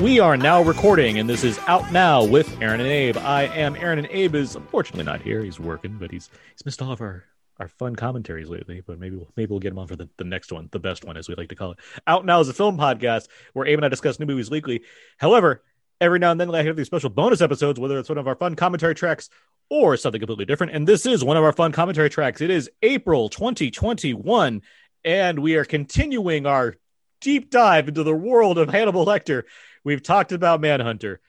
We are now recording, and this is out now with Aaron and Abe. I am Aaron, and Abe is unfortunately not here. He's working, but he's he's missed all of our our fun commentaries lately. But maybe we'll, maybe we'll get him on for the, the next one, the best one, as we like to call it. Out now is a film podcast where Abe and I discuss new movies weekly. However, every now and then I have these special bonus episodes, whether it's one of our fun commentary tracks or something completely different. And this is one of our fun commentary tracks. It is April 2021, and we are continuing our deep dive into the world of Hannibal Lecter. We've talked about Manhunter.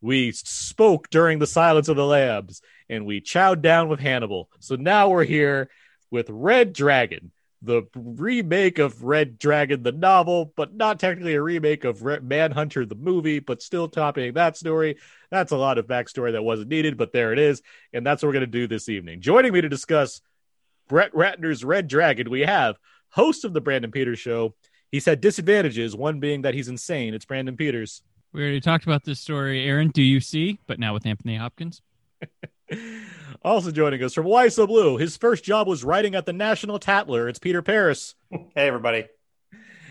We spoke during the Silence of the Lambs, and we chowed down with Hannibal. So now we're here with Red Dragon, the remake of Red Dragon, the novel, but not technically a remake of Manhunter, the movie, but still topping that story. That's a lot of backstory that wasn't needed, but there it is. And that's what we're going to do this evening. Joining me to discuss Brett Ratner's Red Dragon, we have host of the Brandon Peters Show. He's had disadvantages, one being that he's insane. It's Brandon Peters. We already talked about this story, Aaron. Do you see? But now with Anthony Hopkins. also joining us from Why So Blue, his first job was writing at the National Tattler. It's Peter Paris. Hey, everybody.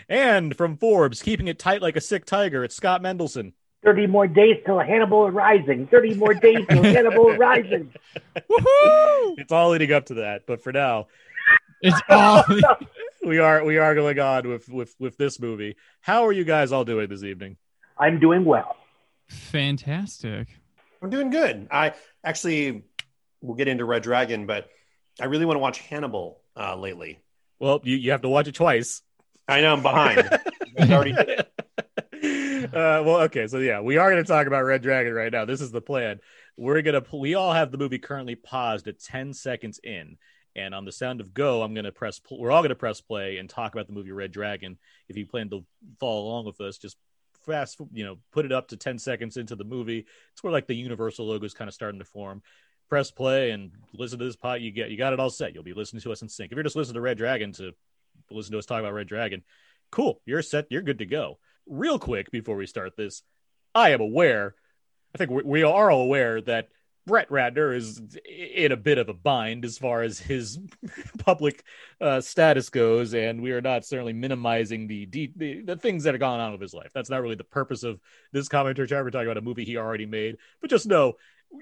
And from Forbes, keeping it tight like a sick tiger, it's Scott Mendelson. 30 more days till Hannibal Rising. 30 more days till Hannibal Rising. Woohoo! It's all leading up to that, but for now, it's all we are we are going on with with with this movie. How are you guys all doing this evening? I'm doing well. Fantastic. I'm doing good. I actually we'll get into Red Dragon, but I really want to watch Hannibal uh, lately. Well, you, you have to watch it twice. I know I'm behind. I already did. Uh, well, okay, so yeah, we are going to talk about Red Dragon right now. This is the plan. We're gonna we all have the movie currently paused at 10 seconds in, and on the sound of go, I'm gonna press. We're all gonna press play and talk about the movie Red Dragon. If you plan to follow along with us, just fast, you know, put it up to 10 seconds into the movie. It's where like the Universal logo is kind of starting to form. Press play and listen to this pot. You get you got it all set. You'll be listening to us in sync. If you're just listening to Red Dragon to listen to us talk about Red Dragon, cool. You're set. You're good to go. Real quick before we start this, I am aware. I think we, we are all aware that Brett Ratner is in a bit of a bind as far as his public uh, status goes, and we are not certainly minimizing the, de- the, the things that have gone on with his life. That's not really the purpose of this commentary. Track. We're talking about a movie he already made, but just know,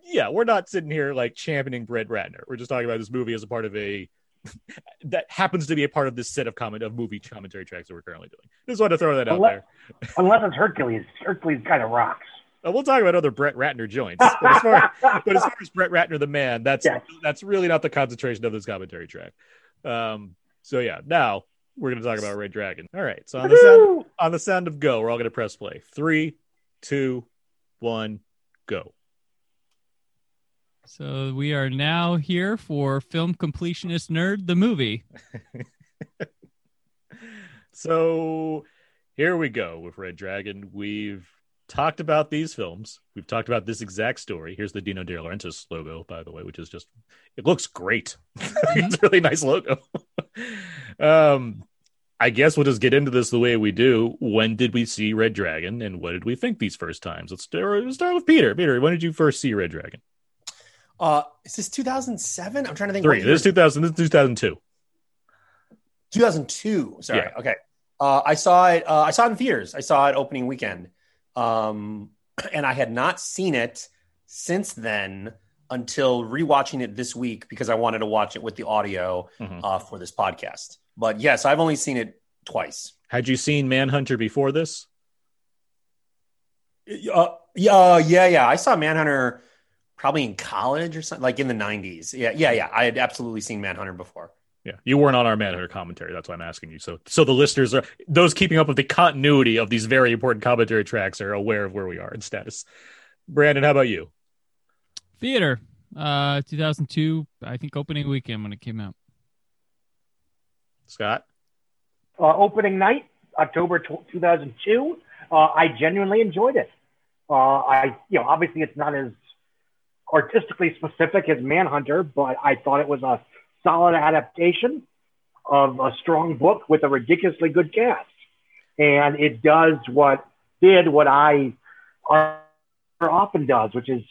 yeah, we're not sitting here like championing Brett Ratner. We're just talking about this movie as a part of a that happens to be a part of this set of comment of movie commentary tracks that we're currently doing. Just want to throw that unless, out there. unless it's Hercules, Hercules kind of rocks. Uh, we'll talk about other Brett Ratner joints, but as far, but as, far as Brett Ratner the man, that's Yes. that's really not the concentration of this commentary track. Um, so yeah, now we're going to talk about Red Dragon. All right, so on the sound on the sound of go, we're all going to press play. Three, two, one, go. So we are now here for Film Completionist Nerd, the movie. So here we go with Red Dragon. We've talked about these films. We've talked about this exact story. Here's the Dino De Laurentiis logo, by the way, which is just it looks great. it's a really nice logo. um, I guess we'll just get into this the way we do. When did we see Red Dragon, and what did we think these first times? Let's start, let's start with Peter. Peter, when did you first see Red Dragon? Uh, is this 2007? I'm trying to think. Three. This is 2000. This is 2002. 2002. Sorry. Yeah. Okay. Uh, I saw it. Uh, I saw it in theaters. I saw it opening weekend, um, and I had not seen it since then until rewatching it this week because I wanted to watch it with the audio Mhm. uh, for this podcast. But yes, I've only seen it twice. Had you seen Manhunter before this? Uh, yeah, uh, yeah, yeah. I saw Manhunter probably in college or something, like in the 90s. Yeah, yeah, yeah. I had absolutely seen Manhunter before. Yeah, you weren't on our Manhunter commentary. That's why I'm asking you. So, so the listeners are those keeping up with the continuity of these very important commentary tracks are aware of where we are in status. Brandon, how about you? Theater, uh, 2002, I think opening weekend when it came out. Scott? Uh, opening night, October tw 2002. Uh, I genuinely enjoyed it. Uh, I, you know, obviously it's not as artistically specific as Manhunter, but I thought it was a solid adaptation of a strong book with a ridiculously good cast. And it does what did what I often does, which is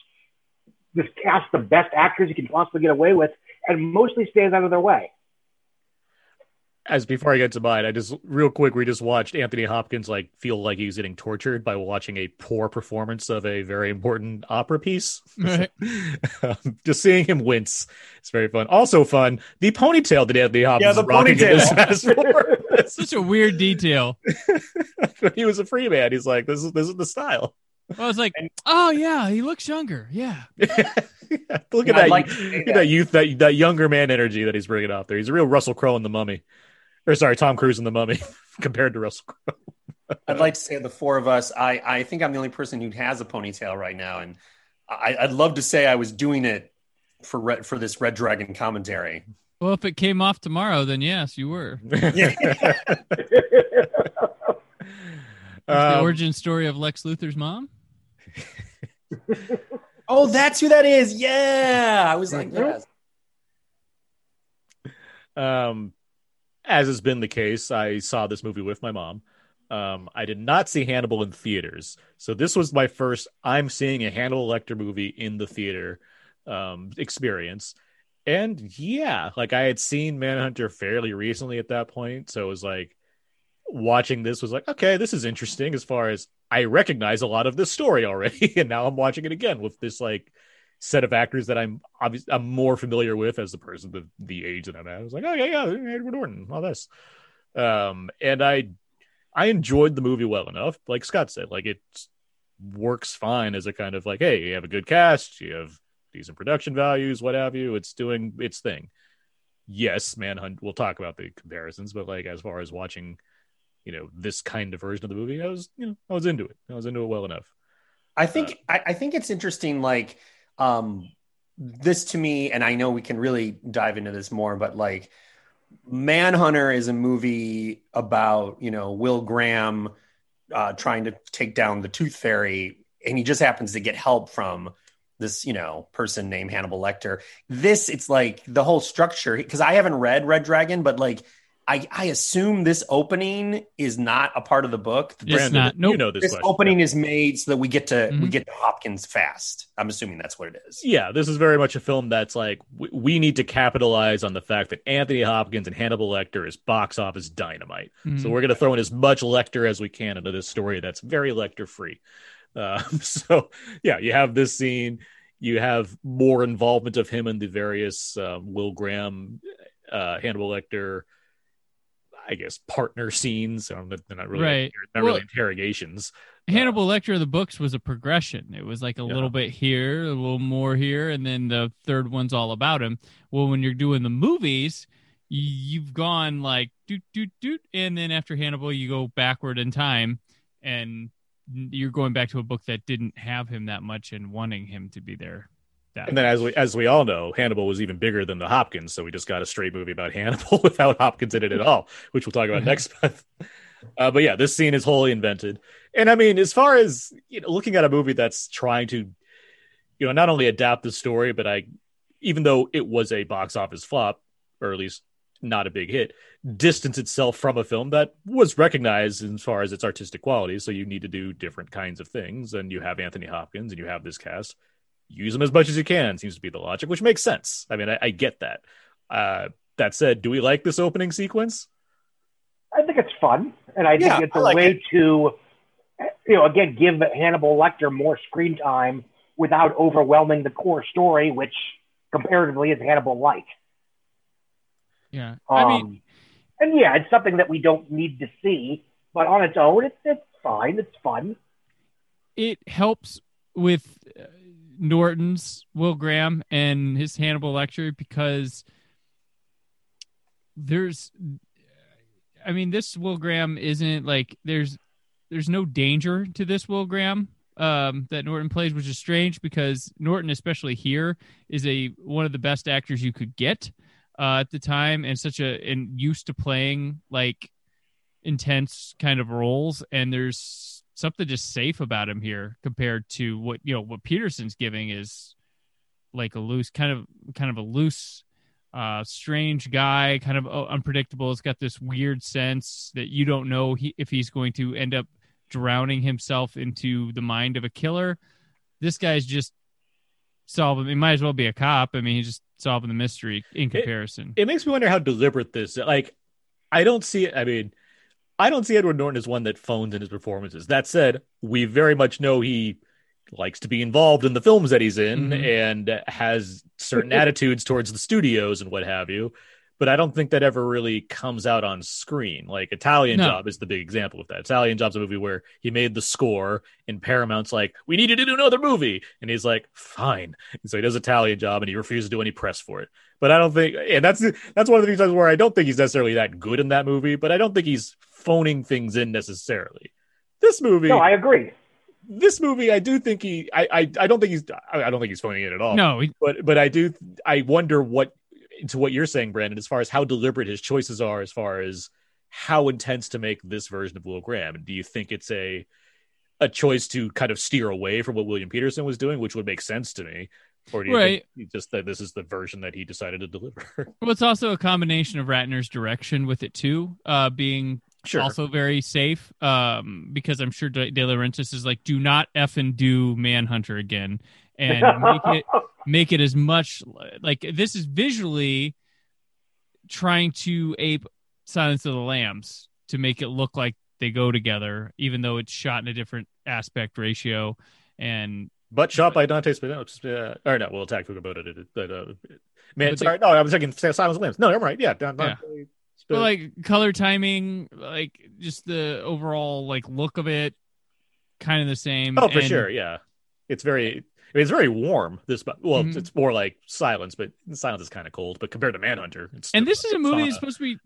just cast the best actors you can possibly get away with and mostly stays out of their way. As before I get to mine, I just real quick we just watched Anthony Hopkins like feel like he was getting tortured by watching a poor performance of a very important opera piece. Right. um, just seeing him wince, it's very fun. Also fun, the ponytail that Anthony Hopkins yeah, the is rocking in this ponytail. Fast Such a weird detail. he was a free man, he's like, "This is this is the style." I was like, oh yeah, he looks younger. Yeah. Look at Yeah, that, like to look at that. that youth, that that younger man energy that he's bringing out there. He's a real Russell Crowe in the Mummy, or sorry, Tom Cruise in the Mummy compared to Russell Crowe. I'd like to say the four of us, I, I think I'm the only person who has a ponytail right now, and I, I'd love to say I was doing it for red, for this Red Dragon commentary. Well, if it came off tomorrow, then yes, you were. It's the Um, origin story of Lex Luthor's mom. Oh, that's who that is. Yeah, I was like, Mhm. yes. um, as has been the case, I saw this movie with my mom. Um, I did not see Hannibal in theaters, so this was my first. I'm seeing a Hannibal Lecter movie in the theater um, experience, and yeah, like I had seen Manhunter fairly recently at that point, so it was like watching this was like, okay, this is interesting. As far as I recognize a lot of this story already, and now I'm watching it again with this like set of actors that I'm obviously I'm more familiar with as the person the the age that I'm at. I was like, oh yeah, yeah, Edward Norton, all this. Um, and I I enjoyed the movie well enough. Like Scott said, like it works fine as a kind of like, hey, you have a good cast, you have decent production values, what have you. It's doing its thing. Yes, Manhunt. We'll talk about the comparisons, but like as far as watching, you know, this kind of version of the movie, I was, you know, I was into it. I was into it well enough. I think I, I think it's interesting. Like um, this to me, and I know we can really dive into this more, but like Manhunter is a movie about you know Will Graham uh, trying to take down the Tooth Fairy, and he just happens to get help from this you know person named Hannibal Lecter. This it's like the whole structure because I haven't read Red Dragon, but like. I, I assume this opening is not a part of the book. It's Brandon, not. Nope. you know this, this question. opening is made so that we get to we Mhm. get to Hopkins fast. I'm assuming that's what it is. yeah, this is very much a film that's like we, we need to capitalize on the fact that Anthony Hopkins and Hannibal Lecter is box office dynamite. So Mhm. we're going to throw in as much Lecter as we can into this story that's very Lecter free. Uh, so yeah, you have this scene. You have more involvement of him in the various uh, Will Graham, uh, Hannibal Lecter, I guess partner scenes. They're not really Right. not Well- really interrogations. Hannibal Lecter of the books was a progression. It was like a Yeah. little bit here, a little more here, and then the third one's all about him. Well, when you're doing the movies, you've gone like doot doot doot, and then after Hannibal, you go backward in time, and you're going back to a book that didn't have him that much and wanting him to be there. That And then, as we as we all know, Hannibal was even bigger than the Hopkins, so we just got a straight movie about Hannibal without Hopkins in it at all, which we'll talk about next month. Uh, but yeah, this scene is wholly invented, and I mean, as far as you know, looking at a movie that's trying to, you know, not only adapt the story, but I, even though it was a box office flop, or at least not a big hit, distance itself from a film that was recognized as far as its artistic qualities. So you need to do different kinds of things, and you have Anthony Hopkins, and you have this cast use them as much as you can seems to be the logic which makes sense i mean i, I get that uh that said do we like this opening sequence I think it's fun, and I Yeah, think it's I a like way to, you know, again, give Hannibal Lecter more screen time without overwhelming the core story, which comparatively is Hannibal like. yeah. Um, I mean, and yeah, it's something that we don't need to see, but on its own, it's it's fine. It's fun. it helps with uh, Norton's Will Graham and his Hannibal Lecter because there's I mean this Will Graham isn't like there's there's no danger to this Will Graham um that Norton plays which is strange because Norton especially here is a one of the best actors you could get uh at the time and such a and used to playing like intense kind of roles. And there's something just safe about him here compared to what you know what Petersen's giving is like a loose kind of kind of a loose uh strange guy kind of uh, unpredictable. It's got this weird sense that you don't know he, if he's going to end up drowning himself into the mind of a killer. This guy's just solving he might as well be a cop. I mean he's just solving the mystery in comparison. it makes me wonder how deliberate this like I don't see it. I mean, I don't see Edward Norton as one that phones in his performances. That said, we very much know he likes to be involved in the films that he's in Mhm. and has certain attitudes towards the studios and what have you. But I don't think that ever really comes out on screen. Like Italian No. Job is the big example of that. Italian Job's a movie where he made the score and Paramount's like, we need you to do another movie. And he's like, fine. And so he does Italian Job and he refuses to do any press for it. But I don't think, and that's that's one of the reasons where I don't think he's necessarily that good in that movie. But I don't think he's phoning things in necessarily. This movie, No, I agree. this movie, I do think he, I, I, I don't think he's, I I don't think he's phoning it at all. No, he- but but I do, I wonder what to what you're saying, Brandon, as far as how deliberate his choices are, as far as how intense to make this version of Will Graham. Do you think it's a a choice to kind of steer away from what William Petersen was doing, which would make sense to me? Or do you Right. think just that this is the version that he decided to deliver? well, it's also a combination of Ratner's direction with it too, uh, being also very safe. Um, because I'm sure De, De Laurentiis is like, do not effing do Manhunter again, and make it make it as much like this is visually trying to ape Silence of the Lambs to make it look like they go together, even though it's shot in a different aspect ratio. And but shot by Dante Spinotti. Uh, or no, we'll attack about it. But uh, man, sorry, no, I was thinking Silence of the Lambs. No, I'm right. Yeah, Don- Yeah. But like color timing, like just the overall like look of it, kind of the same. Oh, for And- sure. Yeah, it's very. I mean, it's very warm. This, but well, Mhm. it's more like silence, but silence is kind of cold. But compared to Manhunter, it's And this is a movie that's supposed to be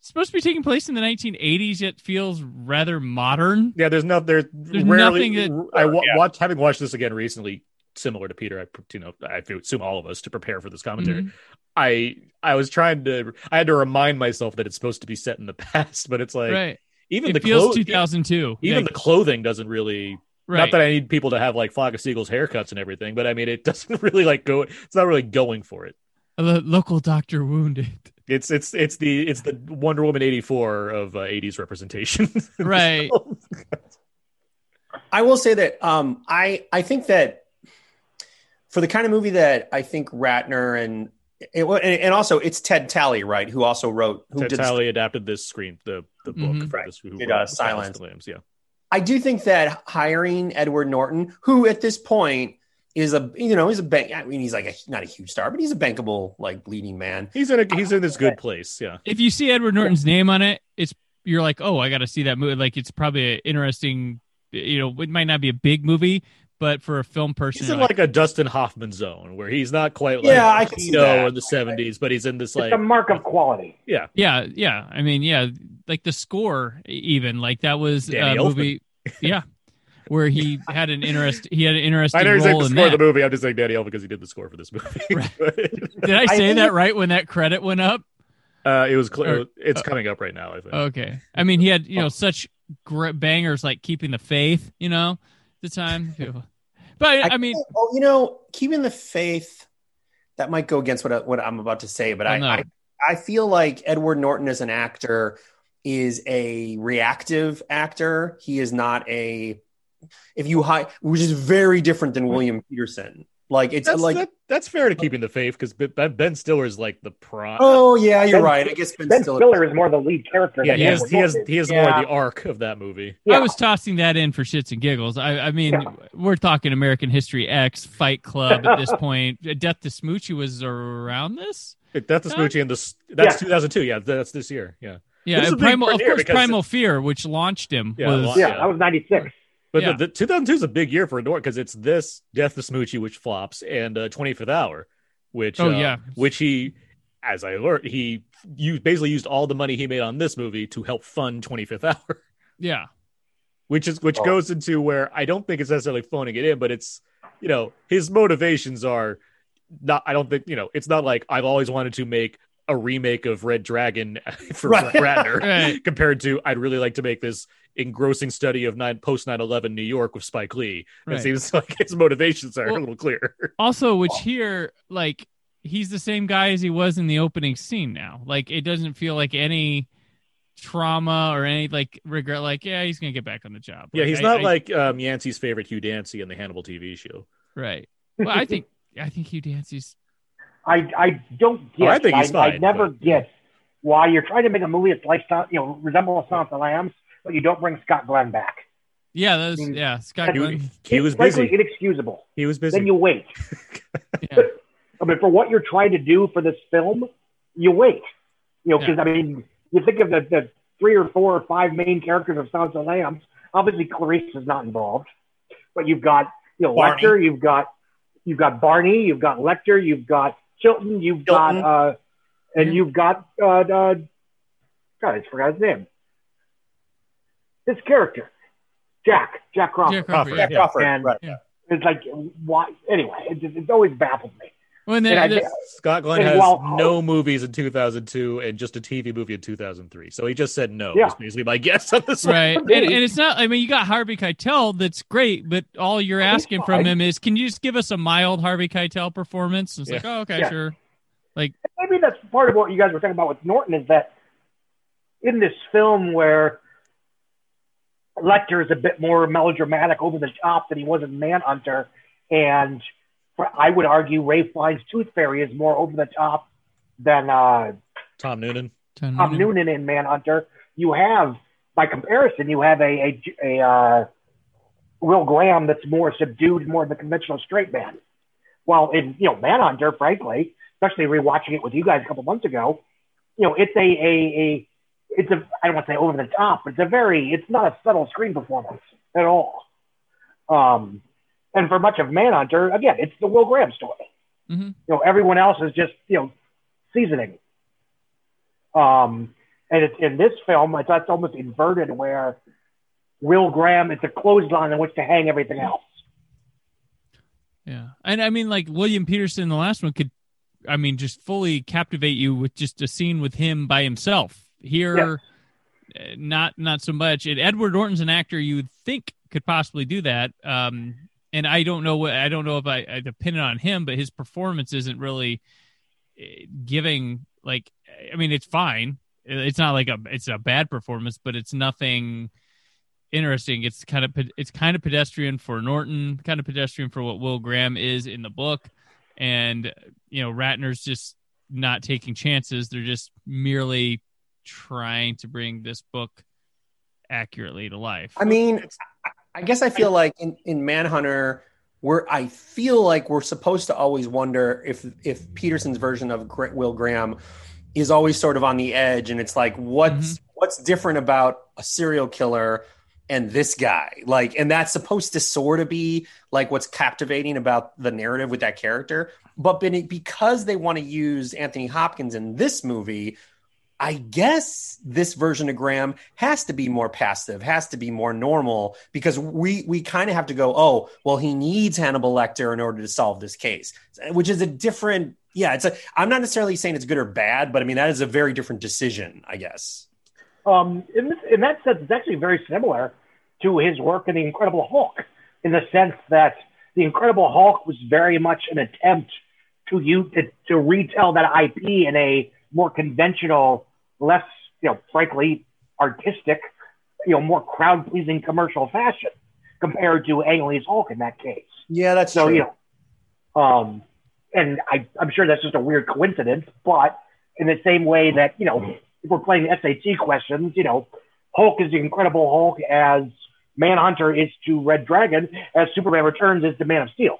supposed to be taking place in the 1980s, yet feels rather modern. Yeah, there's no there's, There's rarely. nothing that- I Yeah. watched having watched this again recently, similar to Peter. I you know I assume all of us to prepare for this commentary. Mhm. I I was trying to I had to remind myself that it's supposed to be set in the past, but it's like right. even It the feels clo- 2002. even Like, the clothing doesn't really right. Not that I need people to have like Flock of Seagulls haircuts and everything, but I mean, it doesn't really like go. It's not really going for it. A local doctor wounded. It's it's it's the it's the Wonder Woman eighty four of uh, '80s representation. Right. I will say that um, I I think that for the kind of movie that I think Ratner and it, and, and also it's Ted Tally, right? Who also wrote who Ted did Tally adapted this screen the the book Mhm. Right. this, who Did, wrote uh, Silence Silence. Lambs, yeah. I do think that hiring Edward Norton, who at this point is a you know he's a bank. I mean he's like a, not a huge star, but he's a bankable like leading man. He's in a he's in this good place, yeah. If you see Edward Norton's name on it, it's you're like, oh, I got to see that movie. Like it's probably an interesting. You know, it might not be a big movie, but for a film person, He's in like a Dustin Hoffman zone where he's not quite like Yeah, I can see that. in the seventies, but he's in this It's like a mark of quality. Yeah, yeah. Yeah. I mean, yeah, like the score, even like that was Danny a movie. Yeah, where he had an interest. He had an interesting I know he's like role the score of the movie. I'm just saying Danny Elfman because he did the score for this movie. Did I I say think- that right when that credit went up? uh, it was clear. Or- it's coming up right now. I think. Okay. I mean, he had you know such great bangers like "Keeping the Faith," you know, at the time. But I, mean, oh, you know, keeping the faith. That might go against what I, what I'm about to say, but Oh, I. I I feel like Edward Norton as an actor is a reactive actor. He is not a if you hide, which is very different than mm-hmm. William Petersen. Like it's that's, like that- that's fair to uh, keeping the faith because Ben, ben Stiller is like the prime. oh yeah, you're Ben- right. I guess Ben, Ben Stiller. Stiller is more the lead character. yeah, than he has he has he has Yeah. more the arc of that movie. I was tossing that in for shits and giggles. I, I mean, Yeah. we're talking American History X, Fight Club at this point. Death to Smoochy was around this. Death to Huh? Smoochy and this that's Yeah. 2002. Yeah, that's this year. Yeah, Yeah, and Primal, of course, Primal Fear, which launched him, Yeah, was Yeah, Yeah. that was '96. But Yeah. the, the 2002 is a big year for Norton because it's this Death to Smoochy which flops and uh, 25th Hour, which Oh, uh, yeah. which he. As I learned, he used, basically used all the money he made on this movie to help fund 25th Hour. yeah, which is which Oh. goes into where I don't think it's necessarily phoning it in, but it's you know his motivations are not. I don't think you know it's not like I've always wanted to make a remake of Red Dragon for Right. Ratner Right. compared to I'd really like to make this engrossing study of nine post 9-11 New York with Spike Lee. It Right. seems like his motivations are Well- a little clear. Also, which here, like, he's the same guy as he was in the opening scene now. Like, it doesn't feel like any trauma or any like regret. Like, yeah, he's gonna get back on the job. yeah, he's I- not I- like um, Yancey's favorite Hugh Dancy in the Hannibal TV show. right. Well, I think I think Hugh Dancy's I I don't get. Oh, I think he's I, fine, never but- get why you're trying to make a movie that's like you know resemble Silence of the Lambs, but you don't bring Scott Glenn back. Yeah, that was I mean, yeah. Scott Glenn. he was It's busy. inexcusable. He was busy. Then you wait. Yeah. I mean, for what you're trying to do for this film, you wait. You know, because Yeah. I mean, you think of the, the three or four or five main characters of Silence of the Lambs. Obviously, Clarice is not involved, but you've got you know Barney. Lecter, you've got you've got Barney, you've got Lecter, you've got Chilton, you've Chilton. got uh, and Yeah. you've got uh, uh, God, I forgot his name. His character, Jack, Jack Crawford. Jack Crawford, Crawford, yeah. Crawford, And- right? Yeah. It's like why? Anyway, it just, it's always baffled me. Well, and And then, I Scott Glenn has while- no movies in 2002 and just a TV movie in 2003. So he just said no. Yeah. Is basically my guess on this one. right, and, and it's not. I mean, you got Harvey Keitel. That's great, but all you're asking from him is, can you just give us a mild Harvey Keitel performance? And it's like, oh, okay, Yeah. sure. Like maybe that's part of what you guys were talking about with Norton is that in this film where Lecter is a bit more melodramatic, over the top than he was in Manhunter, and for, I would argue Ralph Fiennes' Tooth Fairy is more over the top than uh, Tom Noonan. Tom Tom Noonan. Noonan in Manhunter. You have, by comparison, you have a a, a uh, Will Graham that's more subdued, more of the conventional straight man. Well, in you know Manhunter, frankly, especially rewatching it with you guys a couple months ago, you know it's a a, a it's a I don't want to say over the top, but it's a very it's not a subtle screen performance at all. Um, and for much of Manhunter, again, it's the Will Graham story. Mhm. You know, everyone else is just you know seasoning. Um, and it's in this film, it's, it's almost inverted where Will Graham, it's a clothesline in which to hang everything else. Yeah, and I mean, like William Petersen, in the last one could, I mean, just fully captivate you with just a scene with him by himself. Here, uh, not not so much. And Edward Norton's an actor you would think could possibly do that. Um, and I don't know what I don't know if I, I depend on him, but his performance isn't really eh, giving. Like, I mean, it's fine. It's not like a it's a bad performance, but it's nothing interesting. It's kind of it's kind of pedestrian for Norton, kind of pedestrian for what Will Graham is in the book, and you know Ratner's just not taking chances. They're just merely trying to bring this book accurately to life. I mean, I guess I feel like in, in Manhunter, where I feel like we're supposed to always wonder if if Petersen's version of Will Graham is always sort of on the edge, and it's like what's mm-hmm. what's different about a serial killer and this guy? Like and that's supposed to sort of be like what's captivating about the narrative with that character. But because they want to use anthony hopkins in this movie I guess this version of Graham has to be more passive, has to be more normal because we we kind of have to go, oh, well, he needs Hannibal Lecter in order to solve this case, which is a different. Yeah, it's a. I'm not necessarily saying it's good or bad, but I mean that is a very different decision, I guess. Um, in, this, in that sense, it's actually very similar to his work in The Incredible Hulk, in the sense that The Incredible Hulk was very much an attempt to you to, to retell that IP in a more conventional, less, you know, frankly, artistic, you know, more crowd pleasing commercial fashion compared to Ang Lee's Hulk in that case. Yeah, that's So, true. you know, um, and I, I'm sure that's just a weird coincidence, but in the same way that, you know, if we're playing SAT questions, you know, Hulk is the Incredible Hulk as Manhunter is to Red Dragon, as Superman Returns is to Man of Steel.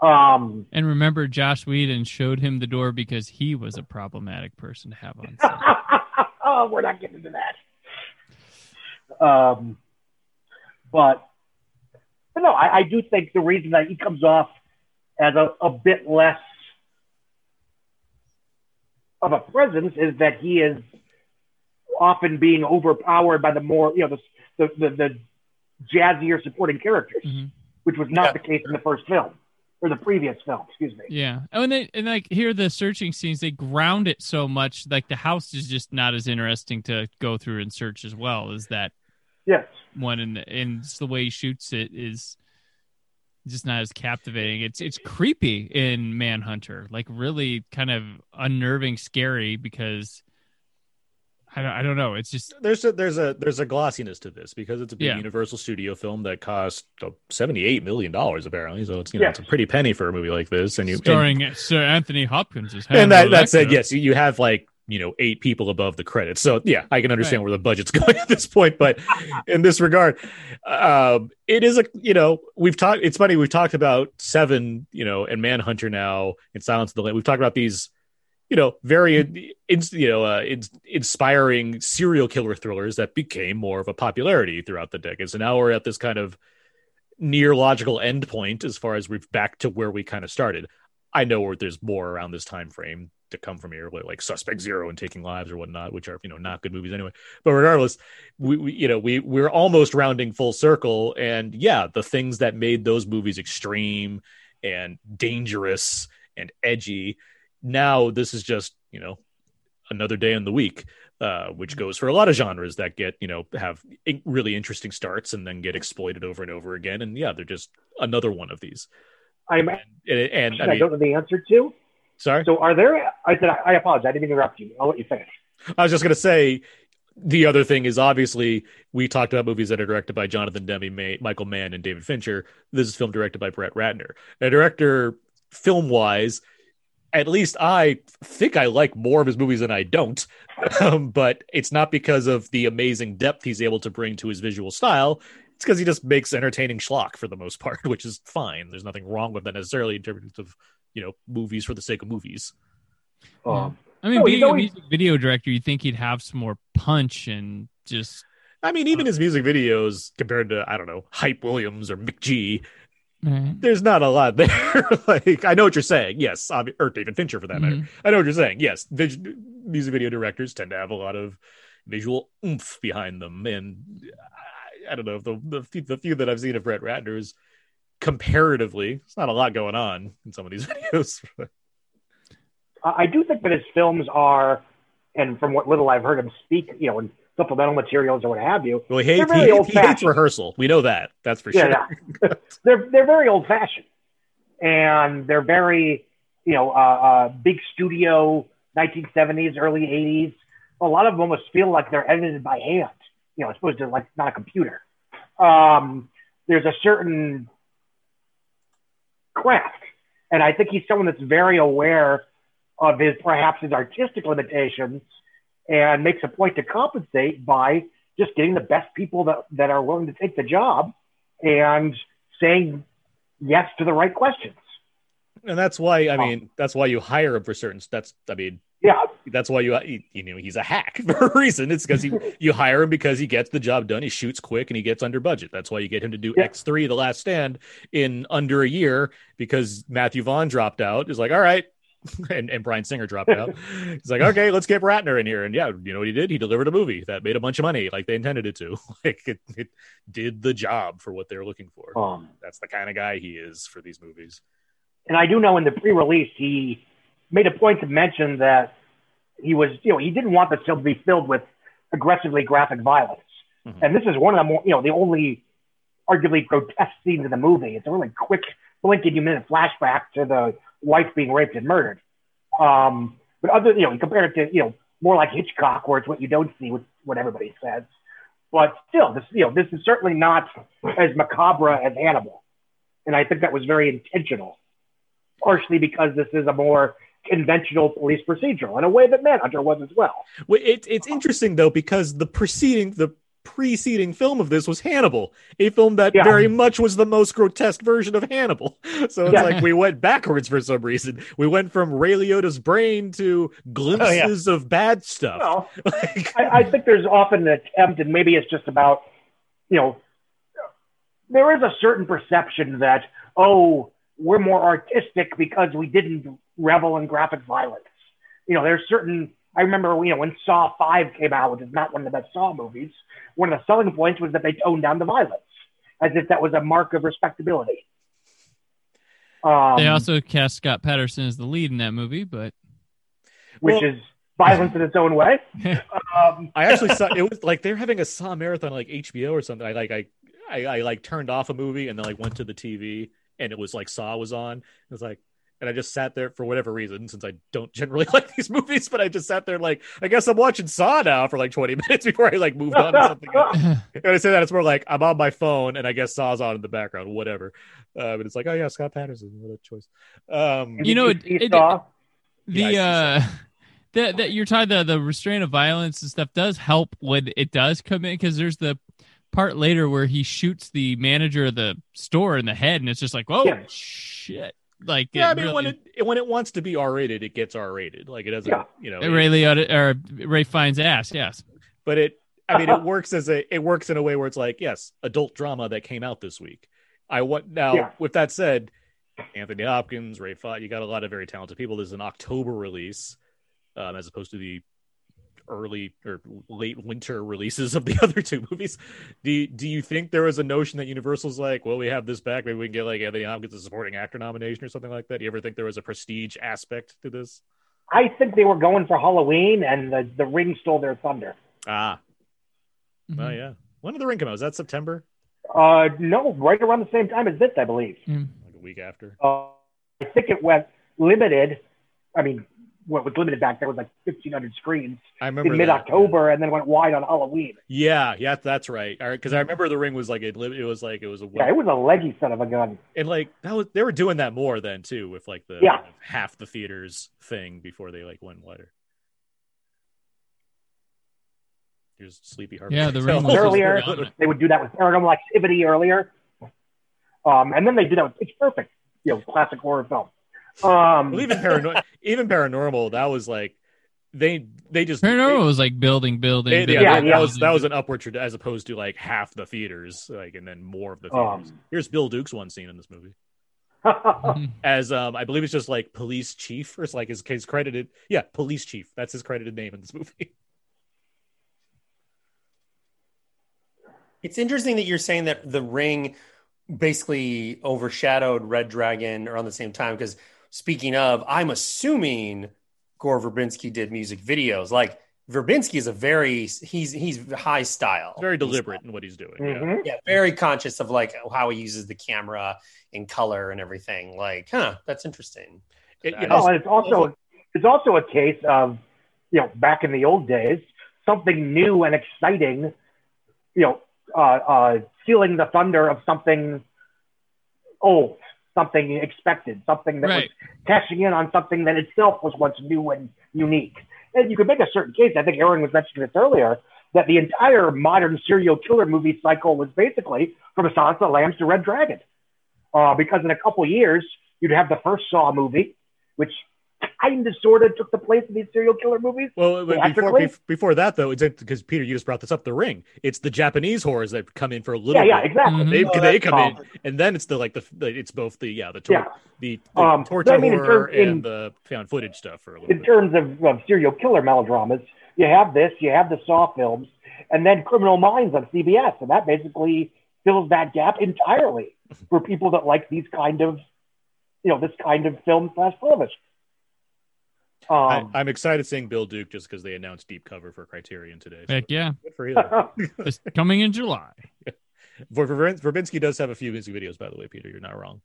Um, and remember, Joss Whedon showed him the door because he was a problematic person to have on set. oh, we're not getting into that. Um, but, but no, I, I do think the reason that he comes off as a, a bit less of a presence is that he is often being overpowered by the more, you know, the, the, the, the jazzier supporting characters, Mhm. which was not Yeah. the case in the first film or the previous film, excuse me. Yeah. Oh, and they and like here the searching scenes they ground it so much like the house is just not as interesting to go through and search as well as that Yes. one and and the way he shoots it is just not as captivating. It's it's creepy in Manhunter, like really kind of unnerving, scary because I don't I don't know. It's just There's a there's a there's a glossiness to this because it's a big Yeah. Universal Studio film that cost uh, seventy eight million dollars apparently. So it's you know Yeah. it's a pretty penny for a movie like this, and you and- starring Sir Anthony Hopkins as and, that that said, yes, you- you have like you know eight people above the credits. So yeah, I can understand right. where the budget's going at this point. But in this regard, um, it is a you know we've talked. It's funny we've talked about Seven, you know, and Manhunter now in Silence of the Lambs. We've talked about these you know, very you know, uh, in, inspiring serial killer thrillers that became more of a popularity throughout the decade. So now we're at this kind of near logical endpoint as far as we've back to where we kind of started. I know where there's more around this time frame to come from here, like Suspect Zero and Taking Lives or whatnot, which are you know not good movies anyway. But regardless, we, we, you know we we're almost rounding full circle, and yeah, the things that made those movies extreme and dangerous and edgy. Now this is just you know another day in the week. Uh, which goes for a lot of genres that get you know have really interesting starts and then get exploited over and over again and yeah they're just another one of these i'm and, and, and I, mean, don't know the answer to Sorry. So are there? I said I apologize. I didn't interrupt you. I'll let you finish. I was just going to say the other thing is obviously we talked about movies that are directed by Jonathan Demme May, Michael Mann, and David Fincher. This is film directed by Brett Ratner. A director, film wise, at least I think I like more of his movies than I don't. Um, but it's not because of the amazing depth he's able to bring to his visual style. It's because he just makes entertaining schlock for the most part, which is fine. There's nothing wrong with that necessarily in terms of you know movies for the sake of movies. Um, I mean, no, being a music video director, you think he'd have some more punch and just. I mean, even uh, his music videos compared to I don't know Hype Williams or McG, right. there's not a lot there. like I know what you're saying. Yes, or David Fincher for that mm-hmm. matter. I know what you're saying. Yes, music video directors tend to have a lot of visual oomph behind them, and I, I don't know the, the the few that I've seen of Brett Ratner's comparatively, it's not a lot going on in some of these videos. I do think that his films are, and from what little I've heard him speak, you know, in supplemental materials or what have you. Well, he hates, he, he hates rehearsal. We know that. That's for yeah, sure. Yeah. they're they're very old fashioned, and they're very, you know, uh, uh, big studio, 1970s, early 80s. A lot of them almost feel like they're edited by hand, you know, as opposed to like not a computer. Um, there's a certain craft. And I think he's someone that's very aware of his perhaps his artistic limitations and makes a point to compensate by just getting the best people that, that are willing to take the job and saying yes to the right questions. And that's why I mean that's why you hire him for certain that's I mean yeah. That's why you you know he's a hack for a reason. It's because he you hire him because he gets the job done. He shoots quick and he gets under budget. That's why you get him to do yeah. X three, The Last Stand, in under a year because Matthew Vaughn dropped out. Is like, all right, and, and Bryan Singer dropped out. He's like, okay, let's get Ratner in here. And yeah, you know what he did? He delivered a movie that made a bunch of money, like they intended it to. like it, it did the job for what they're looking for. Um, That's the kind of guy he is for these movies. And I do know in the pre-release he made a point to mention that he was, you know, he didn't want the film to be filled with aggressively graphic violence. Mm-hmm. And this is one of the more, you know, the only arguably grotesque scenes in the movie. It's a really quick, blinking you minute flashback to the wife being raped and murdered. Um, but other, you know, you compare it to, you know, more like Hitchcock, where it's what you don't see, with what everybody says. But still, this, you know, this is certainly not as macabre as Hannibal. And I think that was very intentional, partially because this is a more conventional police procedural in a way that Manhunter was as well. well it, it's interesting though because the preceding the preceding film of this was Hannibal, a film that yeah. very much was the most grotesque version of Hannibal. So it's yeah. like we went backwards for some reason. We went from Ray Liotta's brain to glimpses oh, yeah. of bad stuff. Well, like... I, I think there's often an attempt, and maybe it's just about, you know, there is a certain perception that, oh, we're more artistic because we didn't revel in graphic violence. You know, there's certain. I remember, you know, when Saw Five came out, which is not one of the best Saw movies. One of the selling points was that they toned down the violence, as if that was a mark of respectability. Um, they also cast Scott Patterson as the lead in that movie, but which well, is violence in its own way. um, I actually saw it was like they're having a Saw marathon like HBO or something. I like I, I I like turned off a movie and then like went to the TV and it was like Saw was on. It was like and I just sat there for whatever reason, since I don't generally like these movies, but I just sat there like, I guess I'm watching Saw now for like 20 minutes before I like moved on to something else. and I say that it's more like I'm on my phone and I guess Saw's on in the background, whatever. Uh, but it's like, oh yeah, Scott Patterson, what a choice. Um, you know, it, it, the uh, that that you're talking the the restraint of violence and stuff does help when it does come in because there's the part later where he shoots the manager of the store in the head and it's just like oh Yeah. shit like Yeah, I mean really, when it when it wants to be R rated, it gets R rated. Like it doesn't, Yeah. you know. Ray Liotta or Ralph Fiennes' ass yes but it i mean it works as a it works in a way where it's like yes adult drama that came out this week i want now Yeah. with that said anthony hopkins ray Fi, you got a lot of very talented people this is an october release um, as opposed to the early or late winter releases of the other two movies do you, do you think there was a notion that universal's like well we have this back maybe we can get like anthony hopkins a supporting actor nomination or something like that do you ever think there was a prestige aspect to this I think they were going for Halloween, and the, the ring stole their thunder. ah Mm-hmm. oh yeah when did the ring come out was that september Uh, no, right around the same time as this, I believe. Mhm. like a week after Uh, I think it went limited. I mean, what was limited back there was like 1,500 screens I remember in mid October, and then went wide on Halloween. Yeah, yeah, that's right. Because I remember the ring was like it. It was like it was a Yeah, it was a leggy son of a gun. and like that was they were doing that more then too with like the Yeah. kind of half the theaters thing before they like went wider. Here's Sleepy Heart. Yeah, the ring was Earlier. They would do that with Paranormal Activity earlier, um, and then they did that with Pitch Perfect, you know, classic horror film. Um, Well, even paranormal, even paranormal, that was like they they just Paranormal was like building building, They, they- building, Yeah, that, yeah. was that was an upward trend as opposed to like half the theaters, like and then more of the theaters. Um, Here's Bill Duke's one scene in this movie. As um I believe it's just like police chief or it's like his, his credited yeah police chief that's his credited name in this movie. It's interesting that you're saying that the ring basically overshadowed Red Dragon around the same time because speaking of, I'm assuming Gore Verbinski did music videos. Like Verbinski is a very he's he's high style. Very deliberate in what he's doing. Yeah. mhm. Yeah, very conscious of like how he uses the camera and color and everything. Like, huh, that's interesting. It- you Oh, know, Oh, and it's also it's also a case of you know back in the old days something new and exciting, you know, uh, uh, stealing the thunder of something old, something expected, something that Right. was cashing in on something that itself was once new and unique. And you could make a certain case. I think Aaron was mentioning this earlier that the entire modern serial killer movie cycle was basically from the Lambs to Red Dragon, uh, because in a couple years you'd have the first Saw movie, which kind of sort of took the place of these serial killer movies. well, before theatrically? bef- before that though, it's because Peter, you just brought this up. The ring. It's the Japanese horrors that come in for a little. Yeah, yeah, bit. exactly. Mhm. They, Oh, they that's come in, and then it's the like the, the it's both the yeah the tor- Yeah. the, the Um, torture I mean, in horror term- in- and the found footage stuff for a little in bit. terms of, of serial killer melodramas, you have this, you have the Saw films, and then Criminal Minds on CBS, and that basically fills that gap entirely for people that like these kind of, you know, this kind of film slash television. I, Um, I'm excited seeing Bill Duke just because they announced Deep Cover for Criterion today. So Heck yeah, good for him. it's coming in July. Ver- Ver- Verbinski does have a few music videos, by the way, Peter. You're not wrong.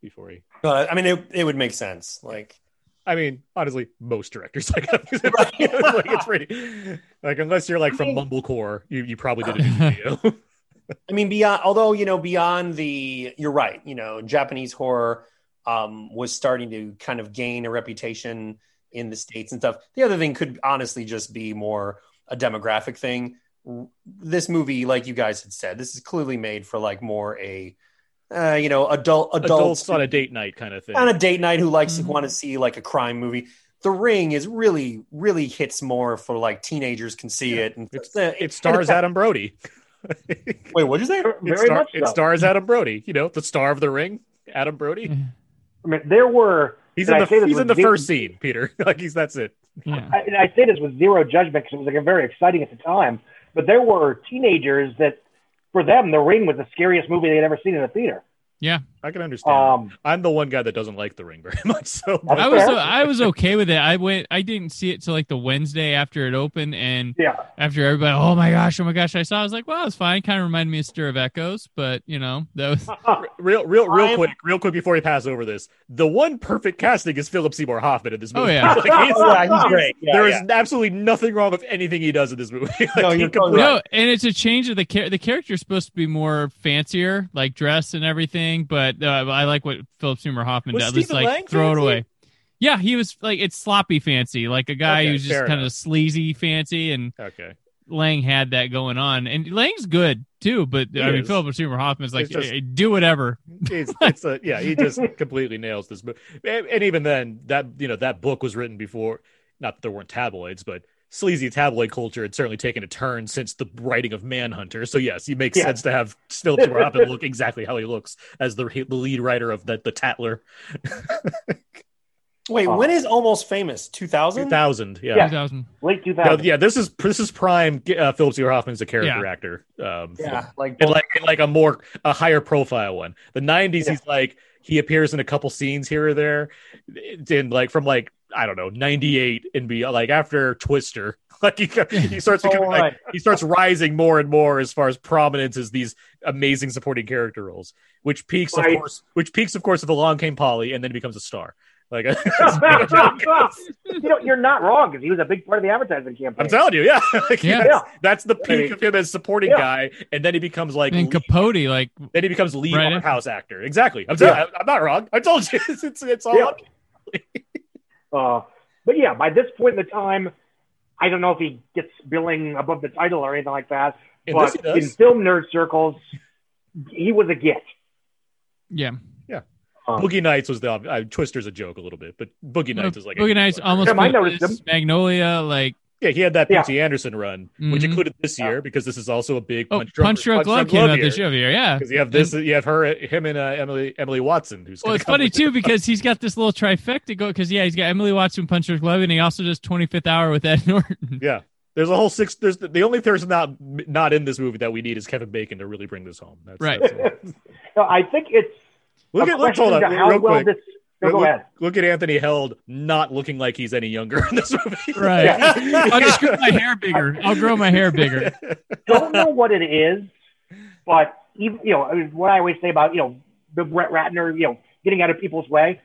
Before he, But I mean, it, it would make sense. Like, I mean, honestly, most directors like, have music videos. like it's pretty like unless you're like from Mumblecore, you you probably did a music video. I mean, beyond, although, you know, beyond the, you're right, you know, Japanese horror um, was starting to kind of gain a reputation in the States and stuff. The other thing could honestly just be more a demographic thing. This movie, like you guys had said, this is clearly made for like more a, uh, you know, adult, adults, Adults on a date night kind of thing. on a date night who likes Mhm. to want to see like a crime movie. The Ring is really, really hits more for like teenagers can see it, and It's- uh, It stars and Adam Brody. Wait, what did you say? very star- much it stars Adam Brody. You know, the star of the ring, Adam Brody. I mean, there were, He's And in the this he's in the zero- first scene, Peter. like he's that's it. Yeah. I, and I say this with zero judgment because it was like a very exciting at the time, but there were teenagers that, for them, The Ring was the scariest movie they'd ever seen in a theater. I can understand. Um, I'm the one guy that doesn't like the ring very much. So That's I was. I was okay with it. I went. I didn't see it till like the Wednesday after it opened, and yeah. after everybody, oh my gosh, oh my gosh, I saw. I was like, well, it's fine. Kind of reminded me of Stir of Echoes, but you know, that was real, real, real I'm- quick, real quick before we pass over this, the one perfect casting is Philip Seymour Hoffman in this Oh, movie. yeah. Like, he's- Oh, yeah, he's great. Yeah, there is yeah. absolutely nothing wrong with anything he does in this movie. Like, No, you're completely- no, and it's a change of the char- the character's supposed to be more fancier, like dress and everything. But uh, I like what Philip Seymour Hoffman Was does. Stephen like Lang throw it away. Yeah, he was like it's sloppy fancy, like a guy Okay, who's just kind of sleazy fancy, and Okay. Lang had that going on, and Lang's good too. But He I mean, is. Philip Seymour Hoffman's like, just- "Hey, do whatever. It's, it's a yeah. He just completely nails this. book, and, and even then, that you know that book was written before. Not that there weren't tabloids, but sleazy tabloid culture had certainly taken a turn since the writing of Manhunter. So yes, it makes Yeah. sense to have Philip Seymour Hoffman look exactly how he looks as the the lead writer of the the Tattler. Wait, Oh. when is Almost Famous? 2000? 2000, yeah. Yeah. 2000. Late No, 2000. yeah, this is this is prime. Uh, Philip Seymour Hoffman's a character Yeah. actor. Um, Yeah, like and like and like a more a higher profile one. The '90s, Yeah. he's like he appears in a couple scenes here or there, in like from like I don't know '98 and be like after Twister, like he he starts oh, becoming Oh, like he starts rising more and more as far as prominence as these amazing supporting character roles, which peaks of course, which peaks of course if Along Came Polly, and then he becomes a star. Like you know, you're not wrong because he was a big part of the advertising campaign. I'm telling you, yeah, Like, Yeah. that's, that's the I peak mean, of him as supporting yeah. guy, and then he becomes like And lead- Capote, like, then he becomes lead Right. house actor. Exactly. I'm telling Yeah. you, I'm not wrong. I told you it's it's, it's all Yeah. Up. Uh, but yeah, by this point in the time, I don't know if he gets billing above the title or anything like that. In but in film nerd circles, he was a get. yeah. Um, Boogie Nights was the uh, Twister's a joke a little bit, but Boogie Nights is like Boogie Nights almost Yeah, I Christmas, noticed Magnolia, like, Yeah, he had that Yeah. P.T. Anderson run, which Mhm. included this year because this is also a big oh, punch drunk, Punch Drunk Love came out this year, yeah. Because you have this, you have her, him, and uh, Emily Emily Watson, who's Well, it's funny too because he's got this little trifecta go. Because yeah, he's got Emily Watson, Punch Drunk Love, and he also does Twenty Fifth Hour with Ed Norton. Yeah, there's a whole six. There's the, the only person not not in this movie that we need is Kevin Bacon to really bring this home. That's, Right. that's- no, I think it's look at look, question hold on, how real well quick. this. No, go look, ahead. look at Anthony Heald not looking like he's any younger in this movie. Right. I'll just grow my hair bigger. I'll grow my hair bigger. don't know what it is, but even you know I mean, what I always say about you know the Brett Ratner, you know, getting out of people's way.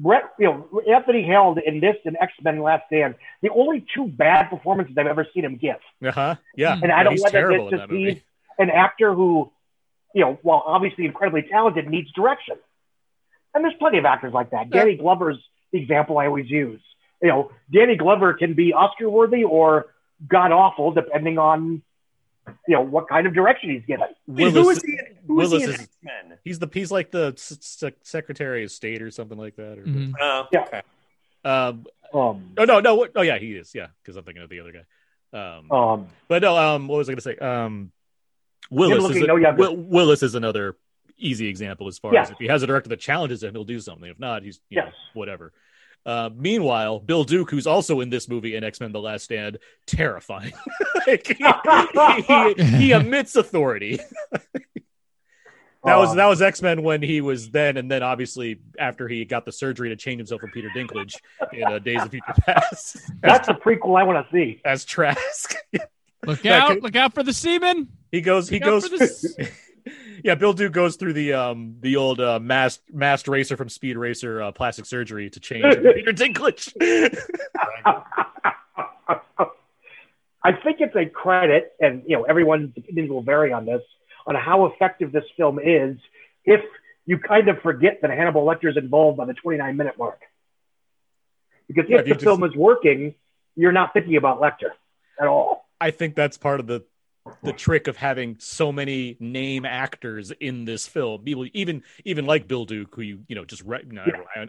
Brett, you know, Anthony Heald in this and X Men Last Stand, the only two bad performances I've ever seen him give. Uh-huh. Yeah. And And I don't want know whether terrible this in just that movie. means an actor who, you know, while obviously incredibly talented, needs direction. And there's plenty of actors like that. Yeah. Danny Glover's the example I always use. You know, Danny Glover can be Oscar worthy or god awful depending on, you know, what kind of direction he's given. Willis, who is he? in- Who is Willis he in is- he's the he's like the s- s- Secretary of State or something like that. Or, Mhm. Oh, Yeah. okay. um, Um, oh no, no, what- oh yeah, he is. Yeah, because I'm thinking of the other guy. Um, um, but no, um, what was I going to say? Um, Willis is a- no. Will, Willis is another easy example as far Yeah. as if he has a director that challenges him, he'll do something. If not, he's you know, whatever. Uh, meanwhile, Bill Duke, who's also in this movie in X Men: The Last Stand, terrifying. Like, he, he, he emits authority. That was that was X Men when he was then, and then obviously after he got the surgery to change himself from Peter Dinklage in uh, Days of Future Past as, That's a prequel I want to see. as Trask. Look out! could- Look out for the semen. he goes, he Look out goes. Yeah, Bill Duke goes through the um the old uh, masked masked racer from Speed Racer uh, plastic surgery to change Peter Dinklage. I think it's a credit, and you know everyone's opinions will vary on this, on how effective this film is. If you kind of forget that Hannibal Lecter is involved by the 29 minute mark, because Yeah, if the film is working, you're not thinking about Lecter at all. I think that's part of the the trick of having so many name actors in this film. People, even even like Bill Duke, who you you know just re- you know,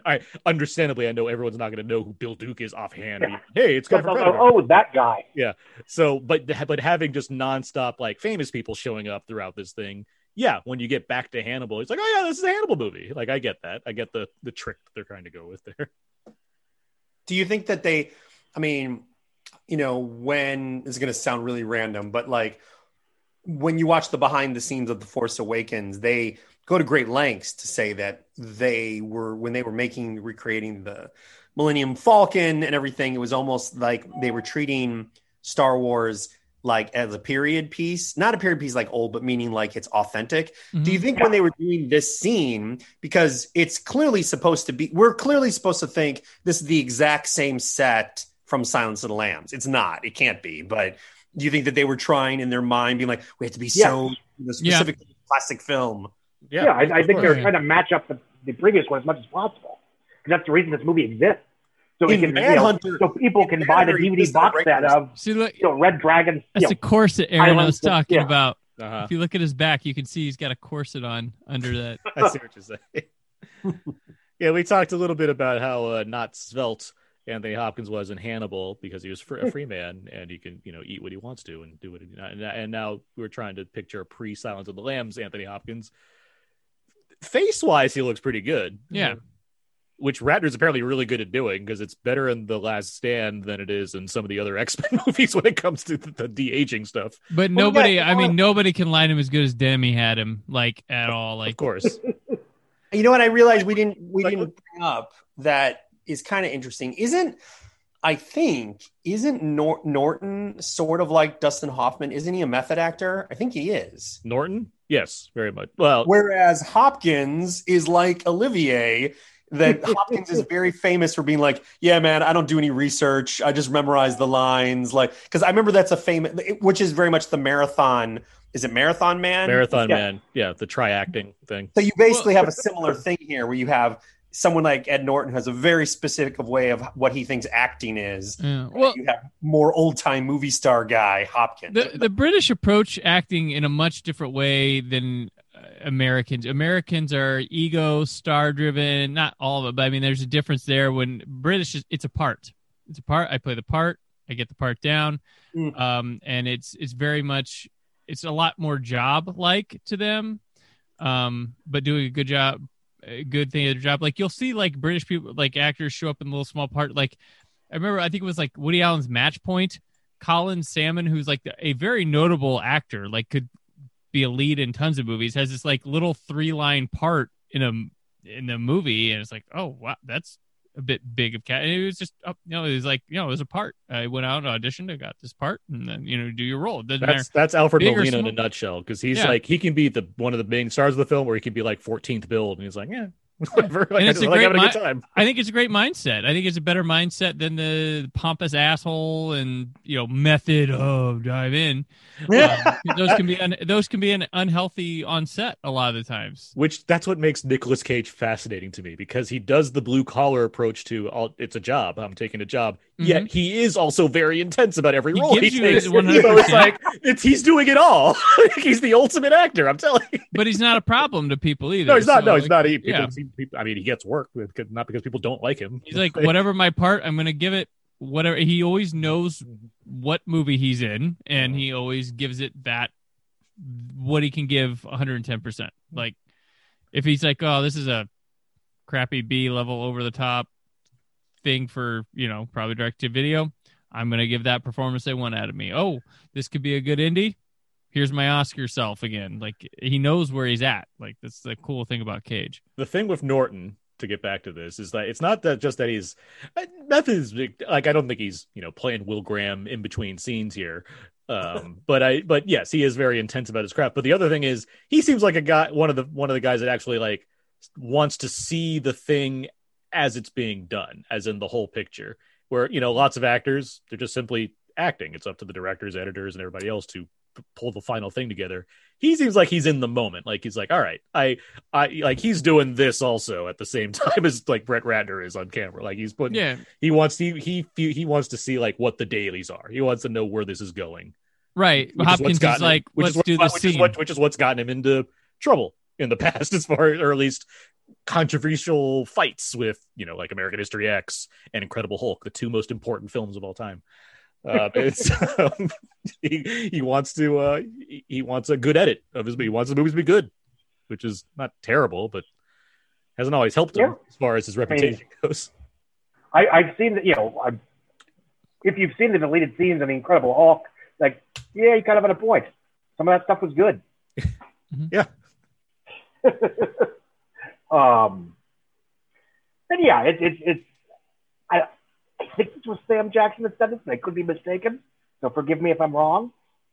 I, I understandably I know everyone's not going to know who Bill Duke is offhand. Yeah. Hey, it's Oh, come from oh, Predator. Oh, oh, that guy. Yeah. So, but but having just nonstop like famous people showing up throughout this thing, yeah. When you get back to Hannibal, it's like, oh yeah, this is a Hannibal movie. Like I get that. I get the the trick that they're trying to go with there. Do you think that they, I mean, you know, when is going to sound really random, but like when you watch the behind the scenes of The Force Awakens, they go to great lengths to say that they were, when they were making, recreating the Millennium Falcon and everything, it was almost like they were treating Star Wars like as a period piece, not a period piece like old, but meaning like it's authentic. Mm-hmm. Do you think when they were doing this scene, because it's clearly supposed to be, we're clearly supposed to think this is the exact same set from Silence of the Lambs. It's not, it can't be. But do you think that they were trying in their mind, being like, we have to be so the Yeah. specific classic film? Yeah, I, I think they're trying to match up the, the previous one as much as possible. Because that's the reason this movie exists. so In can, you know, so people can buy the DVD box right set of See, look, you know Red Dragon. You that's know, a corset Aaron I was talking yeah. about. Uh-huh. If you look at his back, you can see he's got a corset on under that. I see what you're saying. yeah, we talked a little bit about how uh, not svelte Anthony Hopkins was in Hannibal because he was fr- a free man and he can, you know, eat what he wants to and do what. He, and, and now we're trying to picture a pre-Silence of the Lambs Anthony Hopkins. Face wise, he looks pretty good. Yeah. Which Ratner's apparently really good at doing because it's better in The Last Stand than it is in some of the other X Men movies when it comes to the, the de aging stuff. But Well, nobody, yeah, I mean, well- nobody can line him as good as Demme had him, like at all. Like Of course. You know what? I realized we didn't we Like- didn't bring up that is kind of interesting. Isn't I think isn't Nor- Norton sort of like Dustin Hoffman? Isn't he a method actor? I think he is. Norton? Yes, very much. Well, Whereas Hopkins is like Olivier. That Hopkins is very famous for being like, yeah, man, I don't do any research. I just memorize the lines. Like, because I remember that's a famous, which is very much the marathon. Is it Marathon Man? Marathon Yeah. Man. Yeah, the tri-acting thing. So you basically have a similar thing here where you have someone like Ed Norton has a very specific of way of what he thinks acting is. Yeah. Well, you have more old time movie star guy Hopkins. the the British approach acting in a much different way than uh, Americans. Americans are ego, star driven. Not all of it, but I mean, there's a difference there. When British, is, it's a part. It's a part. I play the part. I get the part down, Mm. um, and it's it's very much. It's a lot more job like to them, um, but doing a good job, good thing at their job. Like you'll see, like British people, like actors show up in a little small part. Like I remember, I think it was like Woody Allen's Match Point. Colin Salmon, who's like a very notable actor, like could be a lead in tons of movies, has this like little three line part in a in the movie, and it's like, oh wow, that's a bit big of cat. And it was just, oh, you know, it was like, you know, it was a part. I went out, and auditioned, I got this part, and then you know, do your role. Doesn't matter. That's that's Alfred Big Molina in a nutshell because he's Yeah. like he can be the one of the main stars of the film, or he can be like 14th billed, and he's like, yeah, whatever. Like, I it's just a like great mi- time. I think it's a great mindset. I think it's a better mindset than the pompous asshole and you know method of dive in. Um, those can be un- those can be an unhealthy on set a lot of the times. Which that's what makes Nicolas Cage fascinating to me because he does the blue collar approach to all. It's a job. I'm taking a job. Yet mm-hmm. he is also very intense about every Mm-hmm. He role he gives you takes. his So it's 100%. like it's he's doing it all. he's the ultimate actor. I'm telling you. but he's not a problem to people either. No, he's not. So, no, he's not. He, people, yeah. see- people, I mean, he gets work, with- not because people don't like him. He's like, whatever my part, I'm gonna give it whatever. He always knows mm-hmm. what movie he's in, and he uh-huh. always gives it that what he can give 110. percent mm-hmm. Like, if he's like, oh, this is a crappy B level over the top thing for you know probably direct to video, I'm gonna give that performance they want out of me. Oh, this could be a good indie. Here's my Oscar self again. Like he knows where he's at. Like that's the cool thing about Cage. the thing with Norton to get back to this is that it's not that just that he's method is like I don't think he's you know playing Will Graham in between scenes here. Um, but I but yes, he is very intense about his craft. But the other thing is he seems like a guy one of the one of the guys that actually like wants to see the thing as it's being done, as in the whole picture. Where you know lots of actors they're just simply acting. It's up to the directors, editors, and everybody else to p- pull the final thing together. He seems like he's in the moment. Like he's like, all right, I I like he's doing this also at the same time as like Brett Ratner is on camera. Like he's putting Yeah, he wants he he he wants to see like what the dailies are. He wants to know where this is going. right. Which Hopkins is, him- like, which let's is what, do the which scene. Is what, which is what's gotten him into trouble in the past, as far or at least controversial fights with you know like American History X and Incredible Hulk, the two most important films of all time. Uh, um, he, he wants to uh, he, he wants a good edit of his movie. he wants the movies to be good, which is not terrible, but hasn't always helped him Yeah. as far as his reputation goes. I, I've seen that, you know, I, if you've seen the deleted scenes of The Incredible Hulk, like, yeah, you kind of had a point. Some of that stuff was good. Yeah. Um, and yeah, it, it, it's, I, I think this was Sam Jackson that said this, and I could be mistaken. So forgive me if I'm wrong.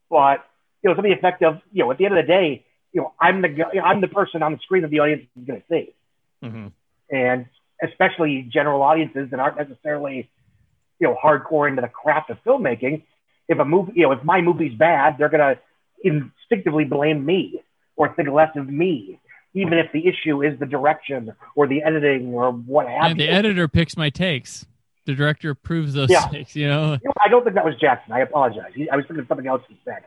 But, you know, something effective, you know, at the end of the day, you know, I'm the, I'm the person on the screen that the audience is going to see Mhm. and especially general audiences that aren't necessarily, you know, hardcore into the craft of filmmaking. If a movie, you know, if my movie's bad, they're gonna instinctively blame me or think less of me, even if the issue is the direction or the editing or what have And the editor picks my takes. The director approves those Yeah. things. You know. You know, I don't think that was Jackson. I apologize. He, I was thinking of something else he said,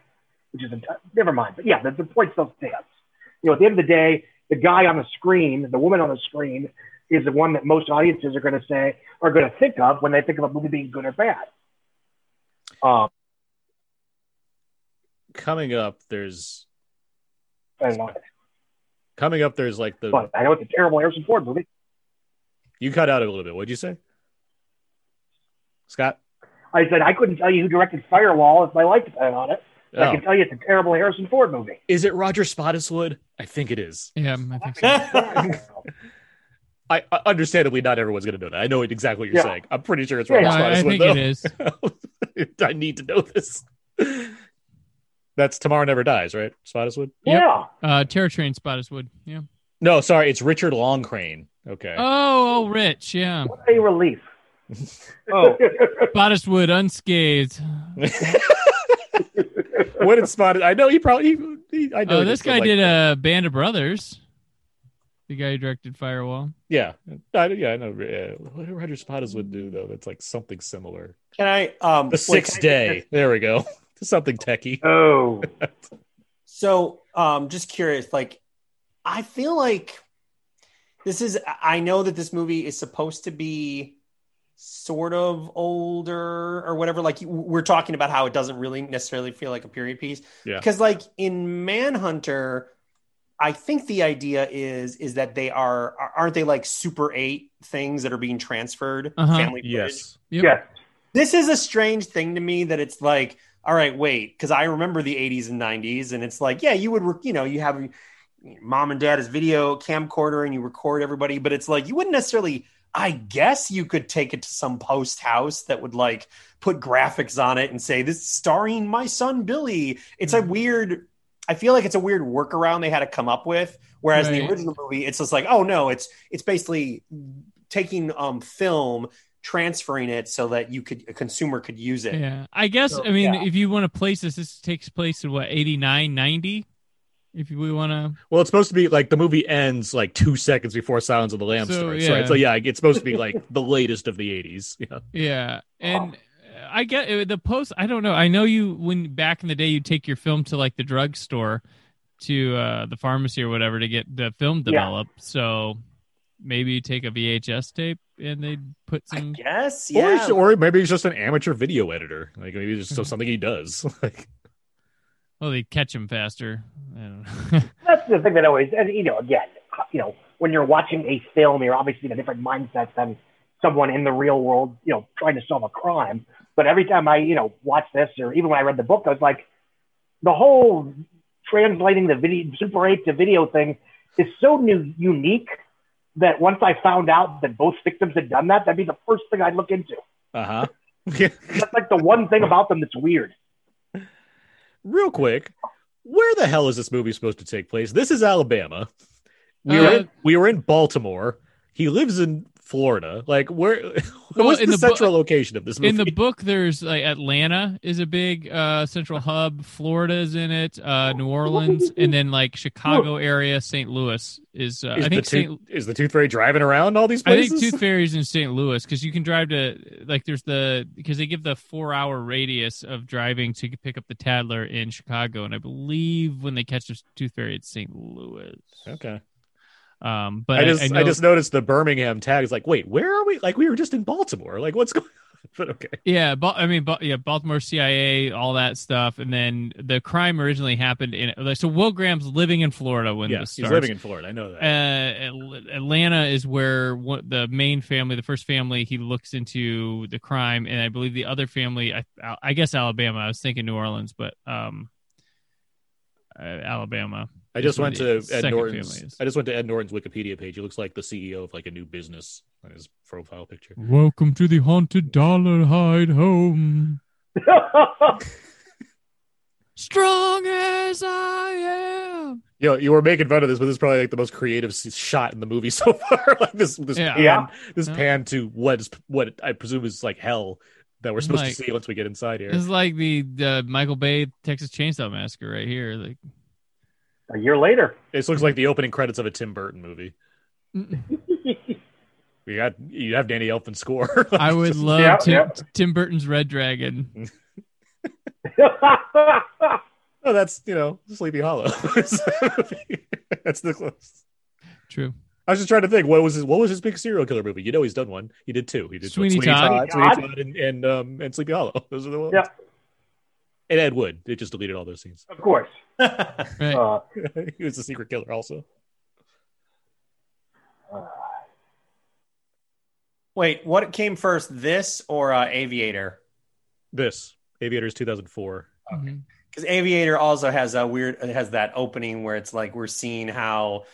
which is a, never mind. But yeah, the, the point still stands. You know, at the end of the day, the guy on the screen, the woman on the screen, is the one that most audiences are going to say are going to think of when they think of a movie being good or bad. Um, Coming up, there's I don't know, coming up. There's like the but I know it's a terrible Harrison Ford movie. you cut out a little bit. What'd you say, Scott? I said I couldn't tell you who directed Firewall if my life depended on it. But I Oh. can tell you it's a terrible Harrison Ford movie. Is it Roger Spottiswoode? I think it is. Yeah, I think so. I, I understandably not everyone's going to know that. I know exactly what you're Yeah. saying. I'm pretty sure it's Yeah, Roger No, I, I think though. it is. I need to know this. That's Tomorrow Never Dies, right? Spottiswoode. yeah. Uh, Terror Train Spottiswoode. Yeah. No, sorry, it's Richard Loncraine. Okay. Oh, oh, Rich. Yeah. What a relief. Oh, Spottiswoode unscathed. what did Spotted? I know he probably. He, he, I know Oh, this guy like did that. a Band of Brothers. The guy who directed Firewall. Yeah, I, yeah, I know. Uh, what did Roger Spottiswoode do though? That's like something similar. can I? Um, The wait, Sixth can I- Day. There we go. something techie. oh. So, um, just curious, like, I feel like this is. I know that this movie is supposed to be sort of older or whatever. Like, we're talking about how it doesn't really necessarily feel like a period piece. Yeah. Because, like, in Manhunter, I think the idea is is that they are aren't they like Super Eight things that are being transferred? Uh-huh. Family? Yes. Yep. Yes. this is a strange thing to me that it's like all right wait because i remember the 80s and 90s and it's like yeah you would you know you have mom and dad as video camcorder and you record everybody but it's like you wouldn't necessarily i guess you could take it to some post house that would like put graphics on it and say this is starring my son billy. It's a weird i feel like it's a weird workaround they had to come up with whereas in the original movie it's just like oh no it's it's basically taking um film transferring it so that you could a consumer could use it. Yeah. I guess, So, I mean, yeah. if you want to place this, this takes place in what, 89, 90? If we want to. Well, it's supposed to be like the movie ends like two seconds before Silence of the Lambs So, starts, yeah. right? So yeah, it's supposed to be like the latest of the '80s. Yeah. Yeah, and I get uh, the post. I don't know. I know you when back in the day you take your film to like the drugstore, to uh, the pharmacy or whatever to get the film Yeah. developed. So maybe take a VHS tape and they put I some. guess, Or, yeah. he's- or maybe he's just an amateur video editor. Like maybe it's just something he does. like, Well, they catch him faster. I don't know. That's the thing that always, and you know, again, you know, when you're watching a film, you're obviously in a different mindset than someone in the real world, you know, trying to solve a crime. But every time I, you know, watch this, or even when I read the book, I was like, the whole translating the video Super 8 to video thing is so new, unique that once I found out that both victims had done that, that'd be the first thing I'd look into. uh huh. That's like the one thing about them that's weird. Real quick, where the hell is this movie supposed to take place? This is Alabama. We were Uh, in, we were in Baltimore. He lives in Florida. Like where? Well, what's in the, the central location of this movie? in the book, there's like Atlanta is a big uh, central hub. Florida's in it. Uh, New Orleans, and then like Chicago area, St. Louis is. Uh, is, I the think St. tooth, is the Tooth Fairy driving around all these places? I think Tooth Fairy's in St. Louis because you can drive to like there's the because they give the four hour radius of driving to pick up the Tattler in Chicago, and I believe when they catch the Tooth Fairy, it's St. Louis. okay. Um, but I just I, know, just noticed the Birmingham tag is like, wait, where are we? Like we were just in Baltimore. Like what's going? on? But okay. yeah, Ba- I mean, Ba- yeah, Baltimore CIA, all that stuff, and then the crime originally happened in like, so Will Graham's living in Florida when Yeah, this he's living in Florida. I know that. uh, Atlanta is where one, the main family, the first family, he looks into the crime, and I believe the other family, I, I guess Alabama. I was thinking New Orleans, but um, uh, Alabama. I just went to Ed Norton's. family is. I just went to Ed Norton's Wikipedia page. He looks like the CEO of like a new business on his profile picture. Welcome to the haunted Dolarhyde home. Strong as I am. Yo, you were making fun of this, but this is probably like the most creative shot in the movie so far. like this, this Yeah. pan, Yeah. this Yeah. pan to what is what I presume is like hell that we're supposed Like- to see once we get inside here. This is like the, the Michael Bay Texas Chainsaw Massacre right here. Like, a year later. This looks like the opening credits of a Tim Burton movie. You got you have Danny Elfman score. I would love Yeah, Tim, yeah. Tim Burton's Red Dragon. oh, that's you know Sleepy Hollow. that's the close. True. I was just trying to think what was his what was his big serial killer movie? You know he's done one. He did two. He did Sweeney what, Todd. Sweeney Todd. Todd, and and, um, and Sleepy Hollow. Those are the ones. Yeah. And Ed Wood. They just deleted all those scenes. of course. Right. Uh, he was the secret killer also. uh, Wait, what came first, this or uh, Aviator? This Aviators 2004. Mhm. Because Aviator also has a weird it has that opening where it's like we're seeing how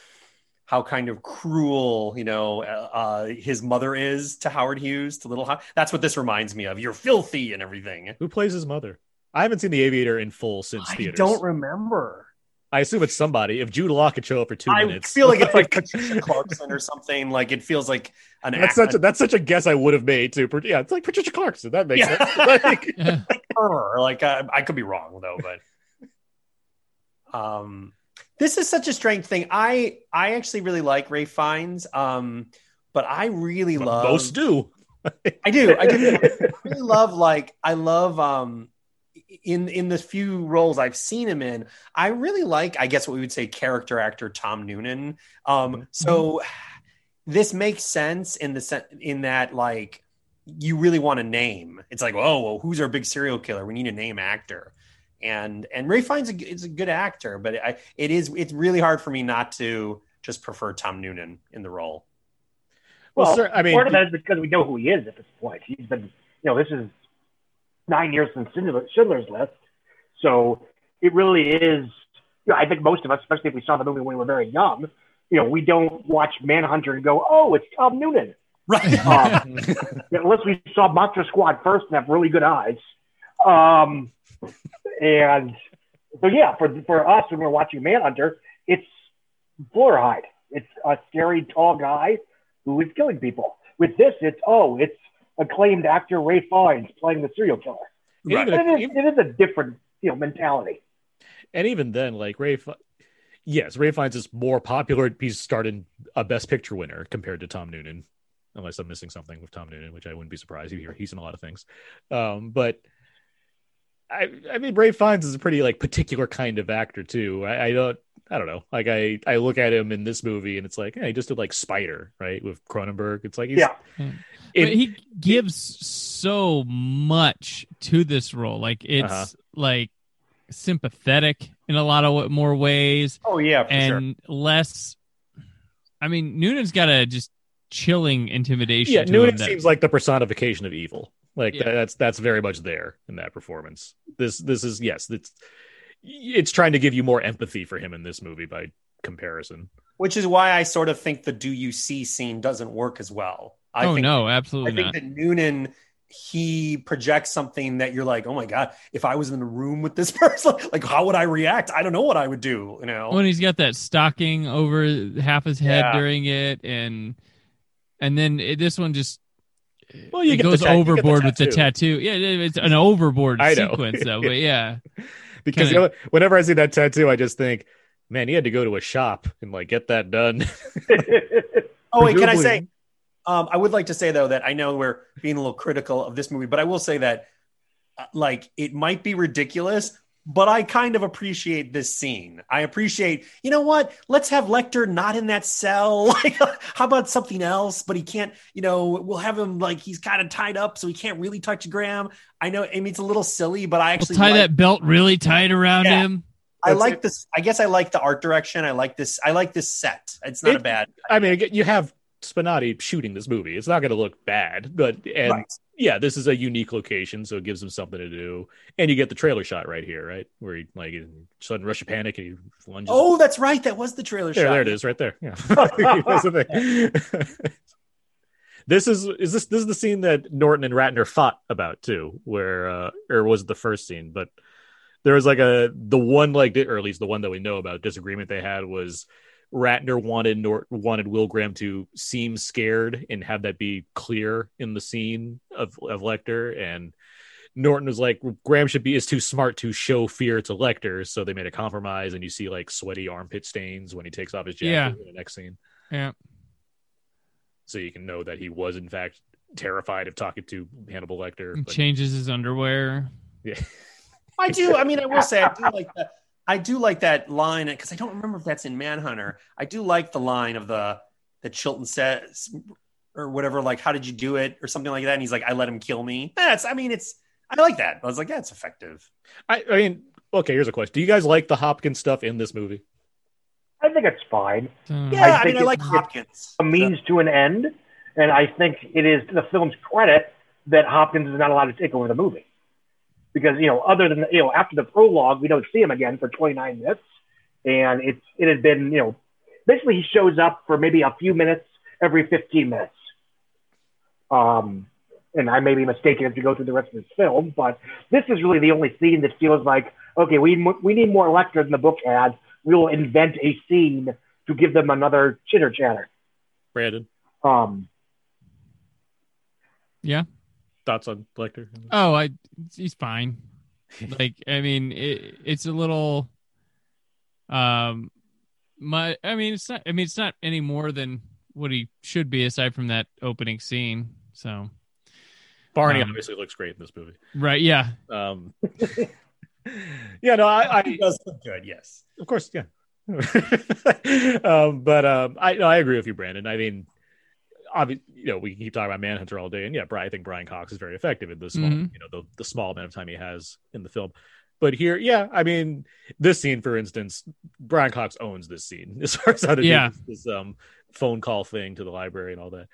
how kind of cruel you know uh, his mother is to Howard Hughes to Little Ho- That's what this reminds me of. You're filthy and everything. Who plays his mother? I haven't seen The Aviator in full since theaters. I theaters. don't remember. I assume it's somebody. If Jude Law could show up for two I minutes, I feel like it's like Patricia Clarkson or something. Like it feels like an that's act- such a, that's such a guess I would have made too. Yeah, it's like Patricia Clarkson. That makes Yeah. sense. Like, Yeah. her. Like uh, I could be wrong though, but um, this is such a strange thing. I I actually really like Ralph Fiennes, um, but I really love most do. I do. I do. I really love like I love um in in the few roles I've seen him in, I really like I guess what we would say character actor Tom Noonan. Um so this makes sense in the sen- in that like you really want to name. It's like, oh, well, who's our big serial killer? We need a name actor. And and Ralph Fiennes a, is a good actor, but I, it is it's really hard for me not to just prefer Tom Noonan in the role. Well, Well, sir, I mean, part of that is because we know who he is at this point. He's been, you know, this is nine years since Schindler- Schindler's List, so it really is. You know, I think most of us, especially if we saw the movie when we were very young, you know, we don't watch Manhunter and go, "Oh, it's Tom Noonan," Right. um, unless we saw Monster Squad first and have really good eyes. Um, and so, yeah, for for us when we're watching Manhunter, it's Floride. It's a scary tall guy who is killing people. With this, it's oh, it's acclaimed actor Ralph Fiennes playing the serial killer. But It, is, it is a different you know mentality. and even then, like Ray, Fi- yes, Ralph Fiennes is more popular. He's starting a Best Picture winner compared to Tom Noonan, unless I'm missing something with Tom Noonan, which I wouldn't be surprised. He, he's in a lot of things, um, but I, I mean, Ralph Fiennes is a pretty like particular kind of actor too. I, I don't, I don't know. Like I, I look at him in this movie, and it's like, hey, he just did like Spider, right, with Cronenberg. It's like, he's, Yeah. it- but he gives so much to this role. Like it's Uh-huh. like sympathetic in a lot of more ways Oh yeah, for sure. and less. I mean, Noonan's got a just chilling intimidation. yeah, to Noonan him that- seems like the personification of evil. Like Yeah. that's that's very much there in that performance. This this is yes, it's it's trying to give you more empathy for him in this movie by comparison. Which is why I sort of think the "Do you see?" scene doesn't work as well. I oh think, no, absolutely. I think not. that Noonan he projects something that you're like, oh my god, if I was in the room with this person, like how would I react? I don't know what I would do. You know, when he's got that stocking over half his head Yeah. during it, and and then it, this one just Well, you it get the goes ta- you get the overboard with the tattoo. tattoo. Yeah, it's an overboard I know. sequence though. But yeah, Because Kinda- you know, whenever I see that tattoo, I just think, man, he had to go to a shop and like get that done. oh wait, can I say? Um, I would like to say though that I know we're being a little critical of this movie, but I will say that uh, like it might be ridiculous, but I kind of appreciate this scene. I appreciate, you know what? Let's have Lecter not in that cell. Like, how about something else? But he can't, you know, we'll have him like he's kind of tied up, so he can't really touch Graham. I know, I mean, it's a little silly, but I we'll actually tie like, that belt really tight around Yeah. him. I That's like it. this. I guess I like the art direction. I like this. I like this set. It's not It- a bad. I mean, you have Spinotti shooting this movie. It's not going to look bad, but and Right. Yeah, this is a unique location, so it gives him something to do. And you get the trailer shot right here, right, where he like sudden rush of panic and he lunges. Oh, that's right. That was the trailer there, shot. there it is, right there. Yeah, That's the thing. this is is this this is the scene that Norton and Ratner fought about too, where uh, or was it the first scene? But there was like a the one like or at least the one that we know about disagreement they had was Ratner wanted Nort wanted Will Graham to seem scared and have that be clear in the scene of of Lecter and Norton was like Graham should be is too smart to show fear to Lecter, so they made a compromise and you see like sweaty armpit stains when he takes off his jacket Yeah. in the next scene. Yeah. so you can know that he was in fact terrified of talking to Hannibal Lecter. But, Changes his underwear. yeah. I do. I mean, I will say I do like that. I do like that line because I don't remember if that's in Manhunter. I do like the line of the that Chilton says or whatever, like "How did you do it?" or something like that. And he's like, "I let him kill me." That's. I mean, it's. I like that. I was like, "Yeah, "That's effective." I, I mean, okay. Here's a question: Do you guys like the Hopkins stuff in this movie? I think it's fine. So- Yeah, I, think mean, I like it's Hopkins. A means to an end, and I think it is to the film's credit that Hopkins is not allowed to take over the movie. Because, you know, other than, you know, after the prologue, we don't see him again for 29 minutes. And it's, it has been, you know, basically he shows up for maybe a few minutes every 15 minutes. Um, and I may be mistaken as we go through the rest of this film, but this is really the only scene that feels like, okay, we, we need more Lecter than the book had. We will invent a scene to give them another chitter chatter. Brandon, Um, yeah. Thoughts on Lecter? Oh, I he's fine. like I mean, it, it's a little. Um, my I mean, it's not. I mean, it's not any more than what he should be, aside from that opening scene. So Barney Um, obviously looks great in this movie. right, yeah. Um, yeah, no, I, I does look good. Yes. of course, yeah. um, but um, I no, I agree with you, Brandon. I mean, obviously, you know, we can keep talking about Manhunter all day, and yeah, Brian, I think Brian Cox is very effective in the small, Mhm. you know, the the small amount of time he has in the film. But here, yeah, I mean, this scene, for instance, Brian Cox owns this scene as far as how to Yeah. do this, this um phone call thing to the library and all that.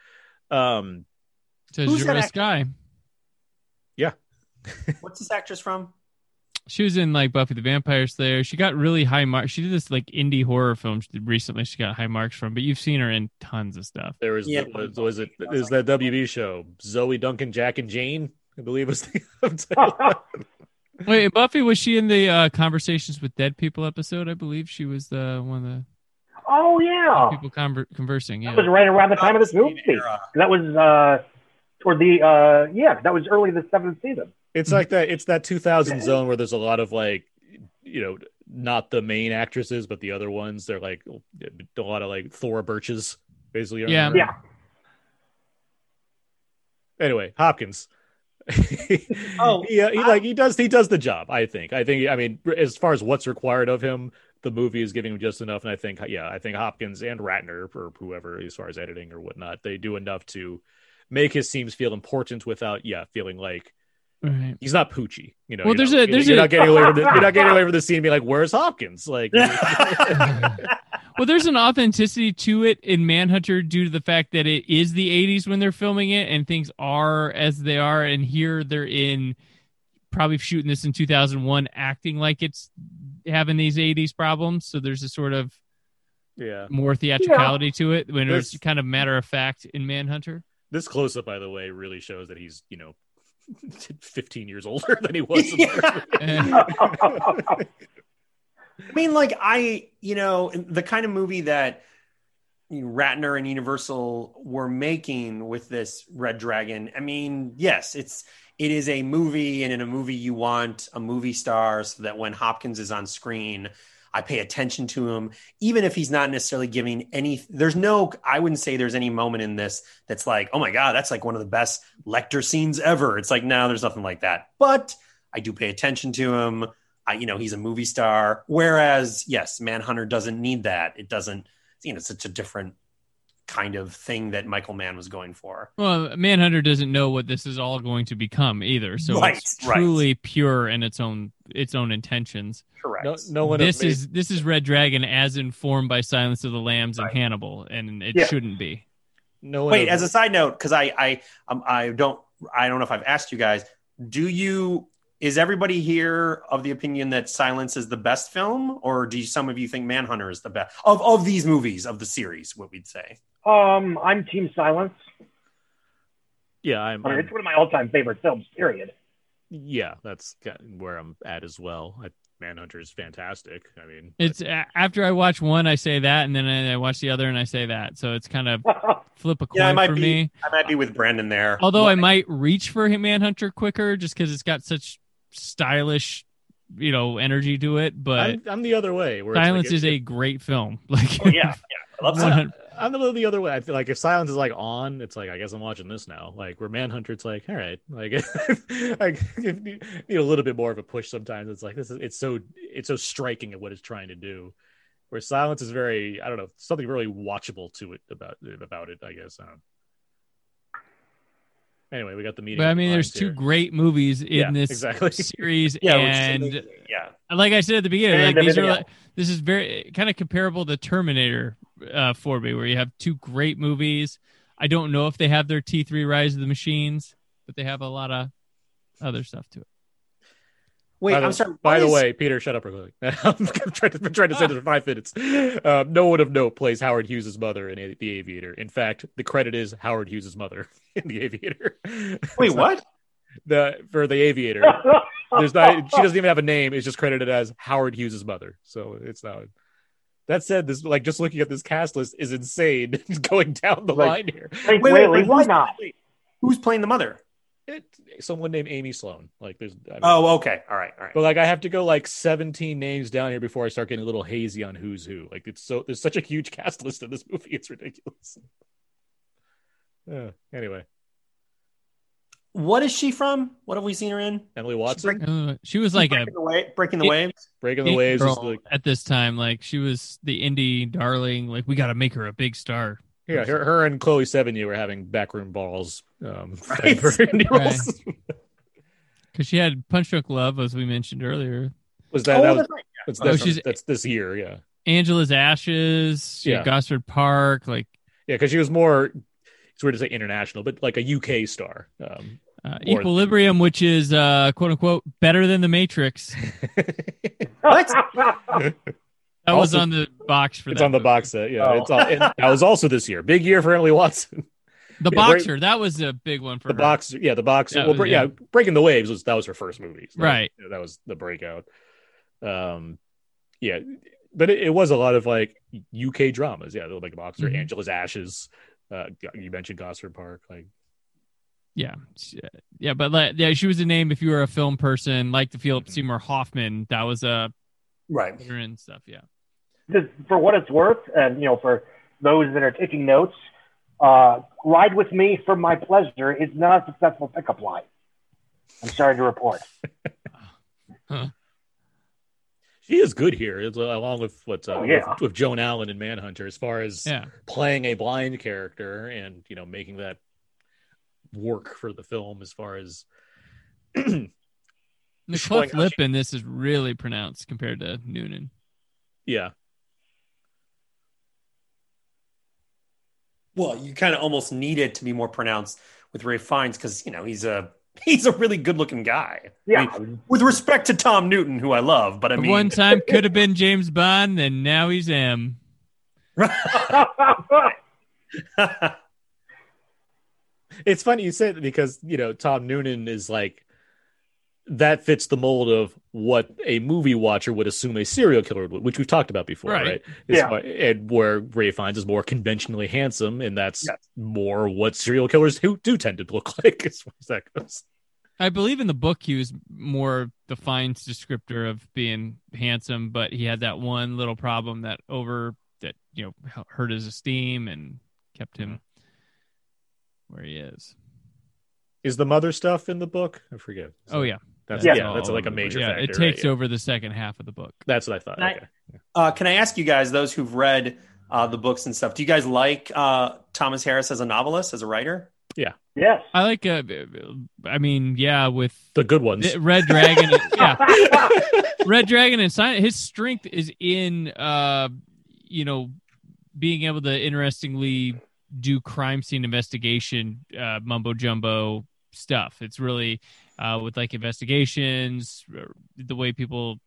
Um, To Who's that Joyce actor? Guy. What's this actress from? She was in like Buffy the Vampire Slayer. She got really high marks. She did this like indie horror film she did recently. She got high marks from, but you've seen her in tons of stuff. there was, Yeah. was, was it is that WB show Zoe Duncan, Jack and Jane, I believe was the title. Wait, Buffy was she in the uh, Conversations with Dead People episode? I believe she was the one of the. oh, yeah. people conver- conversing. Yeah. That was right around the time of this movie. That was uh, toward the, uh, yeah, that was early the seventh season. It's like that. It's that 2000 zone where there's a lot of like, you know, not the main actresses, but the other ones. They're like a lot of like Thora Birches, basically. Yeah. around. Yeah. Anyway, Hopkins. Oh, he, uh, he I- like he does he does the job. I think. I think. I mean, as far as what's required of him, the movie is giving him just enough. And I think, yeah, I think Hopkins and Ratner or whoever, as far as editing or whatnot, they do enough to make his scenes feel important without, yeah, feeling like Right. he's not Poochie. You know, Well, there's not, a- there's you're a- not getting away from the, you're not getting away from the scene and be like, "Where's Hopkins?" Like, Well, there's an authenticity to it in Manhunter due to the fact that it is the 80s when they're filming it and things are as they are. And here they're in probably shooting this in 2001, acting like it's having these 80s problems. So there's a sort of yeah. more theatricality to it when it's kind of matter of fact in Manhunter. This close up, by the way, really shows that he's you know, 15 years older than he was. in the Eh, I mean, like I, you know, the kind of movie that Ratner and Universal were making with this Red Dragon. I mean, yes, it's it is a movie, and in a movie, you want a movie star so that when Hopkins is on screen, I pay attention to him, even if he's not necessarily giving any. There's no, I wouldn't say there's any moment in this that's like, oh my god, that's like one of the best Lecter scenes ever. It's like, no, there's nothing like that. But I do pay attention to him. I, you know, he's a movie star. Whereas, yes, Manhunter doesn't need that. It doesn't, you know, it's such a different kind of thing that Michael Mann was going for. well, Manhunter doesn't know what this is all going to become either. So Right, it's right. truly pure in its own its own intentions. Correct. no, no one. this made- is this is Red Dragon as informed by Silence of the Lambs and Hannibal, and it Yeah. shouldn't be. no one. Wait, as a side note, because I, I, um, I don't, I don't know if I've asked you guys. Do you? Is everybody here of the opinion that Silence is the best film, or do some of you think Manhunter is the best of of these movies of the series? What we'd say. Um, I'm Team Silence. yeah, I'm. I mean, I'm- it's one of my all-time favorite films. Period. yeah, that's where I'm at as well. I, Manhunter is fantastic. I mean, It's a- after I watch one, I say that, and then I I watch the other, and I say that. So it's kind of flip a coin Yeah, I might for be. me. I might be with Brandon there. Although I might reach for Manhunter quicker, just because it's got such stylish, you know, energy to it. But I'm, I'm the other way. Where it's like Silence is a great film. Like, Oh, yeah, yeah. Love hun- I'm a little the other way. I feel like if silence is like on, it's like I guess I'm watching this now. Like where Manhunter, it's like all right, like you need a little bit more of a push. Sometimes it's like this is it's so it's so striking at what it's trying to do. Where silence is very I don't know something really watchable to it about about it. I guess. I. Anyway, we got the meeting. But I mean, there's two here. great movies in Yeah, this exactly. series, Yeah, and amazing. yeah. like I said at the beginning, And like these are like, this is very kind of comparable to Terminator uh, for me, where you have two great movies. I don't know if they have their T3 Rise of the Machines, but they have a lot of other stuff to it. Wait, the, I'm sorry. By the is- way, Peter, shut up real quick. I'm trying to, been trying to say this for five minutes. Um, no one of note plays Howard Hughes' mother in A- The Aviator. In fact, the credit is Howard Hughes' mother in The Aviator. wait, It's not- what? The for The Aviator, there's not. She doesn't even have a name. It's just credited as Howard Hughes' mother. So it's not. That said, this like just looking at this cast list is insane. going down the Like- line here. Wait, Wait, wait, wait, why not? Who's playing the mother? It, someone named Amy Sloan. Like there's. I mean, Oh, okay. All right. All right. But like I have to go like 17 names down here before I start getting a little hazy on who's who. Like it's so there's such a huge cast list in this movie, it's ridiculous. Uh, anyway, What is she from? What have we seen her in? Emily Watson, Uh, she was like a breaking the, wa- breaking the It- waves. Breaking the big Waves is girl like at this time. Like she was the indie darling. Like we got to make her a big star. Yeah, her, her and Chloe Sevigny were having backroom balls. Um, Right. Right. Because she had Punch Drunk Love, as we mentioned earlier. Was that, oh, that was that's that's, Oh, that's, she's- that's this year? Yeah, Angela's Ashes. Yeah. had Gosford Park. Like yeah, because she was more. It's weird to say international, but like a UK star. Um, uh, More- Equilibrium, which is uh, quote unquote better than the Matrix. What? That was on the box for it's that. on the movie. box set. Yeah, Oh. it's all, and that was also this year. Big year for Emily Watson. The Yeah, right- boxer. That was a big one for the her. box yeah the boxer. That well, was- yeah. yeah. breaking the waves was that was her first movie So Right. that was the breakout um yeah but it, it was a lot of like uk dramas yeah like boxer Mhm. angela's ashes uh you mentioned gosford park like Yeah, yeah, but like, yeah, she was a name if you were a film person, like the Philip Mhm. Seymour Hoffman. That was a right. and stuff. Yeah. Just for what it's worth, and you know, for those that are taking notes, uh, "Ride with Me for My Pleasure" is not a successful pickup line. I'm sorry to report. huh. she is good here uh, along with what's uh, Oh, yeah. with, with joan allen and manhunter as far as Yeah. playing a blind character and you know making that work for the film as far as The Showing cleft lip she- in this is really pronounced compared to Noonan. yeah Well, you kind of almost need it to be more pronounced with Ralph Fiennes because you know he's a he's a really good looking guy. Yeah, I mean, with respect to Tom Noonan, who I love, but I mean, One time could have been James Bond, and now he's M. It's funny you say that because you know Tom Noonan is like that fits the mold of what a movie watcher would assume a serial killer would, which we've talked about before, Right. right? Yeah. why- and where Ralph Fiennes is more conventionally handsome, and that's Yes. more what serial killers who do tend to look like, as far as that goes. I believe in the book he was more the fine descriptor of being handsome, but he had that one little problem that over that you know hurt his esteem and kept him mm-hmm. where he is. Is the mother stuff in the book? I forget. Oh yeah, that's Yeah. yeah, that's like a major Yeah, factor. it right? takes Yeah. over the second half of the book. That's what I thought. Can I- okay. uh, can I ask you guys, those who've read uh, the books and stuff, do you guys like uh, Thomas Harris as a novelist, as a writer? Yeah. Yes. I like. Uh, I mean, yeah, with The good ones. Red Dragon. yeah, Red Dragon and Silent. His strength is in, uh, you know, being able to interestingly do crime scene investigation, uh, mumbo jumbo stuff. It's really uh, with like investigations, the way people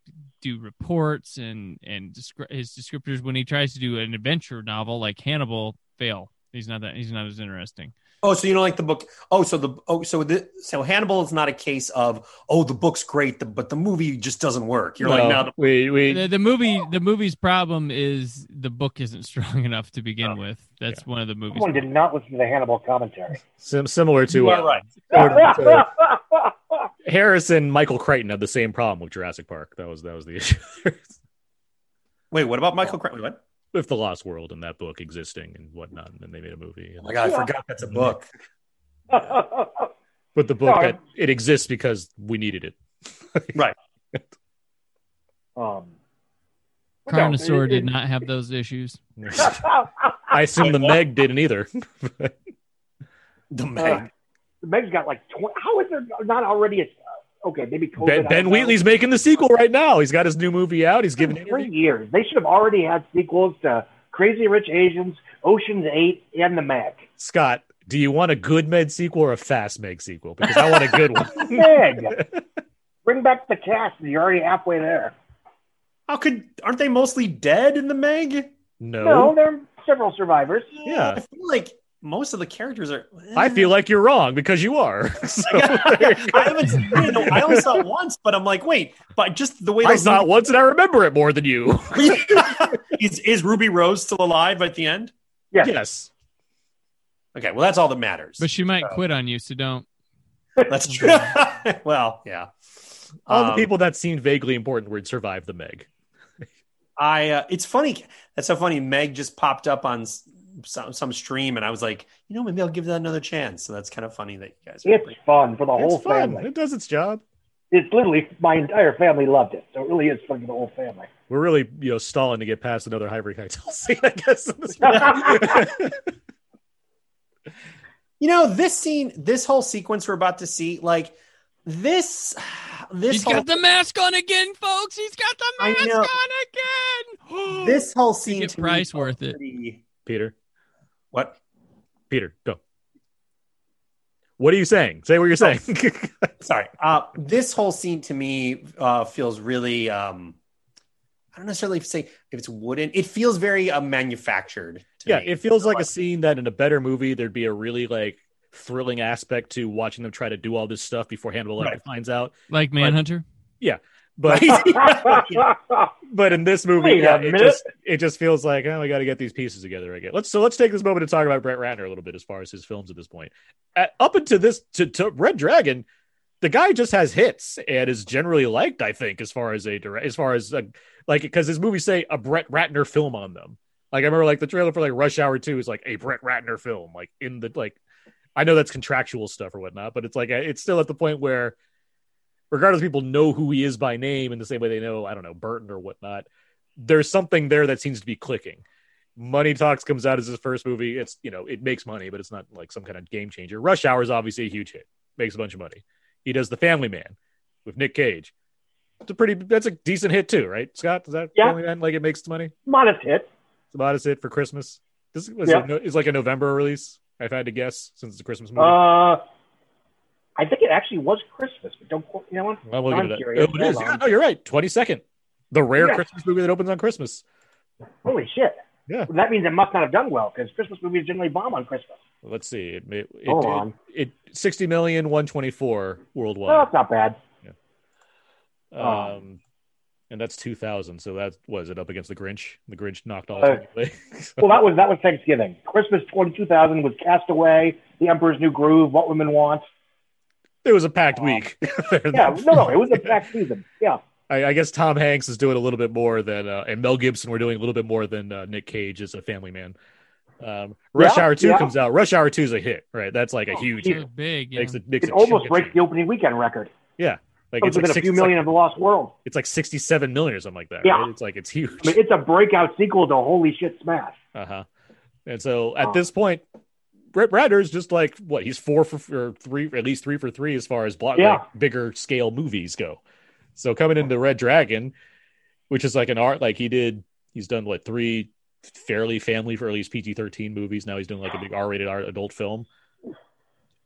do reports and and descri- his descriptors when he tries to do an adventure novel like Hannibal fail. He's not that. He's not as interesting. Oh, so you don't like the book? Oh, so the oh, so the so Hannibal is not a case of oh, the book's great, the, but the movie just doesn't work. You're like, No, no, the, we we the, the movie the movie's problem is the book isn't strong enough to begin Oh, with that's one of the movies Someone did not listen to the Hannibal commentary. sim- similar to you uh, right. similar to- Harris Michael Crichton had the same problem with Jurassic Park. That was that was the issue. Wait, what about Michael? Crichton? What? With the Lost World and that book existing and whatnot, and then they made a movie. Oh my god, I Yeah. forgot that's a book. but the book No, that it exists because we needed it. Right. Um, Carnosaur it- did it- not have those issues. I assume the Meg didn't either. The Uh, Meg. Meg's got like 20. How is there not already a. Okay, maybe COVID. ben ben don't know. Wheatley's making the sequel right now. He's got his new movie out. He's giving Three interviews. years. They should have already had sequels to Crazy Rich Asians, Ocean's Eight, and The Meg. Scott, do you want a good Meg sequel or a fast Meg sequel? Because I want a good one. Meg. Bring back the cast. and You're already halfway there. How could aren't they mostly dead in the Meg? no. No, there are several survivors. Yeah. I feel like most of the characters are. I feel like you're wrong because you are. So, I haven't seen it. No, I only saw it once, but I'm like, wait, but just the way I those saw it once and I remember it more than you. is, is Ruby Rose still alive at the end? Yes. yes. Okay, well that's all that matters. But she might quit on you, so don't. that's true. well, yeah. All the Um, people that seemed vaguely important would survive the Meg. I uh, it's funny. That's so funny. Meg just popped up on s- some, some stream, and I was like, you know, maybe I'll give that another chance. So that's kind of funny that you guys. Are It's fun for the whole fun. family. It does its job. It's literally my entire family loved it. So it really is fun for the whole family. We're really, you know, stalling to get past another Ivory Cartel scene, I guess. in this one. You know, this scene, this whole sequence we're about to see, like this, this He's whole, got the mask on again, folks. He's got the mask on again. this whole scene. Ticket to price felt worth it. pretty- Peter, What? Peter, go. What are you saying? Say what you're saying. Sorry. Uh, this whole scene to me uh, feels really. Um, I don't necessarily say if it's wooden. It feels very uh, manufactured. To yeah, me. it feels like a scene that in a better movie there'd be a really like thrilling aspect to watching them try to do all this stuff before Hannibal Right. finds out. like Manhunter. But but but in this movie, yeah, it just it just feels like oh, we got to get these pieces together again. Let's so let's take this moment to talk about Brett Ratner a little bit as far as his films at this point. At, up until this to, to Red Dragon, the guy just has hits and is generally liked. I think as far as a direct, as far as a, like because his movies say a Brett Ratner film on them. Like I remember like the trailer for like Rush Hour Two is like a Brett Ratner film, like in the like. I know that's contractual stuff or whatnot, but it's like it's still at the point where regardless people know who he is by name in the same way they know, I don't know, Burton or whatnot, there's something there that seems to be clicking. Money Talks comes out as his first movie. It's, you know, it makes money, but it's not like some kind of game changer. Rush Hour is obviously a huge hit, makes a bunch of money. He does The Family Man with Nick Cage. It's a pretty, that's a decent hit too, right, Scott? Does that Yeah. Family Man like it makes money? Modest hit. It's about as hit for Christmas. This was Yeah. like, it's like a November release. If I had to guess, since it's a Christmas movie. Uh, I think it actually was Christmas, but don't quote you know what? well, we'll I'm it. curious. Oh, it is. Yeah, no, you're right. Twenty second, the rare Yeah. Christmas movie that opens on Christmas. Holy shit. Yeah. That means it must not have done well because Christmas movies generally bomb on Christmas. Let's see. It it, it, Hold it, on. it 60 million 124 Oh, worldwide. that's not bad. Yeah. Um and that's 2000. So that was it up against the Grinch. The Grinch knocked all Uh, away. Well, that was that was Thanksgiving. Christmas twenty two thousand was Castaway, The Emperor's New Groove, What Women Want. It was a packed week. Yeah, no, no, it was a packed season. Yeah, I, I guess Tom Hanks is doing a little bit more than uh, and Mel Gibson were doing a little bit more than uh, Nick Cage as a family man. Um, Rush Yeah, Hour 2 yeah. comes out. Rush Hour 2 is a hit, right? That's like a Oh, huge geez. hit. Big. Yeah. Makes it makes it it almost breaks the opening weekend record. Yeah. Like It it's like, within a six, few it's, like, million of the Lost World. it's like 67 million or something like that. Yeah. Right? It's like it's huge. I mean, it's a breakout sequel to Holy Shit Smash. Uh huh. And so at Oh. this point, Brett Ratner's just like what he's four for or three, at least three for three as far as block Yeah. like, bigger scale movies go. So coming into Red Dragon, which is like an art, like he did, he's done what three fairly family for at least PG thirteen movies. Now he's doing like a big R rated art adult film.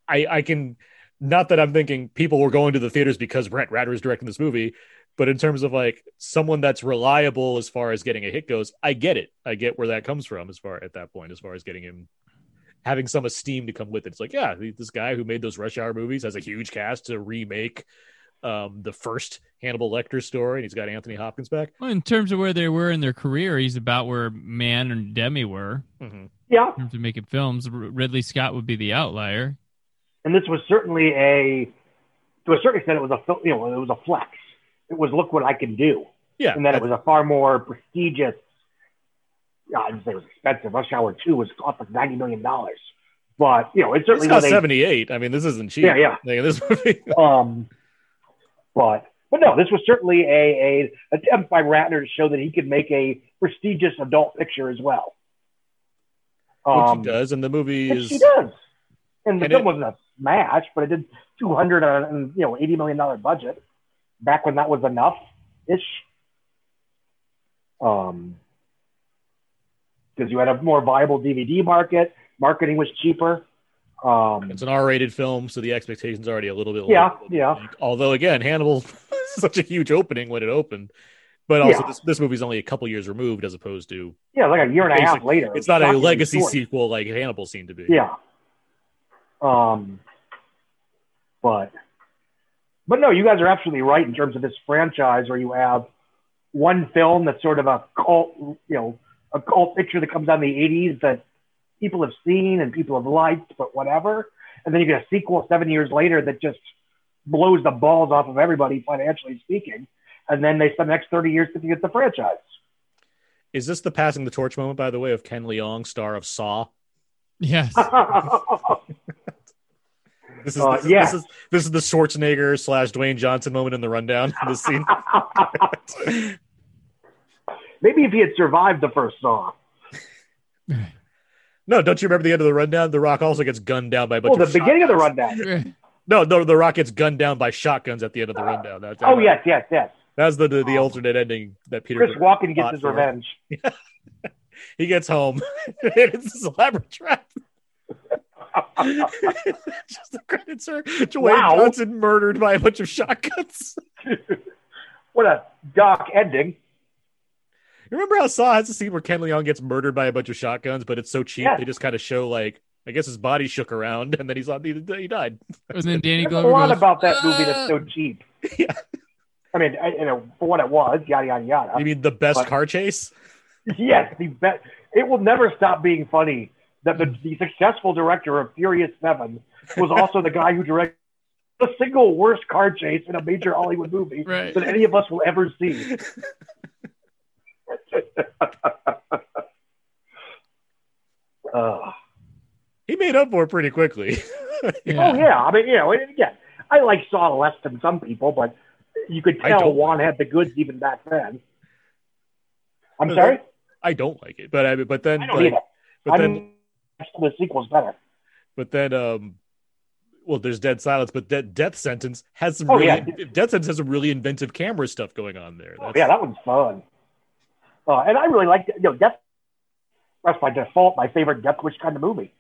I I can not that I'm thinking people were going to the theaters because Brett Ratner is directing this movie, but in terms of like someone that's reliable as far as getting a hit goes, I get it. I get where that comes from as far at that point, as far as getting him having some esteem to come with it. It's like, yeah, this guy who made those Rush Hour movies has a huge cast to remake um, the first Hannibal Lecter story, and he's got Anthony Hopkins back. Well, in terms of where they were in their career, he's about where Mann and Demme were Mm-hmm. Yeah, in terms of making films. Ridley Scott would be the outlier. and this was certainly a, to a certain extent, it was a you know it was a flex. It was look what I can do, Yeah, and then it was a far more prestigious yeah, I didn't say it was expensive. Rush Hour Two was cost like ninety million dollars, but you know it It's certainly got was 78. I mean, this isn't cheap. Yeah, yeah. Like, this movie. um, but but no, this was certainly a, a attempt by Ratner to show that he could make a prestigious adult picture as well. which Um, he does, and the movie which is he does, and the and film it- wasn't a smash, but it did two hundred and you know eighty million dollar budget back when that was enough ish. Um, because you had a more viable DVD market, marketing was cheaper. Um, it's an R-rated film, so the expectations are already a little bit. lower Yeah, yeah. think. Although again, Hannibal such a huge opening when it opened, but also Yeah. this, this movie's only a couple years removed as opposed to yeah, like a year and a half later. it's not a legacy short. sequel like Hannibal seemed to be. Yeah. Um, but but no, you guys are absolutely right in terms of this franchise where you have one film that's sort of a cult, you know, a cult picture that comes out in the '80s that people have seen and people have liked, but whatever. And then you get a sequel seven years later that just blows the balls off of everybody, financially speaking. And then they spend the next 30 years to get the franchise. Is this the passing the torch moment, by the way, of Ken Leung, star of Saw? Yes. This is, Uh, this, is yeah. this is this is the Schwarzenegger slash Dwayne Johnson moment in the rundown. This scene. Maybe if he had survived the first Saw. no, don't you remember the end of the rundown? The Rock also gets gunned down by a bunch oh, of Well, the of beginning of the rundown. No, no, the Rock gets gunned down by shotguns at the end of the rundown. That's, Oh, yes, yes, yes. that's the the, the alternate ending that Peter. Chris Walken gets fought his for. revenge. He gets home. it's a elaborate trap. Just the credits are Dwayne Wow. Johnson murdered by a bunch of shotguns. What a dark ending. Remember how Saw has a scene where Ken Leung gets murdered by a bunch of shotguns, but it's so cheap Yes. they just kind of show like I guess his body shook around and then he's on he, he died. And then Danny There's a lot goes, about that movie that's "Ah." so cheap. Yeah. I mean, I, you know, for what it was, yada yada yada. You mean the best But- car chase? yes, the bet it will never stop being funny that the, the successful director of Furious Seven was also the guy who directed the single worst car chase in a major Hollywood movie Right. that any of us will ever see. uh, He made up for it pretty quickly. Yeah. Oh yeah, I mean, you know, and again, I like Saw less than some people, but you could tell. Wan had the goods even back then. I'm No, sorry, I don't like it, but I but then I don't like, but I then the sequel's better. but then um well there's dead silence but dead death sentence has some Oh, really yeah. death sentence has some really inventive camera stuff going on there Oh, yeah, that one's fun. Uh, and I really like, you know, Death. That's by default my favorite Death Wish kind of movie.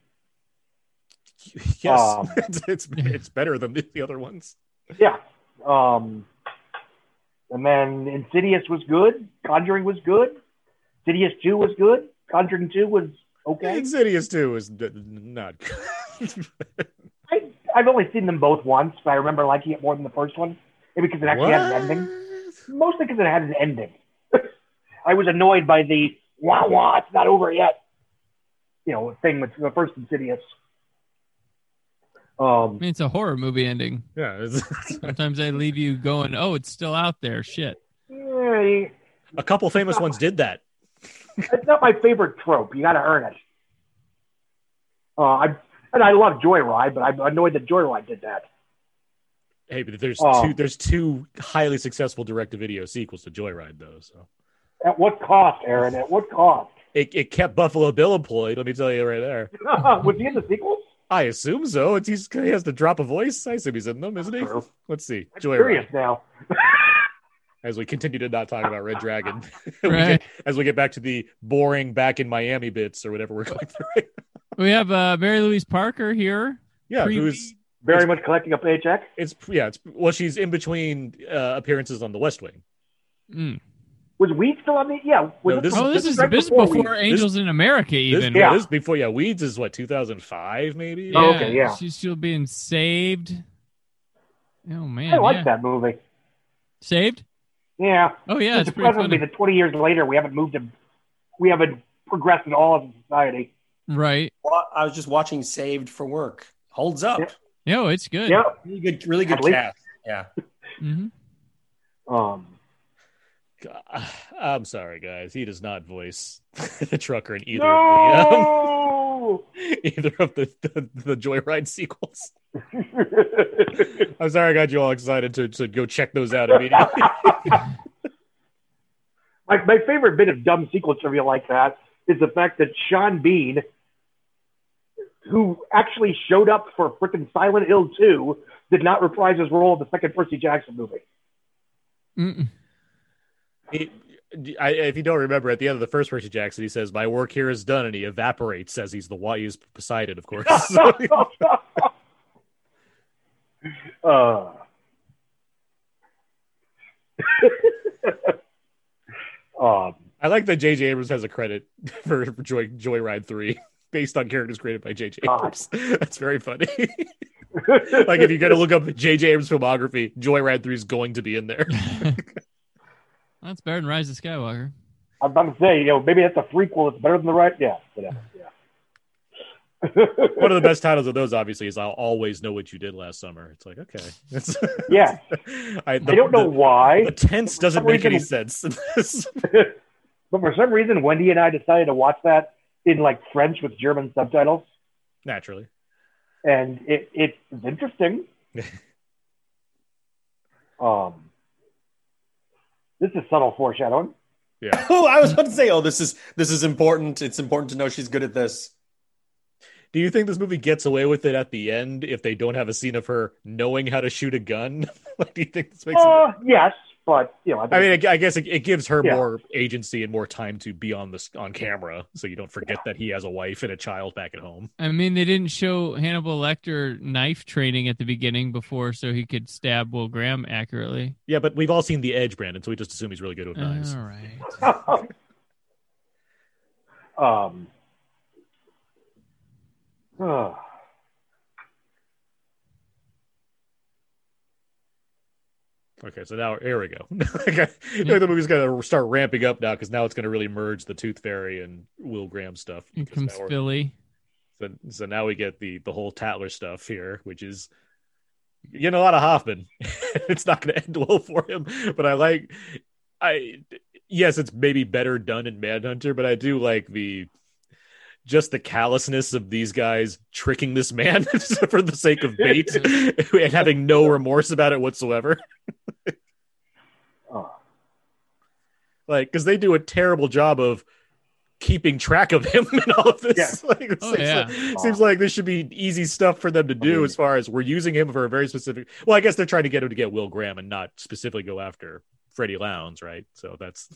yes Um, it's, it's it's better than the, the other ones Yeah. Um, and then Insidious was good. Conjuring was good. Insidious 2 was good. Conjuring 2 was okay. insidious 2 is d- not good I, I've only seen them both once, but I remember liking it more than the first one. Maybe because it actually had an ending. Mostly because it had an ending. I was annoyed by the wah wah, it's not over yet. You know, thing with the first Insidious. I Um, mean, it's a horror movie ending. yeah Sometimes they leave you going, "Oh, it's still out there." Shit. a couple famous ones did that it's not my favorite trope. You got to earn it. Uh, I and I love Joyride, but I'm annoyed that Joyride did that. hey but there's Oh. two there's two highly successful direct-to-video sequels to joyride though so At what cost, Aaron? At what cost? it, it kept buffalo bill employed let me tell you right there was he in the sequel? i assume so it's he's, he has to drop a voice i assume he's in them isn't he True. let's see I'm joyride curious now. as we continue to not talk about Red Dragon, We Right. get- as we get back to the boring back in Miami bits or whatever we're going through. We have uh, Mary Louise Parker here. yeah, Pre- who's Very much collecting a paycheck. it's yeah, it's well, she's in between uh, appearances on The West Wing. Mm. Was Weed still on the? Yeah. Was No, this Oh, this, is right this is before before Weeds. Angels in America, even. yeah. Yeah. this before yeah, Weeds is what 2005 maybe. Oh, okay, yeah. She's still being saved. Oh man, I like yeah. that movie. Saved. Yeah. Oh yeah, it's it's pretty funny. that 20 years later, we haven't moved to, we haven't progressed in all of society. Right. Well, I was just watching Saved for Work. Holds up. Yeah. Yo, it's good. Yeah. Really good, really good At least- cast. Yeah. hmm Um, I'm sorry, guys. He does not voice the trucker in either of the um, either of the, the the Joyride sequels. I'm sorry, I got you all excited to, to go check those out immediately. my, my favorite bit of dumb sequel trivia like that is the fact that Sean Bean, who actually showed up for frickin' Silent Hill 2, did not reprise his role in the second Percy Jackson movie. Mm-mm. He- I, if you don't remember, at the end of the first Percy Jackson, he says, "My work here is done," and he evaporates as he's the why he's Poseidon, of course. So- uh. um, I like that J.J. Abrams has a credit for, for Joy Joyride Three based on characters created by J.J. God. Abrams. That's very funny. like if you got to look up J.J. Abrams filmography, Joyride Three is going to be in there. That's better than Rise of Skywalker. I'm about to say, you know, maybe that's a prequel. It's better than the right. Yeah, whatever. Yeah. One of the best titles of those, obviously, is "I'll always know what you did last summer." It's like, okay, That's- Yeah. I, the- I don't know the- why, The tense doesn't some make any sense. but for some reason, Wendy and I decided to watch that in like French with German subtitles, Naturally, and it it's interesting. um, this is subtle foreshadowing. yeah. Oh, I was about to say, oh, this is this is important. It's important to know she's good at this. Do you think this movie gets away with it at the end if they don't have a scene of her knowing how to shoot a gun? like, do you think this makes? it... Uh, yes, but you know, I, think, I mean, I I guess it, it gives her Yeah. more agency and more time to be on this on camera, so you don't forget that he has a wife and a child back at home. I mean, they didn't show Hannibal Lecter knife training at the beginning before, so he could stab Will Graham accurately. Yeah, but we've all seen The Edge, Brandon, so we just assume he's really good with knives. All right. um, uh, Okay, so now here we go. I like the movie's gonna start ramping up now because now it's gonna really merge the Tooth Fairy and Will Graham stuff. Comes Philly. So, so now we get the the whole Tattler stuff here, which is getting a lot of Hoffman. it's not going to end well for him, but I like. I yes, it's maybe better done in Manhunter, but I do like the just the callousness of these guys tricking this man for the sake of bait and having no remorse about it whatsoever. uh, Like, because they do a terrible job of keeping track of him and all of this. Yeah. Like, Oh, seems, yeah. like, seems like this should be easy stuff for them to do mean- as far as we're using him for a very specific. Well, I guess they're trying to get him to get Will Graham and not specifically go after Freddy Lounds, right? So that's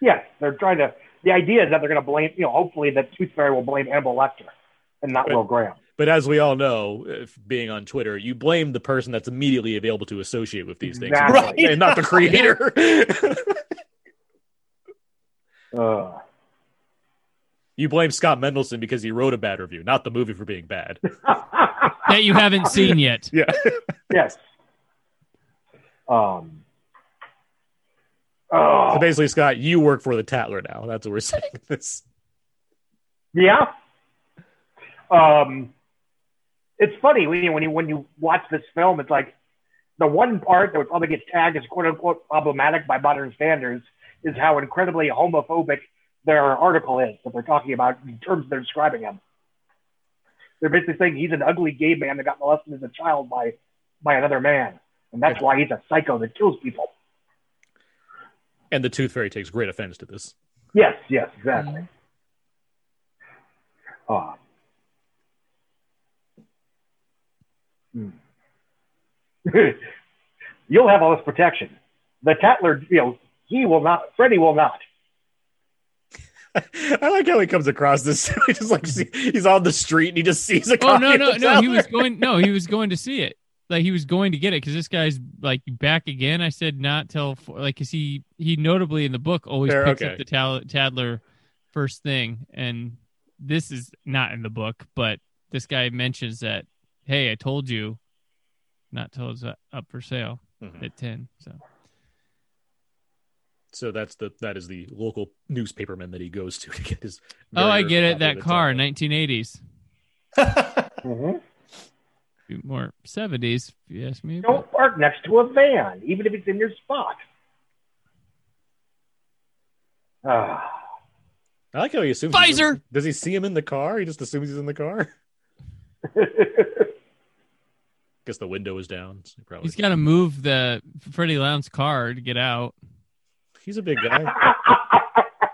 yes, they're trying to. The idea is that they're going to blame. You know, hopefully that Tooth Fairy will blame Hannibal Lecter and not Right. Will Graham. But as we all know, if being on Twitter, you blame the person that's immediately available to associate with these things, Exactly. and not the creator. Uh, you blame Scott Mendelson because he wrote a bad review, not the movie for being bad. That you haven't seen yet. Yeah. yes. Um. So Oh, basically, Scott, you work for the Tattler now. That's what we're saying. This. yeah. Um, it's funny when you when you when you watch this film, it's like the one part that would probably get tagged as quote unquote problematic by modern standards is how incredibly homophobic their article is that they're talking about in terms they're describing him. They're basically saying he's an ugly gay man that got molested as a child by by another man, and that's why he's a psycho that kills people. And the Tooth Fairy takes great offense to this. Yes, yes, exactly. Uh, hmm. You'll have all this protection. The Tattler, you know, he will not. Freddie will not. I like how he comes across this. He just like see, he's on the street and he just sees a Oh copy no, no, no! He Tattler. was going. No, he was going to see it. Like he was going to get it because this guy's like back again. I said not till four, like because he he notably in the book always Fair, picks okay. up the Tal- Tattler first thing, and this is not in the book, but this guy mentions that hey, I told you, not till it's uh, up for sale Mhm. at ten. So So that's the that is the local newspaperman that he goes to to get his. oh, I get it. That car, Tattler. 1980s, Mm-hmm. more 70s, if you ask me. Don't park next to a van, even if it's in your spot. Ah. I like how he assumes. he's Pfizer! does he see him in the car? He just assumes he's in the car. Guess the window is down. so he probably. He's got to move the Freddy Lounds car to get out. He's a big guy.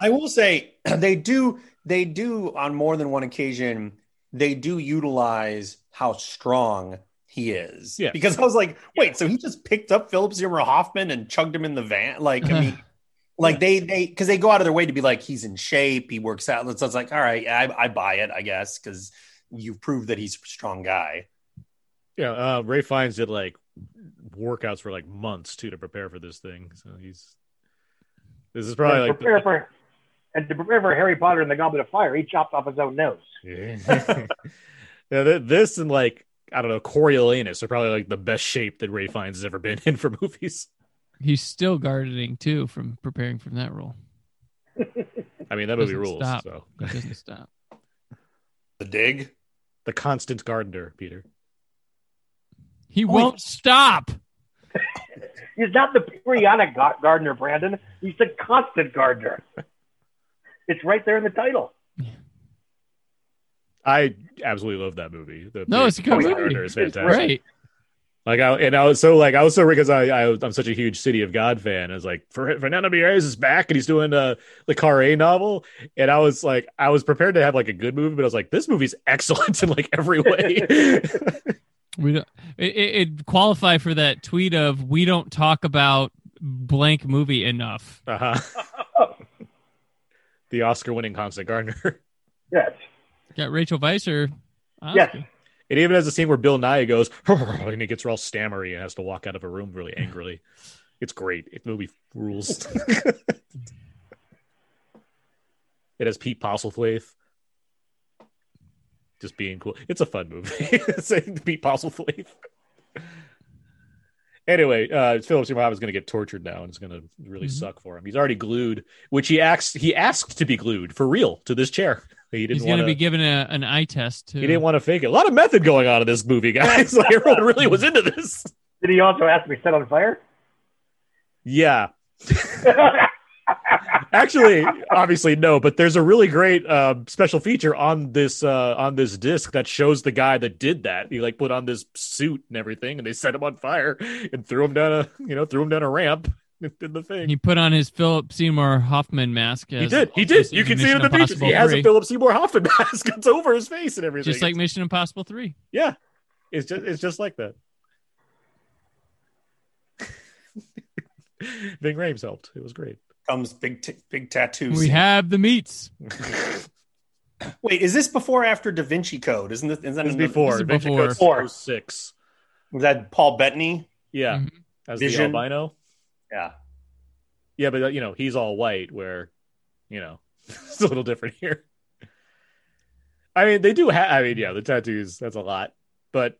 I will say they do they do on more than one occasion they do utilize how strong he is. Yeah. Because I was like, wait, so he just picked up Philip Seymour Hoffman and chugged him in the van? Like, I mean, like they they because they go out of their way to be like he's in shape, he works out. So it's like, all right, I, I buy it, I guess, because you've proved that he's a strong guy. yeah, uh, Ralph Fiennes did like workouts for like months too to prepare for this thing. So he's. This is probably like. prepare for, and to prepare for Harry Potter and the Goblet of Fire, he chopped off his own nose. Yeah. yeah, this and like I don't know, Coriolanus are probably like the best shape that Ralph Fiennes has ever been in for movies. He's still gardening too from preparing from that role. I mean, that movie Doesn't rules. stop. So He doesn't stop. The dig. the constant gardener, Peter. He Wait. won't stop. He's not the periodic gar- gardener, Brandon. He's the constant gardener. It's right there in the title. I absolutely love that movie. The No, it's a good movie. Gardener is It's fantastic. Right. Like I and I was so like I was so because I, I I'm such a huge City of God fan. I was like Fer- Fernando Meirelles is back and he's doing uh, the Carre novel, and I was like I was prepared to have like a good movie, but I was like this movie's excellent in like every way. We don't. It, it, it qualify for that tweet of we don't talk about blank movie enough. uh-huh. the Oscar-winning Constant Gardener. Yes. Got Rachel Weisz. Yes. It even has a scene where Bill Nighy goes and he gets all stammery and has to walk out of a room really angrily. It's great. It movie rules. it has Pete Postlethwaite just being cool. It's a fun movie. Saying Pete Postlethwaite. Anyway, uh, Philip Seymour Hoffman's going to get tortured now, and it's going to really Mhm. suck for him. He's already glued, which he asked. He asked to be glued for real to this chair. He didn't He's going to wanna- be given a, an eye test too. he didn't want to fake it. A lot of method going on in this movie, guys. like everyone really was into this. Did he also ask to be set on fire? Yeah. Actually, obviously no, but there's a really great uh, special feature on this uh, on this disc that shows the guy that did that. He like put on this suit and everything, and they set him on fire and threw him down a you know threw him down a ramp. and Did the thing. He put on his Philip Seymour Hoffman mask. He did. He did. You can see it in the pictures. He has 3, a Philip Seymour Hoffman mask. It's over his face and everything. just like Mission Impossible Three. yeah, it's just it's just like that. Ving Rhames helped. It was great. Comes big t- big tattoos. We have the meats. Wait, is this before or after Da Vinci Code? Isn't this? Is that This before. This is Vinci before. Code's Before. 06. Was that Paul Bettany? Yeah, Mhm. as Vision. the albino. Yeah. Yeah, but you know he's all white, where you know it's a little different here. I mean, they do have. I mean, yeah, the tattoos. That's a lot, but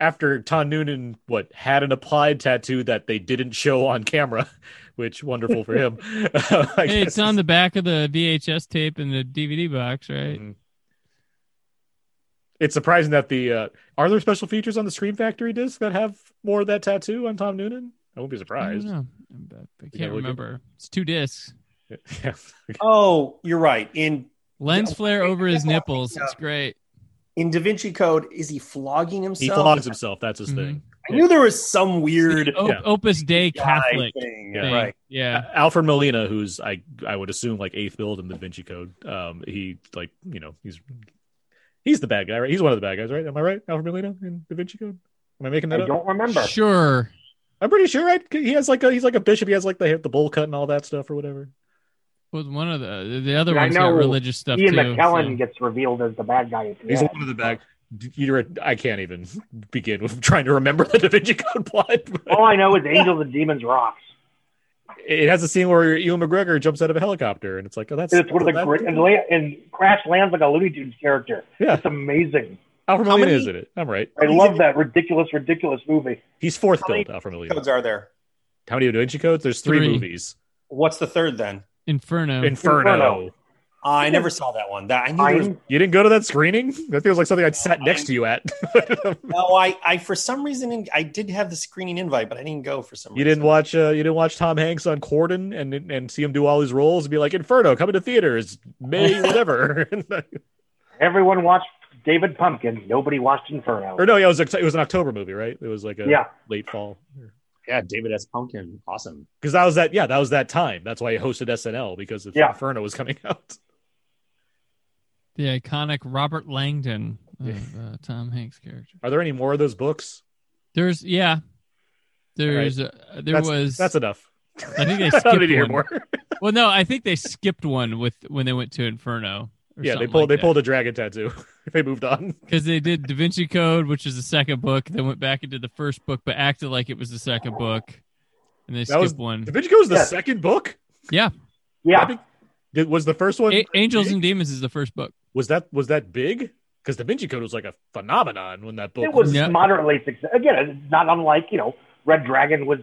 after Tom Noonan, what had an applied tattoo that they didn't show on camera, which wonderful for him. I Hey, guess it's on the back of the VHS tape in the DVD box, right? Mhm. It's surprising that the uh, are there special features on the Scream Factory disc that have more of that tattoo on Tom Noonan? I won't be I don't surprised. know. I I can't look it- remember. It's two discs. Yeah. Oh, you're right. In Lens flare over his nipples. It's great. in Da Vinci Code, is he flogging himself? He flogs himself. That's his Mhm. thing. I knew there was some weird Op- Yeah. Opus Dei Catholic thing. Yeah. thing. Right. Yeah. Alfred Molina, who's I I would assume like eighth billed in the Vinci Code. Um, he like you know he's he's the bad guy, right? He's one of the bad guys, right? Am I right? Alfred Molina in Da Vinci Code. Am I making I that up? don't remember. Sure. I'm pretty sure, right? He has like a he's like a bishop. He has like the the bowl cut and all that stuff or whatever. Was one of the the other Yeah, I ones got religious stuff Ian too. McKellen so- gets revealed as the bad guy at the He's end. one of the bad. You're, I can't even begin with trying to remember the Da Vinci Code plot. All I know is Angels and Demons rocks. It has a scene where Ewan McGregor jumps out of a helicopter, and it's like, oh, that's It's one of the that's- great and, la- and Crash lands like a Looney Tunes character. Yeah. It's amazing. Alfred How Molina many- is in it. I'm right. I love that ridiculous, ridiculous movie. He's fourth How many billed. Alfred Molina. codes are there? How many Da Vinci codes? There's three, Three. movies. What's the third then? Inferno. Inferno. Inferno. I never saw that one. That I knew. There was, You didn't go to that screening? That feels like something I'd sat next to you at. no, I, I for some reason I did have the screening invite, but I didn't go for some. You reason. didn't watch uh, you didn't watch Tom Hanks on Corden and and see him do all his roles and be like Inferno coming to theaters May whatever. Everyone watched David Pumpkin. Nobody watched Inferno. or no, yeah, it was a, it was an October movie, right? It was like a Yeah. late fall. Yeah, David S. Pumpkin, awesome. Because that was that yeah, that was that time. That's why he hosted SNL because if Yeah. Inferno was coming out. The iconic Robert Langdon Yeah. of uh, Tom Hanks character. Are there any more of those books? There's yeah. There's uh, there that's, was that's enough. I think they I don't skipped need to hear one. more. Well, no, I think they skipped one with when they went to Inferno. yeah, they pulled like they that. pulled a dragon tattoo. they moved on. because they did Da Vinci Code, which is the second book, then went back into the first book, but acted like it was the second book, and they That skipped was- one. Da Vinci Code was the Yeah. second book. Yeah, yeah, Did, was the first one A- Angels and Demons is the first book. Was that was that big? Because Da Vinci Code was like a phenomenon when that book it was Yeah. moderately successful. Again, it's not unlike you know Red Dragon was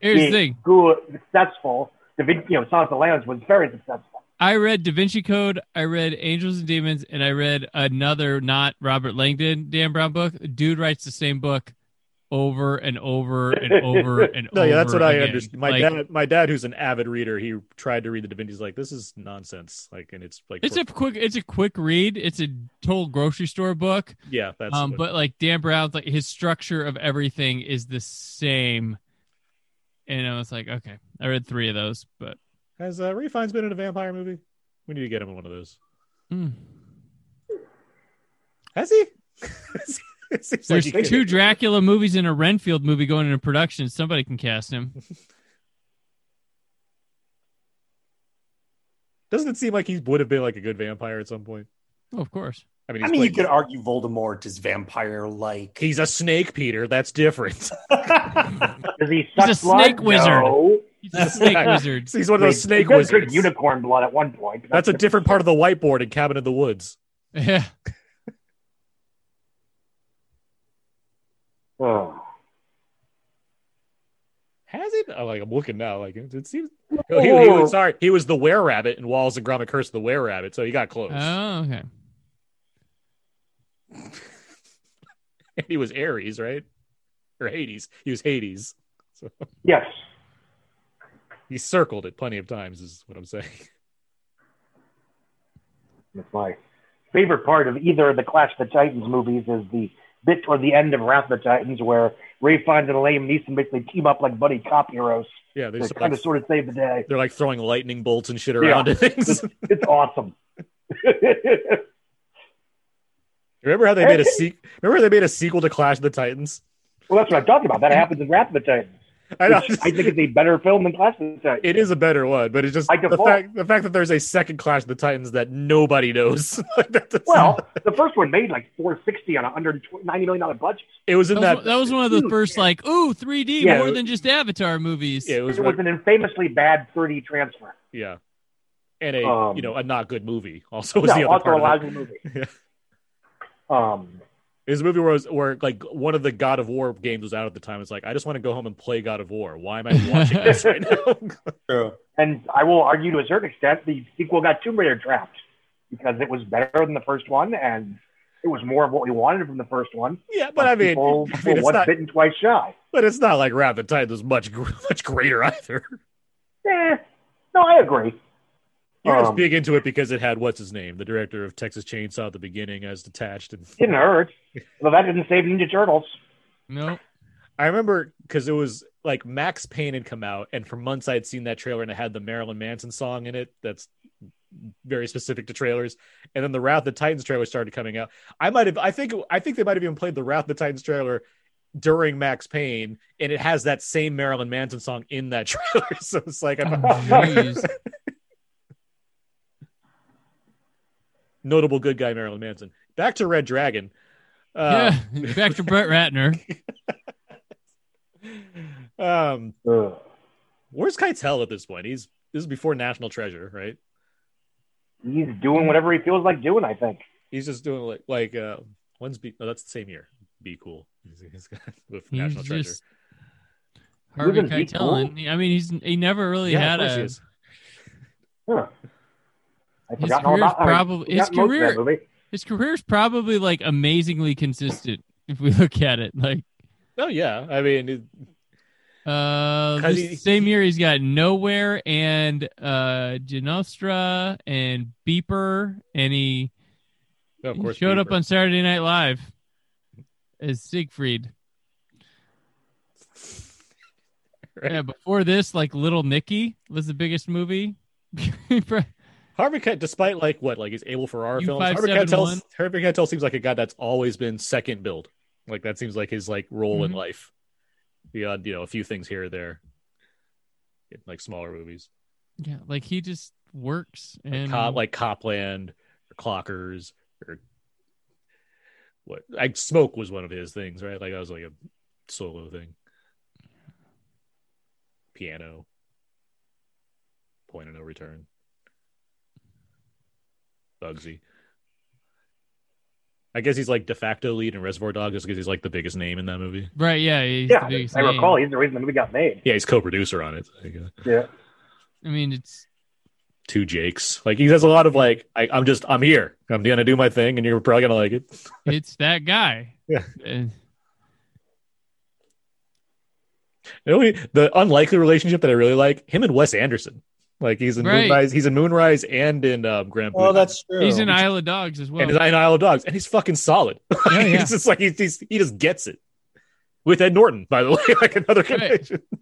Here's the thing: good, successful. The Vin- you know Silence of the Lambs was very successful. I read Da Vinci Code, I read Angels and Demons, and I read another not Robert Langdon Dan Brown book. Dude writes the same book over and over and over and No, over. yeah, that's what I understand. My Like, dad, my dad, who's an avid reader, he tried to read the Da Vinci's like this is nonsense. Like, and it's like, It's a quick. It's a quick read. It's a total grocery store book. yeah, that's um, what- but like Dan Brown's, like his structure of everything is the same. And I was like, okay, I read three of those, but has uh, Ralph Fiennes been in a vampire movie? We need to get him in one of those. mm. Has he? it seems like there's two Dracula movies and a Renfield movie going into production. Somebody can cast him. Doesn't it seem like he would have been like a good vampire at some point? Oh, of course. I mean, I he's, mean, you could argue Voldemort is vampire-like. he's a snake, Peter. That's different. Does he He's suck a blood? snake wizard. No. He's a snake wizard. he's one of those I snake he does drink wizards. unicorn blood at one point. but That's a different part of the whiteboard in Cabin in the Woods. Yeah. Oh. Has he? Oh, like I'm looking now. Like it, it seems. Oh, he, he was sorry. He was the were rabbit in Wallace and Gromit: Curse of the Were Rabbit. So he got close. Oh, okay. he was Ares, right? Or Hades. He was Hades. So Yes. he circled it plenty of times. Is what I'm saying. That's my favorite part of either of the Clash of the Titans movies is the bit toward the end of Wrath of the Titans where Ralph Fiennes and Liam Neeson basically team up like buddy cop heroes Yeah, they kind like, of sort of save the day. they're like throwing lightning bolts and shit around and things. It's, it's awesome. Remember how they made a se- Remember how they made a sequel to Clash of the Titans? well, that's what I'm talking about. That happens in Wrath of the Titans. I know. I think it's a better film than Clash of the Titans. It is a better one, but it's just By the fact the fact that there's a second Clash of the Titans that nobody knows. Like, Well, the first one made like 460 on a 190 million dollar budget. it was in That that. was, that was one of the Huge, first, yeah. like, ooh, 3D Yeah, more it- than just Avatar movies. yeah, it was. It was an infamously bad 3D transfer. yeah, and a Um, you know a not good movie also was No, the other also part a lousy movie. Yeah. Um, It was a movie where, it was, where like one of the God of War games was out at the time. It's like I just want to go home and play God of War. Why am I watching this right now? True. and I will argue to a certain extent the sequel got Tomb Raider trapped because it was better than the first one and it was more of what we wanted from the first one. yeah, but I mean, people I were mean, it's once not. bitten, twice shy. But it's not like Wrath of the Titans was much gr- much greater either. Eh, no, I agree. You're just Um, big into it because it had what's his name, the director of Texas Chainsaw at the beginning, as detached. And Didn't hurt. Well, that didn't save Ninja Turtles. No, I remember because it was like Max Payne had come out, and for months I had seen that trailer and it had the Marilyn Manson song in it. That's very specific to trailers. And then the Wrath of the Titans trailer started coming out. I might have, I think, I think they might have even played the Wrath of the Titans trailer during Max Payne, and it has that same Marilyn Manson song in that trailer. so it's like, Oh, I'm, notable good guy Marilyn Manson. Back to Red Dragon. Uh, yeah. Back to Brett Ratner. um, Ugh. where's Keitel at this point? He's this is before National Treasure, right? He's doing whatever he feels like doing, I think. He's just doing like like uh when's be no that's the same year. Be cool. He's, he's got with He's National Treasure. Harvey Wasn't Keitel. and- I mean, he's he never really Yeah, had of he a is. Huh. I've His all career's about I mean, probably- his forgotten that career- movie. His career's probably like amazingly consistent if we look at it. Like Oh yeah, I mean, it- uh 'Cause this he- same year he's got Nowhere and uh Ginostra and Beeper and he, of he course, showed up on Saturday Night Live as Siegfried. Right. Yeah, before this, like Little Nicky was the biggest movie. Harvey Keitel, despite like what, like he's able for our films. Harvey Keitel. Harvey Keitel seems like a guy that's always been second billed. Like that seems like his like role in Mhm. life. Beyond you know a few things here or there, in, like smaller movies, yeah, like he just works like, and Cop, like Copland or Clockers or what? Like Smoke was one of his things, right? Like that was like a solo thing. Piano. Point of no return. Bugsy. I guess he's like de facto lead in Reservoir Dogs just because he's like the biggest name in that movie. right. Yeah, he's Yeah, the biggest I name. recall he's the reason the movie got made. Yeah, he's co-producer on it. Like, uh, Yeah. I mean, it's two Jakes. Like he has a lot of like, I, I'm just, I'm here. I'm gonna do my thing, and you're probably gonna like it. it's that guy. Yeah. The, only, the unlikely relationship that I really like him and Wes Anderson. Like he's in Right. Moonrise, he's in Moonrise and in um, Grand Oh, that's true. he's in Isle of Dogs as well. and in Isle of Dogs, and he's fucking solid. Yeah, yeah. He's just like he's, he's he just gets it. With Ed Norton, by the way, like another Right. connection.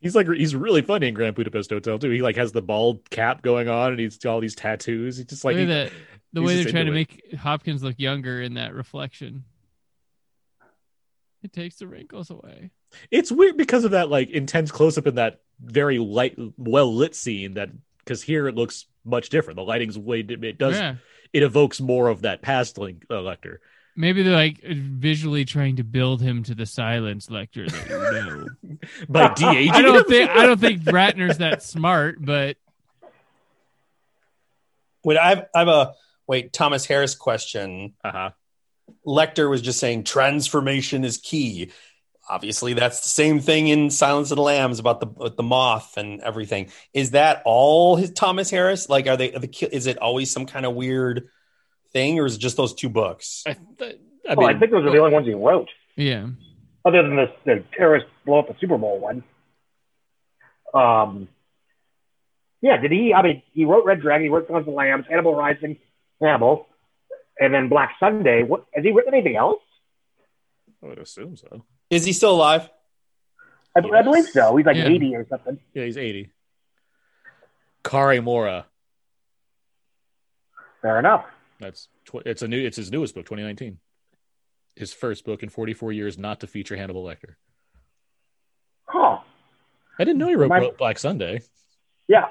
He's like he's really funny in Grand Budapest Hotel too. He like has the bald cap going on, and he's got all these tattoos. He's just like Look he- that. The way they're trying to into make Hopkins look younger in that reflection. It takes the wrinkles away. It's weird because of that like intense close up in that very light, well lit scene. That because here it looks much different. The lighting's way it does Yeah. it evokes more of that past link, uh, Lecter. Maybe they're like visually trying to build him to the silence Lecter that you know. by de. I don't think I don't think Ratner's that smart, but Wait, I've I've a wait Thomas Harris question. Uh-huh. Lecter was just saying transformation is key. Obviously, that's the same thing in Silence of the Lambs about the with the moth and everything. Is that all his Thomas Harris? Like, are they? Are the, ki- is it always some kind of weird thing, or is it just those two books? I, th- I Oh, mean, I think those are the only ones he wrote, yeah. other than this the terrorist blow up the Super Bowl one. Um, yeah, did he? I mean, he wrote Red Dragon, he wrote Sons of the Lambs, Hannibal Rising, Hannibal, and then Black Sunday. What has he written anything else? I would assume so. Is he still alive? I, I believe so. He's like Yeah. 80 or something. Yeah, he's eighty. Cari Mora. Fair enough. That's tw- it's a new it's his newest book, 2019. His first book in 44 years not to feature Hannibal Lecter. Huh. I didn't know he wrote My- Black Sunday. Yeah.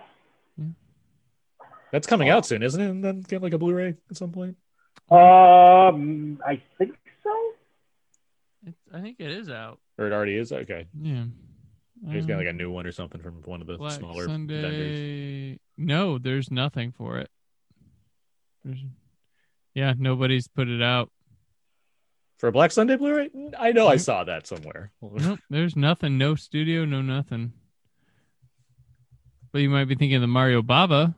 That's coming out soon, isn't it? And then get like a Blu-ray at some point. Um, I think so. It, I think it is out. Or it already is. Okay, Yeah. he's got Um, like a new one or something from one of the Black smaller vendors. No, there's nothing for it. There's, yeah, nobody's put it out. For a Black Sunday Blu-ray, I know I saw that somewhere. Nope, there's nothing. No studio, no nothing. But you might be thinking of the Mario Bava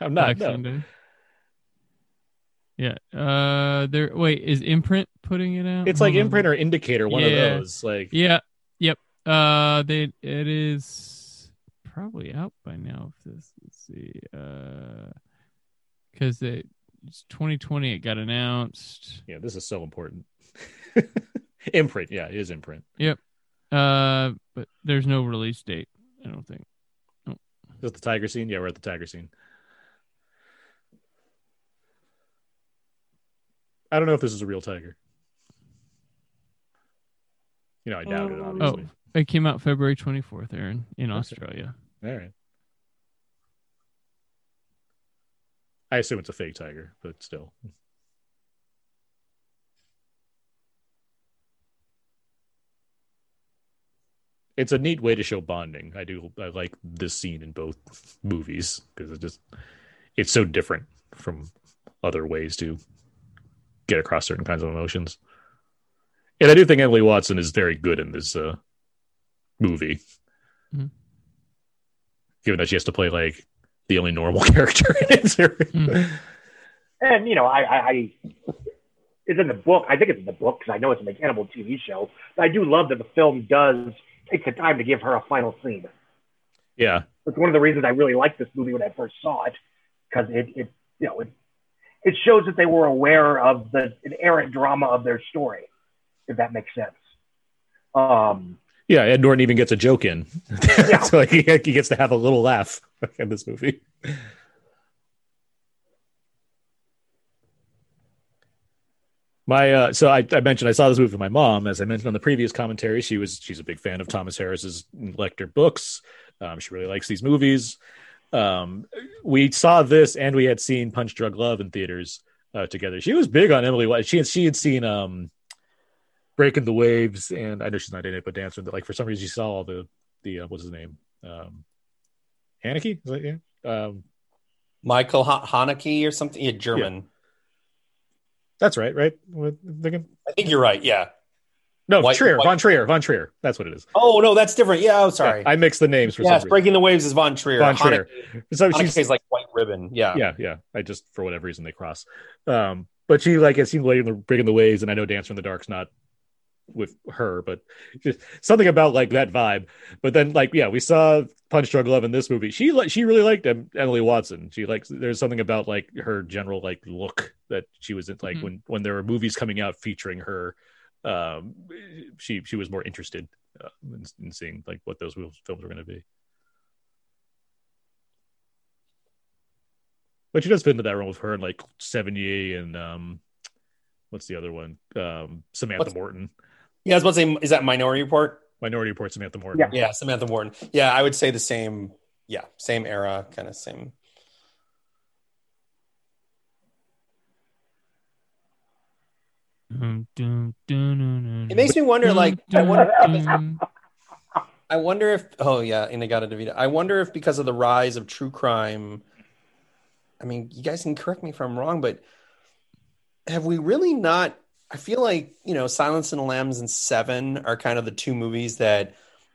I'm Black not. No. Sunday. Yeah. Uh, there. Wait, is Imprint putting it out? It's like. Imprint or Indicator, one Yeah. of those. Like, Yeah. Yep. Uh, they it is probably out by now. If this, let's see. Uh, because it it's 2020. It got announced. yeah, this is so important. imprint, yeah, it is Imprint. Yep. Uh, but there's no release date. I don't think. Is that the tiger scene? Yeah, we're at the tiger scene. I don't know if this is a real tiger. You know, I doubt it, oh. obviously. Oh. It came out February 24th, Aaron, in Okay. Australia. All right. I assume it's a fake tiger, but still. It's a neat way to show bonding. I do. I like this scene in both movies because it just it's so different from other ways to get across certain kinds of emotions. And I do think Emily Watson is very good in this uh, movie. Mhm. given that she has to play like the only normal character in it. Hmm. And you know, I, I, I it's in the book. I think it's in the book because I know it's a cannibal TV show. But I do love that the film does take the time to give her a final scene. yeah, It's one of the reasons I really liked this movie when I first saw it because it, it, you know, it, it shows that they were aware of the inherent drama of their story, if that makes sense. Um, yeah. Ed Norton even gets a joke in, so like he, he gets to have a little laugh in this movie. My uh, so I, I mentioned I saw this movie with my mom. As I mentioned on the previous commentary, she was she's a big fan of Thomas Harris's Lecter books. Um, she really likes these movies. Um, we saw this, and we had seen Punch Drunk Love in theaters uh, together. She was big on Emily White. She had she had seen um, Breaking the Waves, and I know she's not in it, but dancing. Like for some reason, she saw all the the uh, what's his name, um, Haneke. Is that yeah? Um, Michael ha- Haneke or something. Yeah, German. that's right, right? Thinking? I think you're right. Yeah. No, White- Trier, White- Von Trier, Von Trier. That's what it is. Oh no, that's different. Yeah. Oh, sorry. Yeah, I mixed the names for yes, some reason. Breaking the Waves is Von Trier. Von Trier. Haneke, So she's like white ribbon. Yeah. yeah, yeah. I just for whatever reason they cross. Um, but she like it seemed in the breaking the waves, and I know Dancer in the Dark's not with her, but just something about like that vibe. But then like yeah, we saw Punch Drunk Love in this movie. She like she really liked em- Emily Watson. She likes there's something about like her general like look that she was in like Mhm. when when there were movies coming out featuring her. Um, she she was more interested uh, in, in seeing like what those films were going to be. But she does fit into that role with her and like 70 and um what's the other one? Um Samantha What's- Morton. Yeah. I was about to say, is that Minority Report? Minority Report Samantha Morton. Yeah. Yeah, Samantha Morton. Yeah, I would say the same. Yeah, same era, kind of same. It makes me wonder. Like, I wonder. I wonder if. Oh yeah, In-A-Gadda-Da-Vida. I wonder if because of the rise of true crime. I mean, you guys can correct me if I'm wrong, but have we really not? I feel like you know, Silence and the Lambs and Seven are kind of the two movies that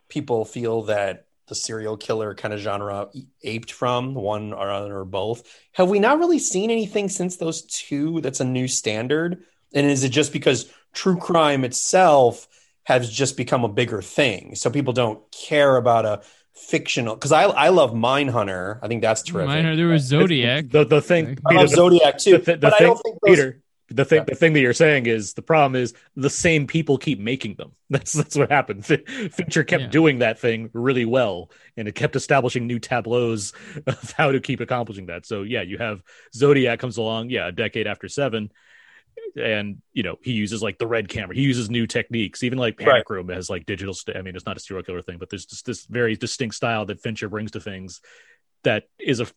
people feel that the serial killer kind of genre aped from one or other or both. Have we not really seen anything since those two that's a new standard? And is it just because true crime itself has just become a bigger thing? So people don't care about a fictional because I I love Mindhunter. I think that's terrific. Mine, there was Zodiac. The the thing I love Zodiac too, the, the, the but I don't think those, Peter, the thing Yeah. the thing that you're saying is the problem is the same people keep making them. That's that's what happened. Fincher kept Yeah. doing that thing really well, and it kept establishing new tableaus of how to keep accomplishing that. So yeah, you have Zodiac comes along, yeah, a decade after Seven, and you know he uses like the red camera. He uses new techniques. Even like Panic Room has like digital. St- I mean, it's not a serial killer thing, but there's just this very distinct style that Fincher brings to things that is a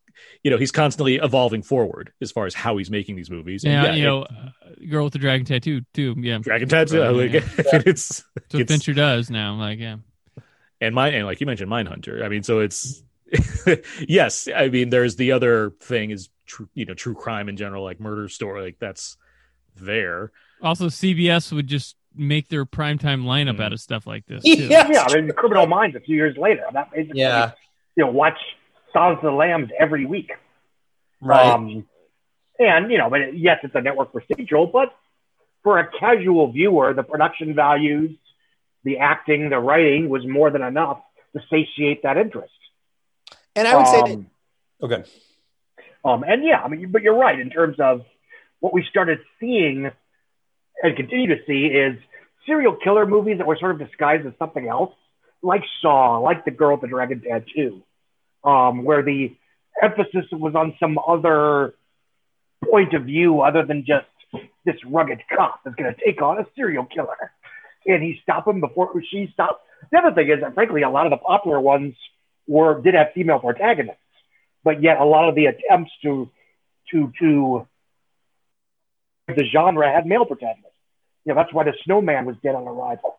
you know he's constantly evolving forward as far as how he's making these movies. And Yeah, you it- know, uh, girl with the dragon tattoo too. Yeah, Dragon Tattoo. Right, like, yeah. it's that's what it's- Fincher does now. Like, yeah, and my and like you mentioned Mindhunter. I mean, so it's yes. I mean, there's the other thing is true. You know, true crime in general, like murder story, like that's there. also CBS would just make their primetime lineup Mhm. out of stuff like this. Too. Yeah. yeah, I mean, Criminal Minds a few years later. That basically, Yeah. you know, watch Silence of the Lambs every week. right? Um, and you know, but yes, it's a network procedural, but for a casual viewer, the production values, the acting, the writing was more than enough to satiate that interest. and I would say that. Um, Okay. Um, and yeah, I mean, but you're right in terms of what we started seeing and continue to see is serial killer movies that were sort of disguised as something else, like Saw, like The Girl with the Dragon Tattoo, um, where the emphasis was on some other point of view other than just this rugged cop that's going to take on a serial killer. Can he stop him before she stops? The other thing is that, frankly, a lot of the popular ones were did have female protagonists but yet a lot of the attempts to to to the genre had male protagonists. You know, that's why the Snowman was dead on arrival.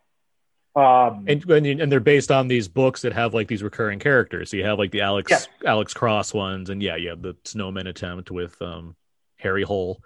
Um, And, and and they're based on these books that have like these recurring characters. So you have like the Alex Yes. Alex Cross ones, and yeah, you have the Snowman attempt with um Harry Hole,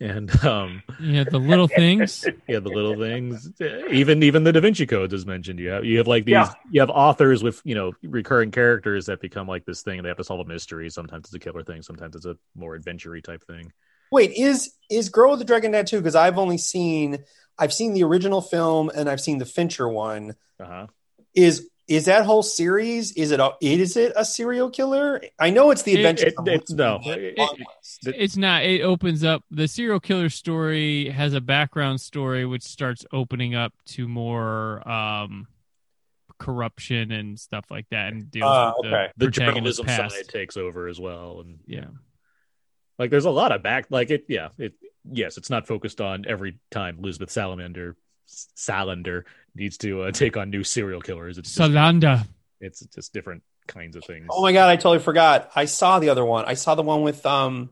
and um, Yeah, the little things. yeah, the little things. Even even the Da Vinci Code is mentioned. You have you have like these. Yeah. You have authors with you know recurring characters that become like this thing. They have to solve a mystery. Sometimes it's a killer thing. Sometimes it's a more adventure type thing. Wait, is is Girl with the Dragon Tattoo? Because I've only seen I've seen the original film and I've seen the Fincher one. Uh huh. Is is that whole series? Is it a is it a serial killer? I know it's the It- adventure. it- it- no, it- it- It's not. It opens up the serial killer story has a background story which starts opening up to more um corruption and stuff like that, and deals Ah, with okay. The the protagonist's journalism past. side takes over as well, and Yeah, like there's a lot of back. Like it, yeah. It yes, it's not focused on every time Elizabeth Salamander Salander needs to uh, take on new serial killers. It's just, Salander. it's just different kinds of things. Oh my god, I totally forgot. I saw the other one. I saw the one with um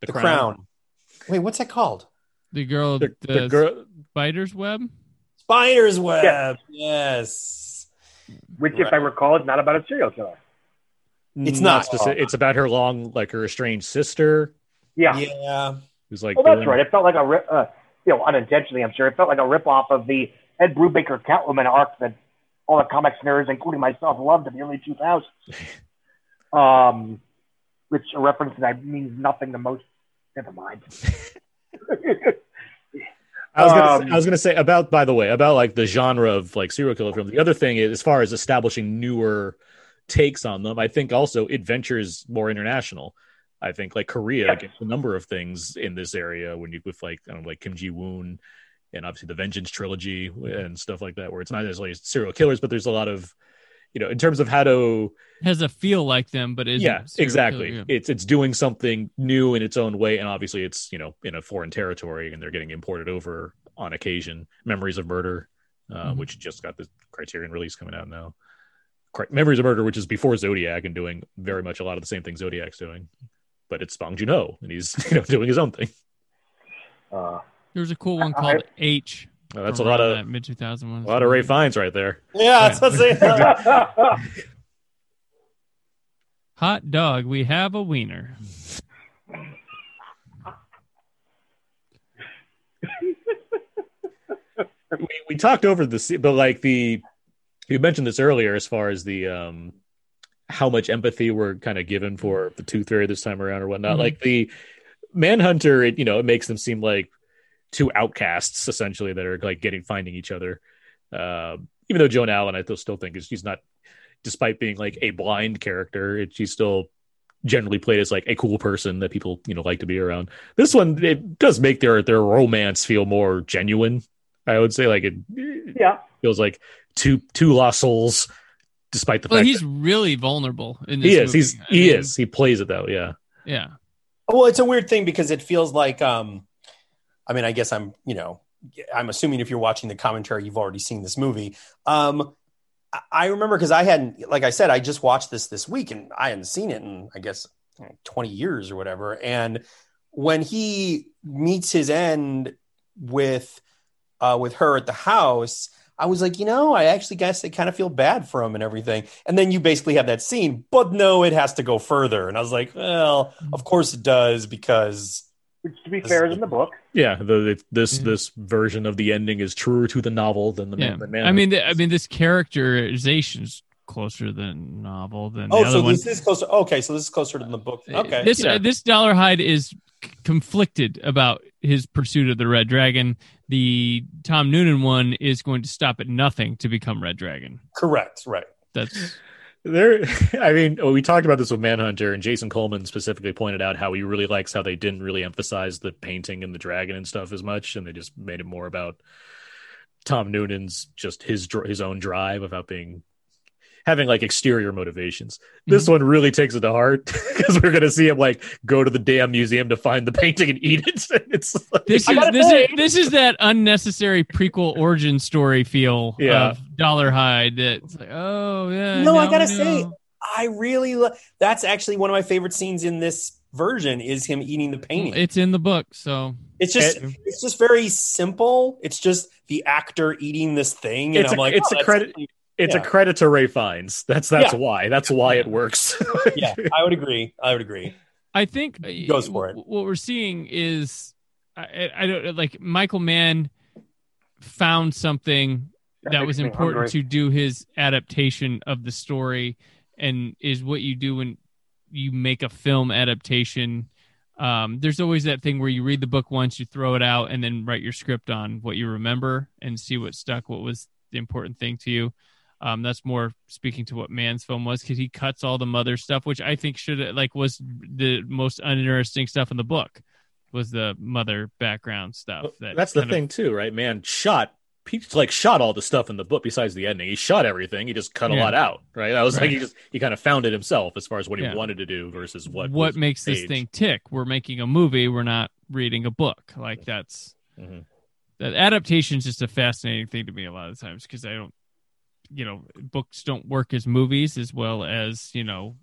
The Crown. wait, what's that called? The girl, The, the, the girl. spider's web. Spider's Web. Yeah. Yes. Which, if I recall, is not about a serial killer. It's not. speci- it's about her long, like her estranged sister, Yeah. Yeah. Who's like. Well, that's right. It felt like a rip, uh, you know, unintentionally, I'm sure. It felt like a rip off of the Ed Brubaker Catwoman arc that all the comics nerds, including myself, loved in the early 2000s. um, which a reference that means nothing to most. Never mind. I was, gonna, Um, I was gonna say about, by the way, about like the genre of like serial killer films. The other thing is, as far as establishing newer takes on them, I think also it ventures more international. I think like Korea Yeah. gets a number of things in this area when you with like I don't know, like Kim Ji Woon and obviously the Vengeance trilogy and stuff like that, where it's not necessarily serial killers, but there's a lot of you know in terms of how to Has a feel like them, but isn't yeah exactly killer, yeah. it's it's doing something new in its own way and obviously it's you know in a foreign territory and they're getting imported over on occasion memories of murder uh, Mhm. which just got the criterion release coming out now memories of murder which is before zodiac and doing very much a lot of the same thing zodiac's doing but it's bong joon-ho and he's you know doing his own thing Uh, There was a cool one I- called H. Uh, that's a lot of mid two thousand one. a lot of ray fiennes right there Yeah, that's what I'm saying. Hot dog, we have a wiener. we, we talked over this but like the you mentioned this earlier as far as the um how much empathy we're kind of given for the tooth fairy this time around or whatnot Mhm. like the manhunter it you know it makes them seem like two outcasts essentially that are like getting finding each other um even though joan allen i still- still think is she's not despite being like a blind character it, she's still generally played as like a cool person that people you know like to be around this one it does make their their romance feel more genuine i would say like it, it yeah. feels like two two lost souls despite the Well, fact he's that really vulnerable in this he is movie. he's I he mean, is he plays it though yeah Yeah. Well, it's a weird thing because it feels like um I mean, I guess I'm, you know, I'm assuming if you're watching the commentary you've already seen this movie. Um I- I remember because I hadn't like I said I just watched this this week and I hadn't seen it in I guess 20 years or whatever and when he meets his end with uh with her at the house I was like, you know, I actually guess I kind of feel bad for him and everything. And then you basically have that scene, but no, it has to go further. And I was like, well, mm-hmm. of course it does because Which, to be fair, is in the book. yeah the, it- this Yeah. this version of the ending is truer to the novel than the Yeah. man, the man I mean, the, I mean, this characterization's closer than novel than oh, the other so one. this is closer. Okay, so this is closer to the book. Uh, okay, This Yeah. uh, this Dolarhyde is c- conflicted about his pursuit of the Red Dragon. The Tom Noonan one is going to stop at nothing to become Red Dragon. correct, right? That's there i mean we talked about this with manhunter and jason coleman specifically pointed out how he really likes how they didn't really emphasize the painting and the dragon and stuff as much and they just made it more about tom noonan's just his his own drive about being having like exterior motivations this mm-hmm. one really takes it to heart because we're gonna see him like go to the damn museum to find the painting and eat it it's like, this is this say- is this is that unnecessary prequel origin story feel Yeah. of Dolarhyde. That's like, oh yeah. No, I gotta we say. I really lo- that's actually one of my favorite scenes in this version is him eating the painting. it's in the book. So it's just it- it's just very simple. It's just the actor eating this thing, and It's I'm a- like, it's oh, a credit- really- it's Yeah. a credit to ray fiennes that's that's Yeah. why that's why it works yeah, I would agree. I would agree. I think uh, Goes for it. What we're seeing is I, I don't like Michael Mann found something that, makes was important to do his adaptation of the story and is what you do when you make a film adaptation um, there's always that thing where you read the book once you throw it out and then write your script on what you remember and see what stuck what was the important thing to you um, that's more speaking to what Mann's film was because he cuts all the mother stuff which i think should like was the most uninteresting stuff in the book was the mother background stuff that That's the kind of- thing too, right? Mann shot he like shot all the stuff in the book besides the ending. He shot everything. He just cut a Yeah. lot out, right? I was like he just he kind of found it himself as far as what he Yeah. wanted to do versus what what makes this thing tick we're making a movie we're not reading a book like that's Mhm. that adaptation is just a fascinating thing to me a lot of times because i don't you know books don't work as movies as well as you know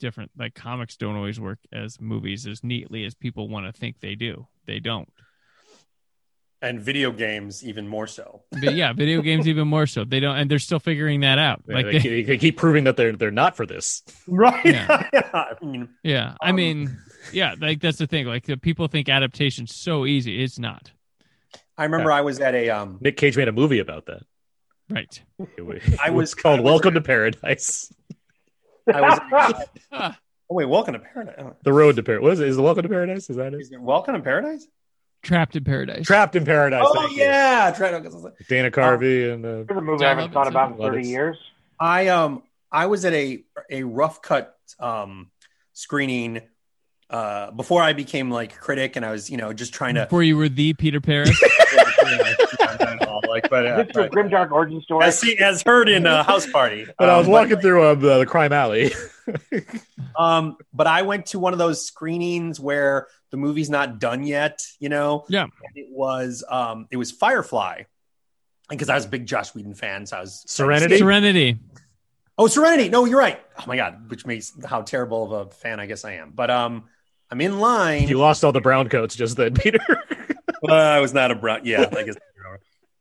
different like comics don't always work as movies as neatly as people want to think they do they don't and video games even more so. but yeah video games even more so they don't and they're still figuring that out They, like they, they, keep- they keep proving that they're they're not for this. Right. Yeah. I mean, yeah i Um, mean yeah like that's the thing like the people think adaptation's so easy it's not I remember I was at a um Nick Cage made a movie about that. Right It was, I it was- called I was- Welcome to Paradise. I was Oh wait, Welcome to Paradise. Oh, The Road to Paradise. What is it? Is the Welcome to Paradise? Is that it? is it Welcome to Paradise? trapped in paradise Trapped in Paradise. Oh thank you. yeah, Try to- Dana Carvey and uh, It's a movie I haven't thought about in 30 it. years. I um I was at a a rough cut um screening uh before I became like critic and I was you know just trying to before you were the Peter Paris. like but, Is uh, this your grimdark origin story? as, see, as heard in uh, House Party. But I was Um, walking through uh, the, the crime alley. Um, but I went to one of those screenings where the movie's not done yet, you know. Yeah. And it was um, it was Firefly, because I was a big Joss Whedon fan, so I was Serenity? Serenity. Oh, Serenity. No, you're right. Oh my god, which makes how terrible of a fan I guess I am. But um, I'm in line. you lost all the brown coats just then, Peter. Uh, I was not a brown. Yeah, I guess.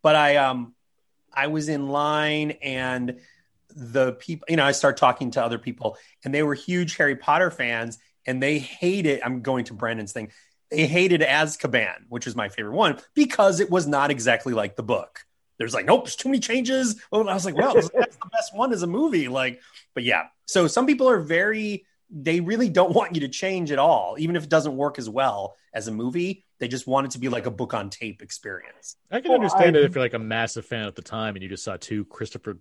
But I um, I was in line and the people, you know, I start talking to other people, and they were huge Harry Potter fans, and they hated. I'm going to Brandon's thing. They hated Azkaban, which is my favorite one, because it was not exactly like the book. There's like, nope, there's too many changes. Well, I was like, well, that's the best one as a movie. Like, but yeah. So some people are very, they really don't want you to change at all, even if it doesn't work as well as a movie. They just want it to be like a book on tape experience. I can Well, understand I- it if you're like a massive fan at the time and you just saw two Christopher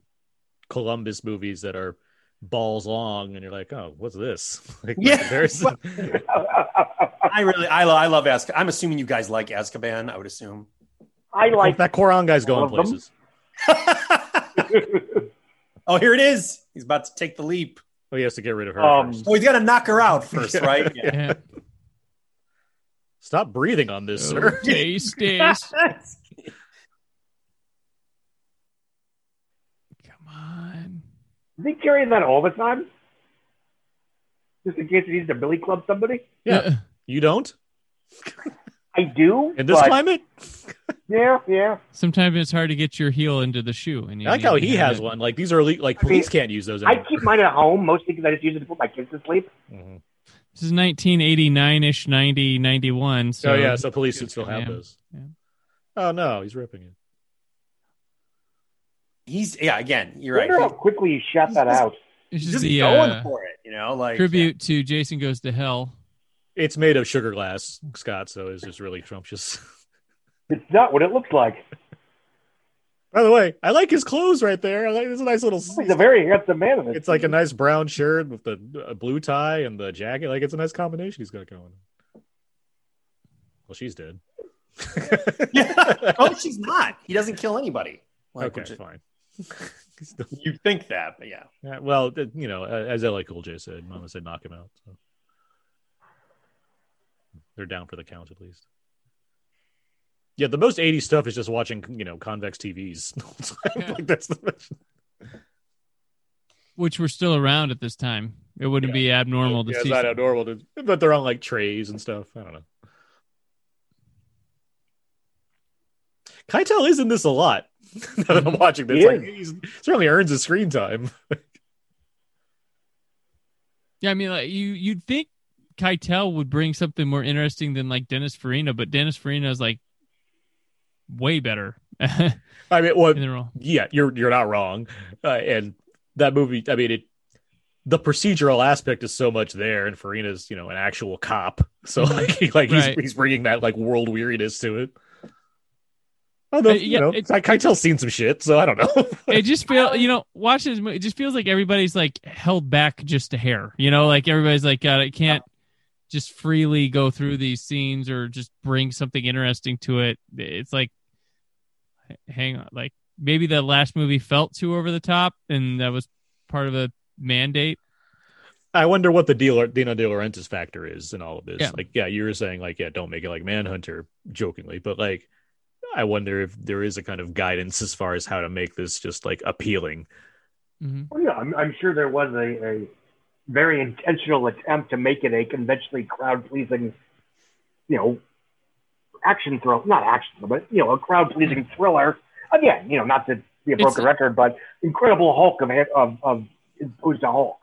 Columbus movies that are balls long and you're like, oh, what's this? Like, Yeah. comparison. I really, I, lo- I love Azkaban. I'm assuming you guys like Azkaban. I would assume. I like that Cuarón guy's going all of them. places. oh, here it is. He's about to take the leap. Oh, he has to get rid of her Um, first. Oh, he's got to knock her out first, right? Yeah. Yeah. Stop breathing on this, Oh, sir. taste, taste. Come on. Is he carrying that all the time? Just in case he needs to billy club somebody? Yeah. You don't I do. in this climate. Yeah, yeah. Sometimes it's hard to get your heel into the shoe, and you I like need how he have has it. one. Like these are le- like I mean, police can't use those. I keep mine at home mostly because I just use it to put my kids to sleep. Mhm. This is 1989 ish, 90, 91. So oh yeah, so police would still have Yeah. those. Yeah. Oh no, he's ripping it. He's yeah. Again, you're I right. wonder how quickly he shot that out. it's He's just just the going uh, for it, you know. Like tribute to Jason Goes to Hell. It's made of sugar glass, Scott. So it's just really scrumptious. It's not what it looks like. By the way, I like his clothes right there. I like it's a nice little. He's a very handsome man. In this It's like a nice brown shirt with the a blue tie and the jacket. Like it's a nice combination he's got going. Well, she's dead. Yeah. oh, she's not. He doesn't kill anybody. Like, okay, which is- fine. you think that, but yeah. Yeah, well, uh, you know, uh, as LL Cool J said, Mama said knock him out. So. They're down for the count at least. Yeah, the most 80s stuff is just watching, you know, convex TVs. Yeah. like that's the which were still around at this time. It wouldn't be abnormal to yeah, it's see. not abnormal, to, but they're on like trays and stuff. I don't know. Keitel is in this a lot. now that I'm watching this, He like, is. he's certainly earns his screen time. Yeah, I mean, like you, you'd think Keitel would bring something more interesting than like Dennis Farina, but Dennis Farina is like way better. I mean, well, yeah, you're you're not wrong. Uh, and that movie, I mean, it the procedural aspect is so much there, and Farina's you know an actual cop, so like he, like he's Right. he's bringing that like world weariness to it. Although Uh, you know, it's- I Keitel's seen some shit, so I don't know. it just feel you know watching this movie, it just feels like everybody's like held back just a hair you know like everybody's like god i can't just freely go through these scenes or just bring something interesting to it it's like hang on like maybe the last movie felt too over the top and that was part of a mandate I wonder what the deal Dino De Laurentiis factor is in all of this. Yeah. Like, yeah, you were saying like, yeah, don't make it like Manhunter, jokingly, but like, I wonder if there is a kind of guidance as far as how to make this just like appealing. Mm-hmm. Well, yeah, I'm, I'm sure there was a, a very intentional attempt to make it a conventionally crowd pleasing, you know, action thrill, not action, but, you know, a crowd pleasing thriller. Again, you know, not to be a It's- broken record, but Incredible Hulk of, of, of opposed to Hulk.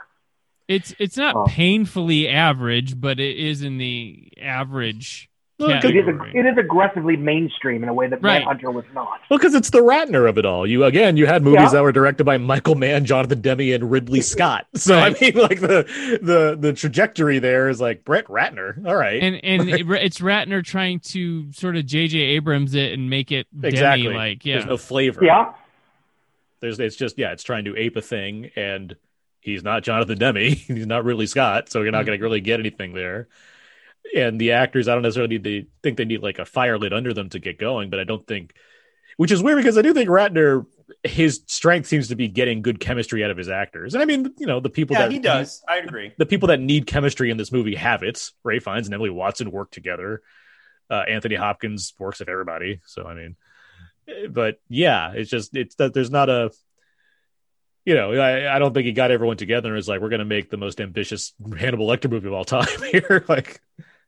it's it's not Oh. painfully average but it is in the average Well, It is, category. it is aggressively mainstream in a way that Right. Manhunter was not. Well, because it's the Ratner of it all. You again, you had movies Yeah. that were directed by Michael Mann, Jonathan Demme, and Ridley Scott. So Right. I mean, like the the the trajectory there is like Brett Ratner. All right, and and it, it's Ratner trying to sort of J.J. Abrams it and make it exactly. Demme like yeah There's no flavor. Yeah. There's it's just yeah, it's trying to ape a thing, and he's not Jonathan Demme. He's not Ridley Scott, so you're not Mm. going to really get anything there. And the actors, I don't necessarily need to think they need like a fire lit under them to get going, but I don't think, which is weird because I do think Ratner, his strength seems to be getting good chemistry out of his actors. And I mean, you know, the people Yeah, that he does. I agree. the people that need chemistry in this movie have it. Ray Fiennes and Emily Watson work together. Uh, Anthony Hopkins works with everybody. So I mean, eh, but yeah, it's just it's that there's not a, you know, I, I don't think he got everyone together and was like, we're going to make the most ambitious Hannibal Lecter movie of all time here. like,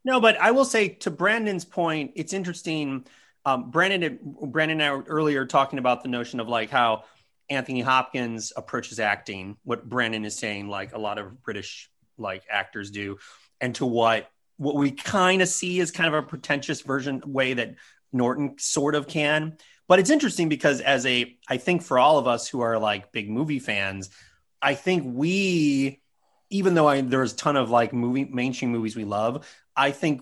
No, but I will say to Brandon's point, it's interesting. Um, Brandon, Brandon and I were earlier talking about the notion of like how Anthony Hopkins approaches acting. What Brandon is saying, like a lot of British like actors do, and to what what we kind of see is kind of a pretentious version way that Norton sort of can. But it's interesting because as a, I think for all of us who are like big movie fans, I think we, even though I, there's a ton of like movie mainstream movies we love, I think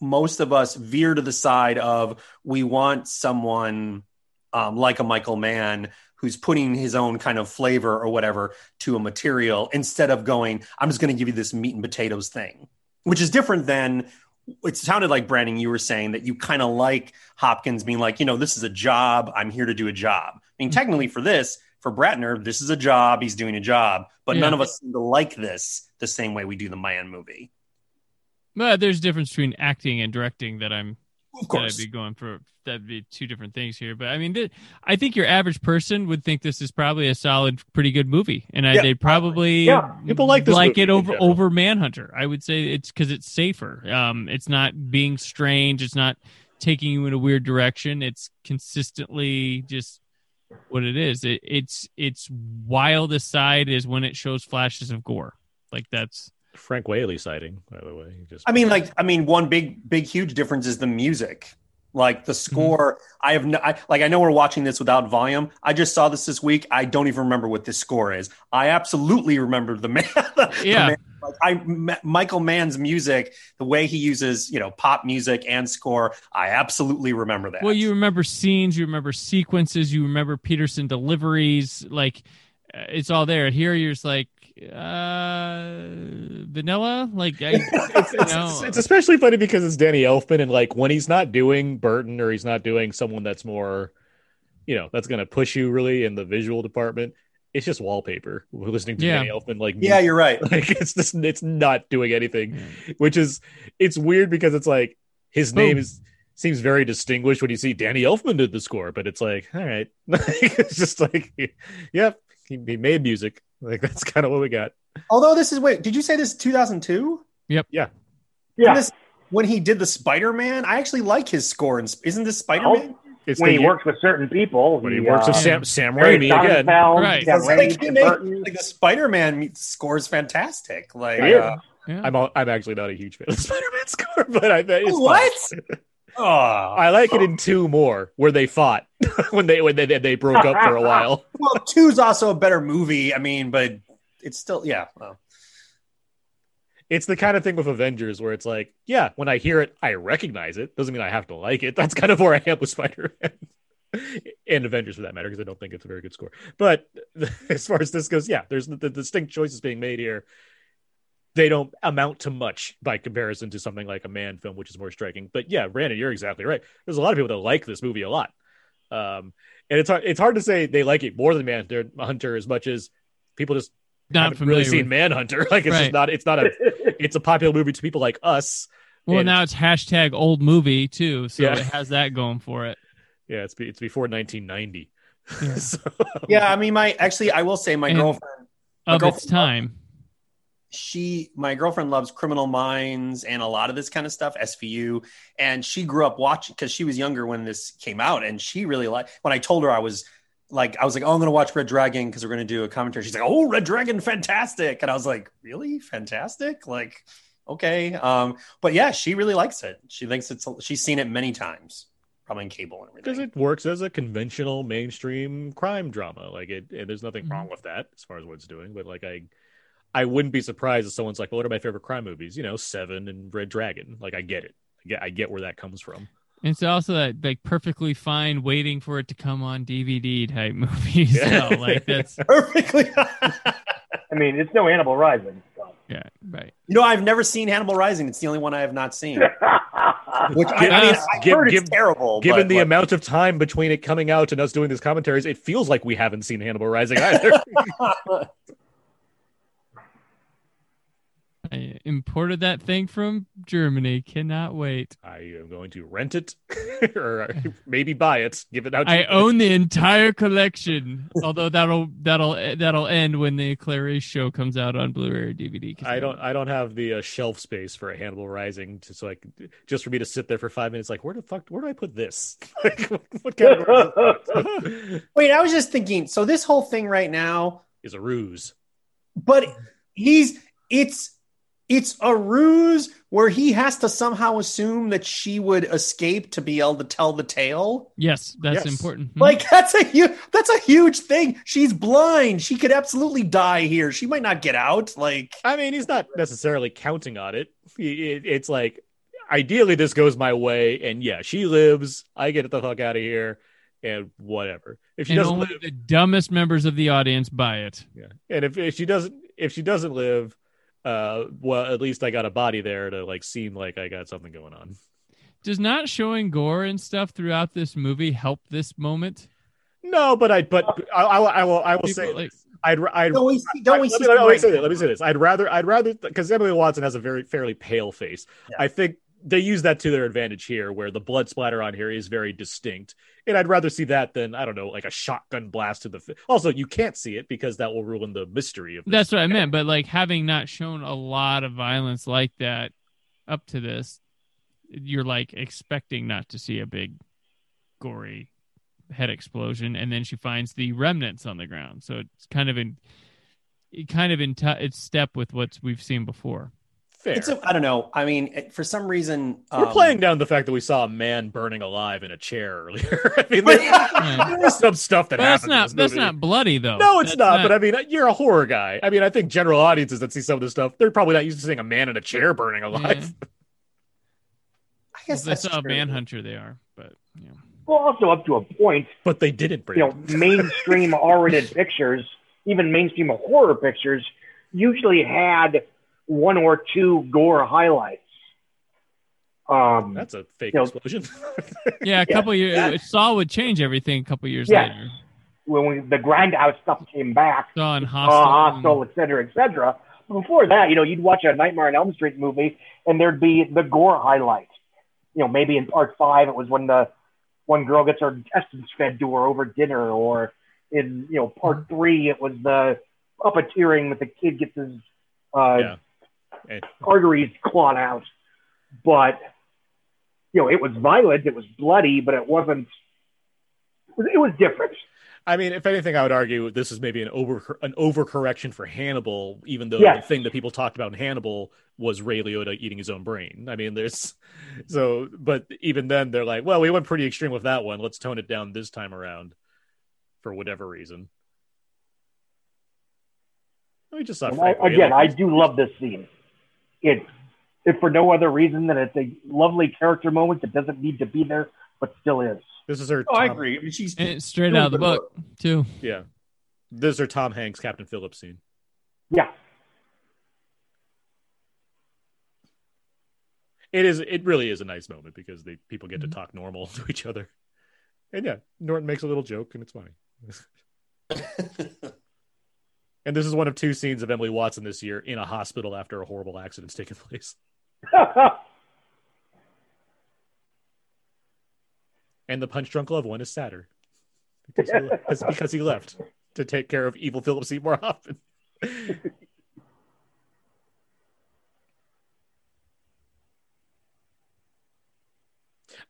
most of us veer to the side of we want someone um, like a Michael Mann who's putting his own kind of flavor or whatever to a material instead of going, I'm just going to give you this meat and potatoes thing, which is different than it sounded like Brandon, you were saying that you kind of like Hopkins being like, you know, this is a job. I'm here to do a job. I mean, technically for this, for Bratner, this is a job. He's doing a job, but Yeah. none of us seem to like this the same way we do the Mann movie. But there's a difference between acting and directing that I'm Of that I'd be going for. That'd be two different things here. But I mean, th- I think your average person would think this is probably a solid, pretty good movie, and I, Yeah, they'd probably Yeah, people like this like it over over Manhunter. I would say it's because it's safer. Um, it's not being strange. It's not taking you in a weird direction. It's consistently just what it is. It, it's its wildest side is when it shows flashes of gore. Like that's Frank Whaley sighting, by the way. Just I mean, like, I mean, one big, big, huge difference is the music. Like the score, I have no, I, like, I know we're watching this without volume. I just saw this this week. I don't even remember what this score is. I absolutely remember the man. the Yeah. man- like I, M- Michael Mann's music, the way he uses, you know, pop music and score. I absolutely remember that. Well, you remember scenes, you remember sequences, you remember Petersen deliveries. Like uh, it's all there. Here, you're just like uh, vanilla. Like I, it's, it's, No. it's, it's especially funny because it's Danny Elfman, and like when he's not doing Burton or he's not doing someone that's more, you know, that's going to push you really in the visual department. It's just wallpaper. We're listening to Yeah. Danny Elfman, like yeah, you're right. like it's just it's not doing anything, which is it's weird because it's like his Boom. name is seems very distinguished when you see Danny Elfman did the score, but it's like all right, it's just like yep, he, he made music. Like that's kind of what we got. Although this is wait, did you say this is 2002? Yeah. This, when he did the Spider Man, I actually like his score. And isn't this Spider Man? It's when he year- works with certain people. when he works with uh, Sam Sam Harry Raimi again. Sonnenfeld, Right. yeah, It's Raimi, like, he Tim made- Burton. like the Spider Man score is fantastic. Like, It is. uh, Yeah. I'm all, I'm actually not a huge fan of Spider-Man score, but I bet it's What? fine. Oh, I like it in two more where they fought when they when they they broke up for a while. well, two's also a better movie. I mean, but it's still yeah. Well, It's the kind of thing with Avengers where it's like, yeah, when I hear it, I recognize it. Doesn't mean I have to like it. That's kind of where I am with Spider-Man and Avengers for that matter, because I don't think it's a very good score. But as far as this goes, yeah, there's the, the distinct choices being made here. They don't amount to much by comparison to something like a Mann film, which is more striking. But yeah, Brandon, you're exactly right. There's a lot of people that like this movie a lot, um, and it's hard. It's hard to say they like it more than Manhunter as much as people just Not haven't familiar really seen with- Manhunter. Like it's Right. just not. It's not a. it's a popular movie to people like us. Well, And- now it's hashtag old movie too, so Yeah. it has that going for it. Yeah, it's it's before 1990. Yeah. so, yeah. I mean, my actually, I will say my And- girlfriend. My Of its girlfriend- time. She my girlfriend loves criminal minds and a lot of this kind of stuff svu and she grew up watching because she was younger when this came out and she really liked when i told her i was like i was like oh i'm gonna watch red dragon because we're gonna do a commentary. She's like oh red dragon fantastic. And i was like really? Fantastic? Like okay. Um but yeah she really likes it. She thinks it's she's seen it many times probably in cable and everything. Because it works as a conventional mainstream crime drama. Like it, and there's nothing Mm-hmm. wrong with that as far as what it's doing. But like I, I wouldn't be surprised if someone's like, "Well, what are my favorite crime movies?" You know, Seven and Red Dragon. Like I get it. I get, I get where that comes from. And it's also that like perfectly fine waiting for it to come on DVD type movie. Yeah. So like that's perfectly I mean, it's no Hannibal Rising. So. yeah, right. you know i've never seen hannibal rising it's the only one i have not seen which I, I mean, I've give- heard give- it's terrible. Given but, the like, amount of time between it coming out and us doing these commentaries, it feels like we haven't seen Hannibal Rising either. I imported that thing from Germany. Cannot wait. I am going to rent it or maybe buy it. Give it out. to I you. own the entire collection. Although that'll that'll that'll end when the Clarice show comes out on Blu-ray or DVD. 'cause I don't. I don't have the uh, shelf space for a Hannibal Rising, to, so I could, just for me to sit there for five minutes. Like, where the fuck? Where do I put this? like, what, what category is Wait, I was just thinking. So this whole thing right now, is a ruse? but he's it's it's a ruse where he has to somehow assume that she would escape to be able to tell the tale. Yes, that's Yes. important. Hmm. Like that's a huge that's a huge thing. She's blind. She could absolutely die here. She might not get out. Like I mean, he's not necessarily counting on it. It- It's like, ideally, this goes my way, and yeah, she lives. I get the fuck out of here, and whatever. If she and doesn't only live, the dumbest members of the audience buy it. yeah, and if, if she doesn't, if she doesn't live, uh, well, at least I got a body there to like seem like I got something going on. Does not showing gore and stuff throughout this movie help this moment? No, but I, but I, I, will- I will, I will People, say, like- this. I'd, I'd, don't we see, don't we let, see me, let, me say this, let me say this. I'd rather, I'd rather, because Emily Watson has a very fairly pale face. Yeah. I think they use that to their advantage here, where the blood splatter on here is very distinct, and I'd rather see that than I don't know, like a shotgun blast to the. Also, you can't see it because that will ruin the mystery of. This. That's what I meant. But like having not shown a lot of violence like that up to this, you're like expecting not to see a big, gory head explosion, and then she finds the remnants on the ground. So it's kind of in, it kind of in t- it's step with what we've seen before. Fair. It's a, I don't know. I mean, it- for some reason, We're um, playing down the fact that we saw a man burning alive in a chair earlier. I mean, But- there- there's some stuff that But that's not in this that's movie. not bloody though. No, it's That's not, But I mean, you're a horror guy. I mean, I think general audiences that see some of this stuff, they're probably not used to seeing a man in a chair burning alive. I guess if they that's saw a true. manhunter, they are. But yeah. well, also up to a point, But they didn't bring. you know, mainstream R-rated pictures, even mainstream horror pictures, usually had one or two gore highlights. Um, That's a fake You know- explosion. Yeah, a Yeah, couple years. that- Saw would change everything a couple years Yes. later. when we, the Grindhouse stuff came back, Saw in uh, Hostel. Hostel, et cetera, et cetera. But before that, you know, you'd watch a Nightmare on Elm Street movie, and there'd be the gore highlight. You know, maybe in part five, it was when the one girl gets her intestines fed to her over dinner, or in you know part three, it was the puppeteering that the kid gets his uh, yeah. And- arteries clawed out. But you know, it was violent, it was bloody, but it wasn't. It was, different. I mean, if anything, I would argue this is maybe an over an overcorrection for Hannibal, even though Yes. the thing that people talked about in Hannibal was Ray Liotta eating his own brain. I mean, there's so, but even then, they're like, well, we went pretty extreme with that one. Let's tone it down this time around, for whatever reason. We just saw I, again. I do love this scene. It's if for no other reason than it's a lovely character moment that doesn't need to be there, but still is. This is her. Oh, I agree. I mean, she's And straight out of the good book too. Yeah, this is her Tom Hanks Captain Phillips scene. Yeah. It is. It really is a nice moment because they people get to mm-hmm. talk normal to each other, and yeah, Norton makes a little joke and it's funny. And this is one of two scenes of Emily Watson this year in a hospital after a horrible accident's taken place. And the punch drunk love one is sadder because he, because he left to take care of evil Philip Seymour Hoffman.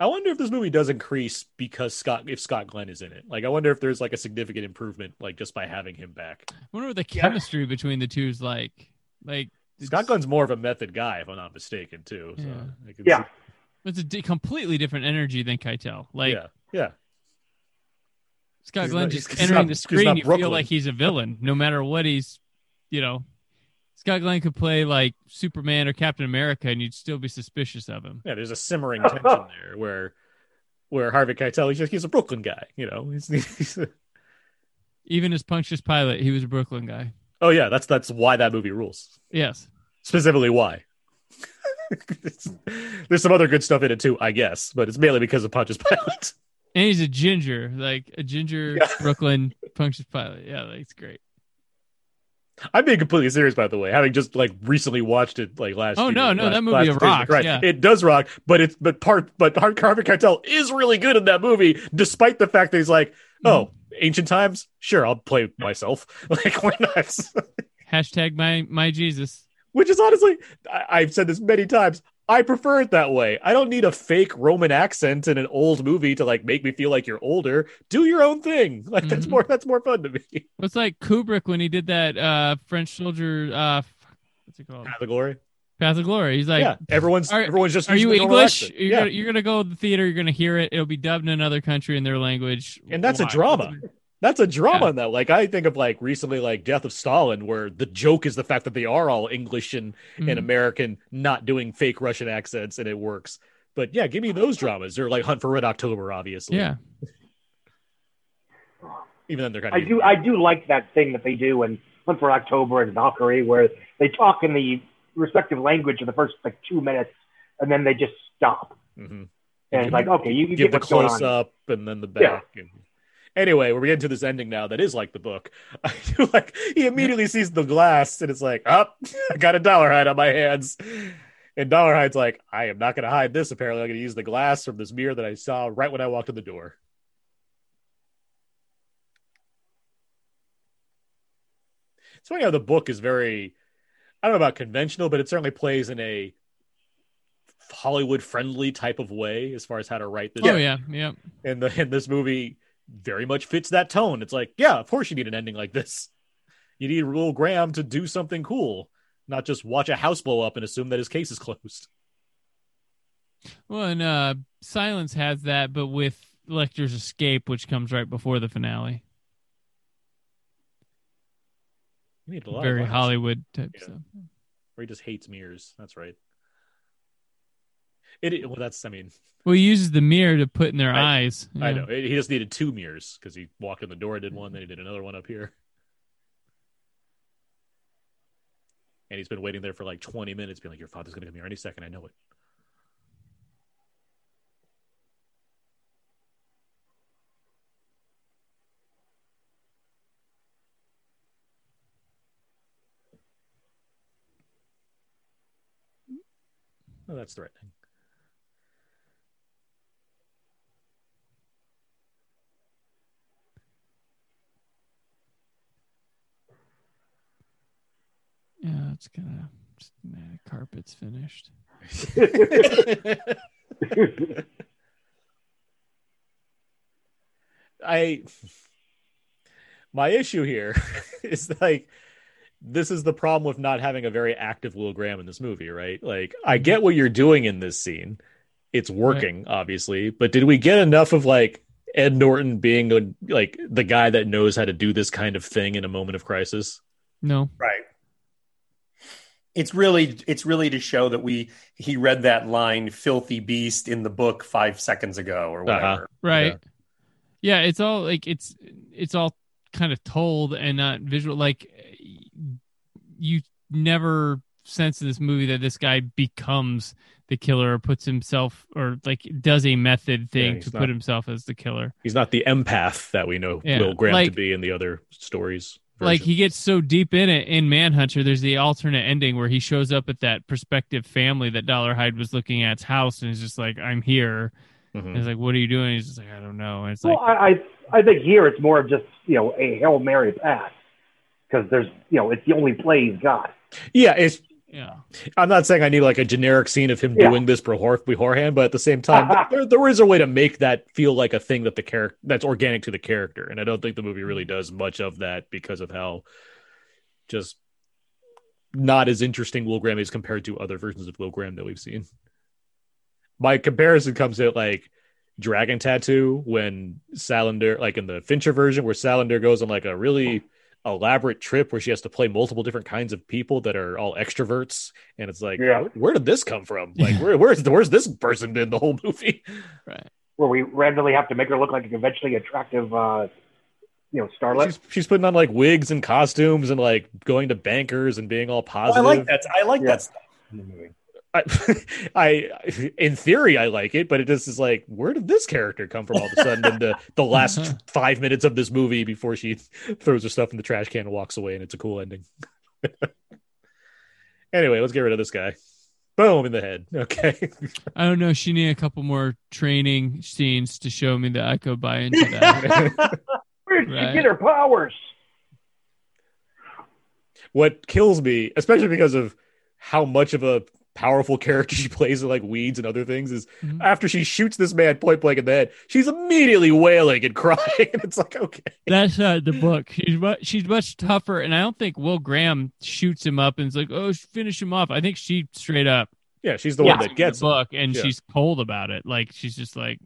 I wonder if this movie does increase because Scott, if Scott Glenn is in it. Like, I wonder if there's like a significant improvement, like just by having him back. I wonder what the Yeah. chemistry between the two is like. Like Scott it's- Glenn's more of a method guy, if I'm not mistaken, too. So Yeah. I can Yeah. see- It's a completely different energy than Keitel. Like yeah, yeah. Scott He's Glenn not- just he's- he's entering not- the screen, you Brooklyn. feel like he's a villain, no matter what he's, you know. Scott Glenn could play like Superman or Captain America, and you'd still be suspicious of him. Yeah, there's a simmering tension there where where Harvey Keitel he's just he's a Brooklyn guy, you know. He's, he's a- Even as Pontius Pilate, he was a Brooklyn guy. oh yeah, that's that's why that movie rules. Yes. Specifically why. There's some other good stuff in it too, I guess, but it's mainly because of Pontius Pilate. And he's a ginger, like a ginger Yeah. Brooklyn Pontius Pilate. Yeah, like, it's great. I'm being completely serious, by the way, having just like recently watched it like last. Oh, year, no, no, last- that movie of rocks, Christ. yeah. it does rock, but it's but part but Har- Harvey Keitel is really good in that movie, despite the fact that he's like, mm-hmm. oh, ancient times, sure, I'll play myself. Like, why not? Hashtag my my Jesus. Which is honestly, I- I've said this many times. I prefer it that way. I don't need a fake Roman accent in an old movie to like make me feel like you're older. Do your own thing. Like that's Mhm. more that's more fun to me. It's like Kubrick when he did that uh French soldier uh what's it called? Path of Glory. Path of Glory. He's like yeah, everyone's are- everyone's just Are you English? You're, Yeah, gonna, you're gonna go to the theater. You're gonna hear it. It'll be dubbed in another country in their language, And that's a drama. that's a drama Yeah. in that. Like I think of like recently like Death of Stalin, where the joke is the fact that they are all English and, and Mhm. American, not doing fake Russian accents, and it works. But yeah, give me those dramas. Or like Hunt for Red October, obviously. Yeah, Even then they're kind I of do I do like that thing that they do in Hunt for October and Valkyrie where they talk in the respective language for the first like two minutes and then they just stop. Mhm. And it's like, okay, you, you give get the what's going close on. up and then the Yeah. back. And... Anyway, we're getting to this ending now that is like the book. Like he immediately sees the glass and it's like, oh, up, I got a dolarhyde on my hands. And Dolarhyde's like, I am not going to hide this. Apparently, I'm going to use the glass from this mirror that I saw right when I walked in the door. It's funny how the book is very, I don't know about conventional, but it certainly plays in a Hollywood friendly type of way as far as how to write this. Oh yeah, yeah. And the in this movie very much fits that tone. It's like, yeah, of course you need an ending like this. You need Will Graham to do something cool, not just watch a house blow up and assume that his case is closed. Well, and uh, Silence has that, but with Lecter's escape, which comes right before the finale. You need a lot Very. Hollywood type Yeah. stuff. Or he just hates mirrors. That's right. It well, that's I mean Well, he uses the mirror to put in their I- eyes. I know he just needed two mirrors because he walked in the door, and did one, then he did another one up here, and he's been waiting there for like twenty minutes, being like, "Your father's gonna come here any second. I know it." Oh, that's threatening. Yeah, it's gonna. Nah, carpet's finished. I my issue here is like this is the problem with not having a very active Will Graham in this movie, right? Like I Mm-hmm. get what you're doing in this scene. It's working, obviously, but did we get enough of like Ed Norton being a, like the guy that knows how to do this kind of thing in a moment of crisis? No. Right. It's really it's really to show that we he read that line "filthy beast" in the book five seconds ago or whatever. Uh-huh. Right. Yeah. it's all like it's it's all kind of told and not visual. Like you never sense in this movie that this guy becomes the killer or puts himself or like does a method thing he's to not- put himself as the killer. He's not the empath that we know Yeah, Will Graham to be in the other stories. Like he gets so deep in it in Manhunter, there's the alternate ending where he shows up at that prospective family that Dolarhyde was looking at's house and he's just like, I'm here. Mhm. And it's like, what are you doing? He's just like, I don't know. And it's Well, like, I, I I think here it's more of just you know a hail mary pass because there's you know it's the only play he's got. yeah, it's yeah. I'm not saying I need like a generic scene of him Yeah. doing this before beforehand, but at the same time, there, there is a way to make that feel like a thing that the character that's organic to the character, and I don't think the movie really mm. does much of that because of how just not as interesting Will Graham is compared to other versions of Will Graham that we've seen. My comparison comes at like Dragon Tattoo when Salander, like in the Fincher version, where Salander goes on like a really elaborate trip where she has to play multiple different kinds of people that are all extroverts, and it's like, Yeah. where, where did this come from? Like, where, where's where's this person been the whole movie? Right. Where we randomly have to make her look like a conventionally attractive, uh, you know, starlet. She's, she's putting on like wigs and costumes and like going to bankers and being all Oh, I positive. like that. I like Yeah. that stuff in the movie. I, I, in theory, I like it, but it just is like, where did this character come from all of a sudden in the, the last five minutes of this movie before she throws her stuff in the trash can and walks away, and it's a cool ending. anyway, let's get rid of this guy. Boom in the head. Okay. Oh, I don't know. She needed a couple more training scenes to show me that I could buy into that. Where did Right. she get her powers? what kills me, especially because of how much of a powerful character she plays in like weeds and other things, is Mhm. after she shoots this man point blank in the head, she's immediately wailing and crying. And it's like, okay. That's not the book. She's much, she's much tougher, and I don't think Will Graham shoots him up and is like, "Oh, finish him off." I think she straight up Yeah, she's the Yeah. one that gets the him. book, and Yeah. she's cold about it. Like she's just like,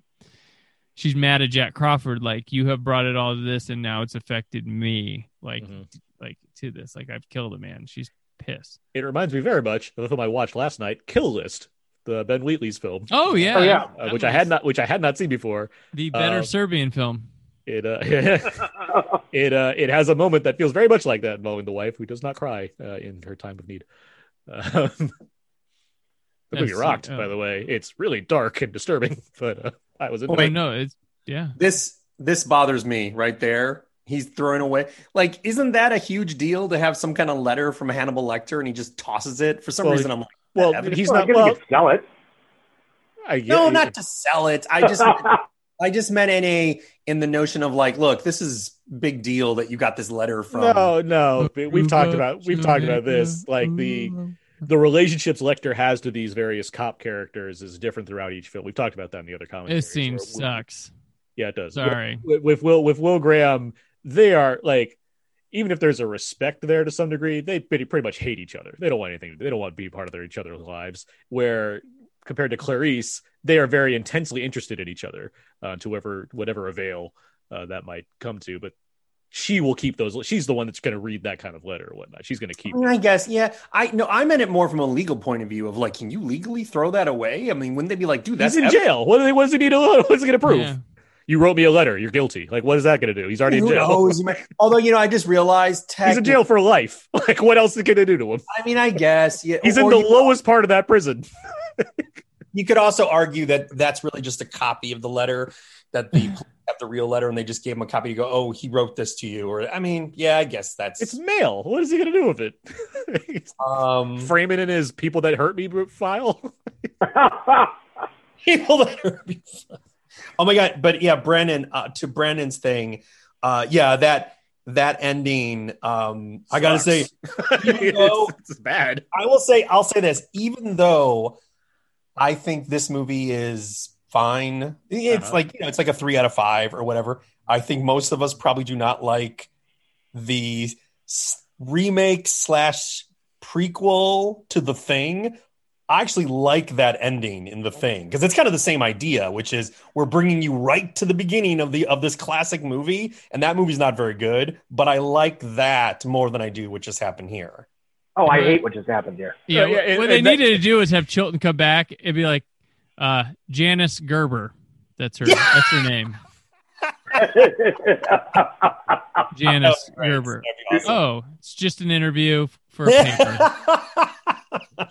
she's mad at Jack Crawford. Like you have brought it all to this, and now it's affected me. Like, Mhm. like to this. Like I've killed a man. She's pissed. It reminds me very much of the film I watched last night, Kill List, the Ben Wheatley's film, Oh yeah, Oh, yeah. uh, That which I had not, which I had not seen before. the better uh, Serbian film. It uh, it uh, it has a moment that feels very much like that, knowing the wife who does not cry uh, in her time of need. Um, the movie That's- rocked, oh. by the way. It's really dark and disturbing, but uh, I was into Oh it. no, it's yeah. This this bothers me right there. He's throwing away. Like, isn't that a huge deal to have some kind of letter from Hannibal Lecter and he just tosses it? For some Well, reason, I'm like, Well, Yeah, he's well, not. guess Well, you could sell it. I get, no, not to sell it. I just I just meant in a in the notion of like, look, this is big deal that you got this letter from. No, no. We've talked mm-hmm. about we've talked about this. Mm-hmm. Like the mm-hmm. the relationships Lecter has to these various cop characters is different throughout each film. We've talked about that in the other comments. This scene sucks. Yeah, it does. Sorry. With, with Will with Will Graham, they are like even if there's a respect there to some degree, they pretty, pretty much hate each other. They don't want anything. They don't want to be part of their each other's lives. Where compared to Clarice, they are very intensely interested in each other uh, to whatever whatever avail uh, that might come to. But she will keep those. She's the one that's going to read that kind of letter or whatnot. She's going to keep. I, mean, I guess, yeah. I no, I meant it more from a legal point of view of like, can you legally throw that away? I mean, wouldn't they be like, dude, that's He's in ev- jail. What, do they- what does he need to? What's he going to prove? Yeah. You wrote me a letter. You're guilty. Like, what is that going to do? He's already in jail. knows? Might- Although, you know, I just realized He's in jail for life. Like, what else is going to do to him? I mean, I guess, yeah. He's in the lowest part of that prison. you could also argue that that's really just a copy of the letter that the have the real letter and they just gave him a copy to go, oh, he wrote this to you. Or I mean, yeah, I guess that's It's mail. What is he going to do with it? um Frame it in his people that hurt me file. people that are oh my god but yeah brennan uh, to brennan's thing uh yeah that that ending um i gotta say Even though- it's, it's bad. i will say i'll say this even though i think this movie is fine it's Uh-huh. like you know it's like a three out of five or whatever i think most of us probably do not like the s- remake slash prequel to the thing. I actually like that ending in the thing because it's kind of the same idea, which is we're bringing you right to the beginning of the of this classic movie, and that movie's not very good, but I like that more than I do what just happened here. Oh, I hate what just happened here. Yeah, Yeah, yeah, what and- they and that- needed to do is have Chilton come back and be like, uh, Janice Gerber. That's her. That's her name. Janice Right, Gerber. awesome. Oh, it's just an interview for a paper.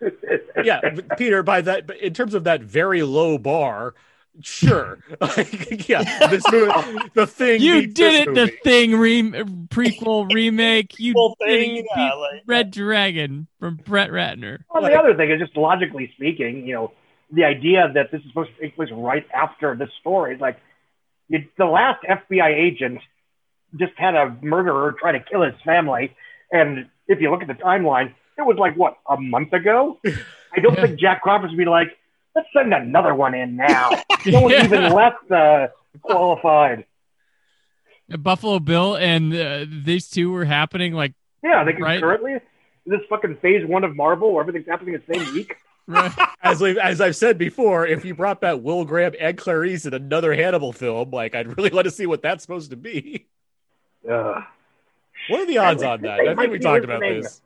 yeah, Peter. By that, but in terms of that very low bar, sure. Like, yeah, this movie, the thing. you did this it, the thing re- prequel remake. You Whole did it. thing, yeah, like- Red Dragon from Brett Ratner. Well, Like- the other thing is just logically speaking, you know, the idea that this is supposed to take place right after this story is like you, the last FBI agent just had a murderer try to kill his family, and if you look at the timeline, it was like what a month ago. I don't Yeah. think Jack Crawford would be like, let's send another one in now. No one's Yeah. even left uh, qualified. Buffalo Bill and uh, these two were happening like Yeah, they Right. concurrently. This fucking phase one of Marvel where everything's happening the same week. right. As we've as I've said before, if you brought back Will Graham and Clarice in another Hannibal film, like I'd really want to see what that's supposed to be. Ugh. What are the odds on that? I think we talked about listening. this.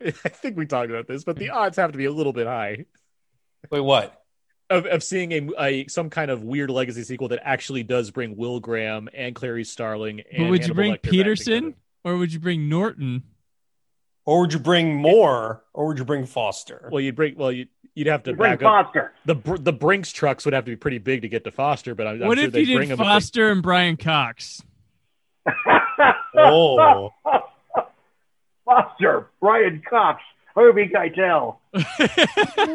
I think we talked about this, but the odds have to be a little bit high Wait, what? of, of seeing a, a some kind of weird legacy sequel that actually does bring Will Graham and Clarice Starling. And But would you bring Lecter Petersen or would you bring Norton? Or would you bring Moore? Or would you bring Foster? Well, you'd bring well you you'd have to You bring back up Foster. the the Brinks trucks would have to be pretty big to get to Foster, but I'm, I'm what sure if you bring did him. if they- Foster and Brian Cox? Oh. Foster, Brian Cox, Harvey Keitel.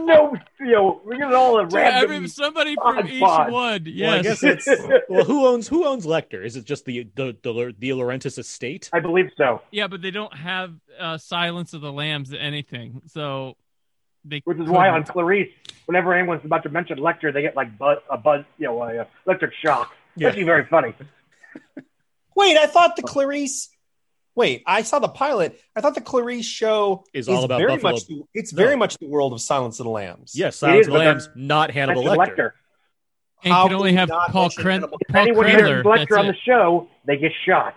no, you know, we get it all the Dude, I random. mean, somebody from Pod each pod. one. Well, Yes. I guess it's well. Who owns who owns Lecter? Is it just the the the, the Laurentiis estate? I believe so. yeah, but they don't have uh, Silence of the Lambs or anything, so they. Which is why on. Clarice, whenever anyone's about to mention Lecter, they get like buzz, a buzz, you know, a, uh, electric shock. Yeah. It's actually very funny. Wait, I thought the Clarice. Wait, I saw the pilot. I thought the Clarice show Is all about very Buffalo- much. The, it's No. very much the world of Silence of the Lambs. Yes, Silence is, of the Lambs, not Hannibal Mention Lecter. Lecter. and How can can only have not Paul, mention Kren- Hannibal- If anyone Kremer. mentions Lecter on it. the show, they get shot.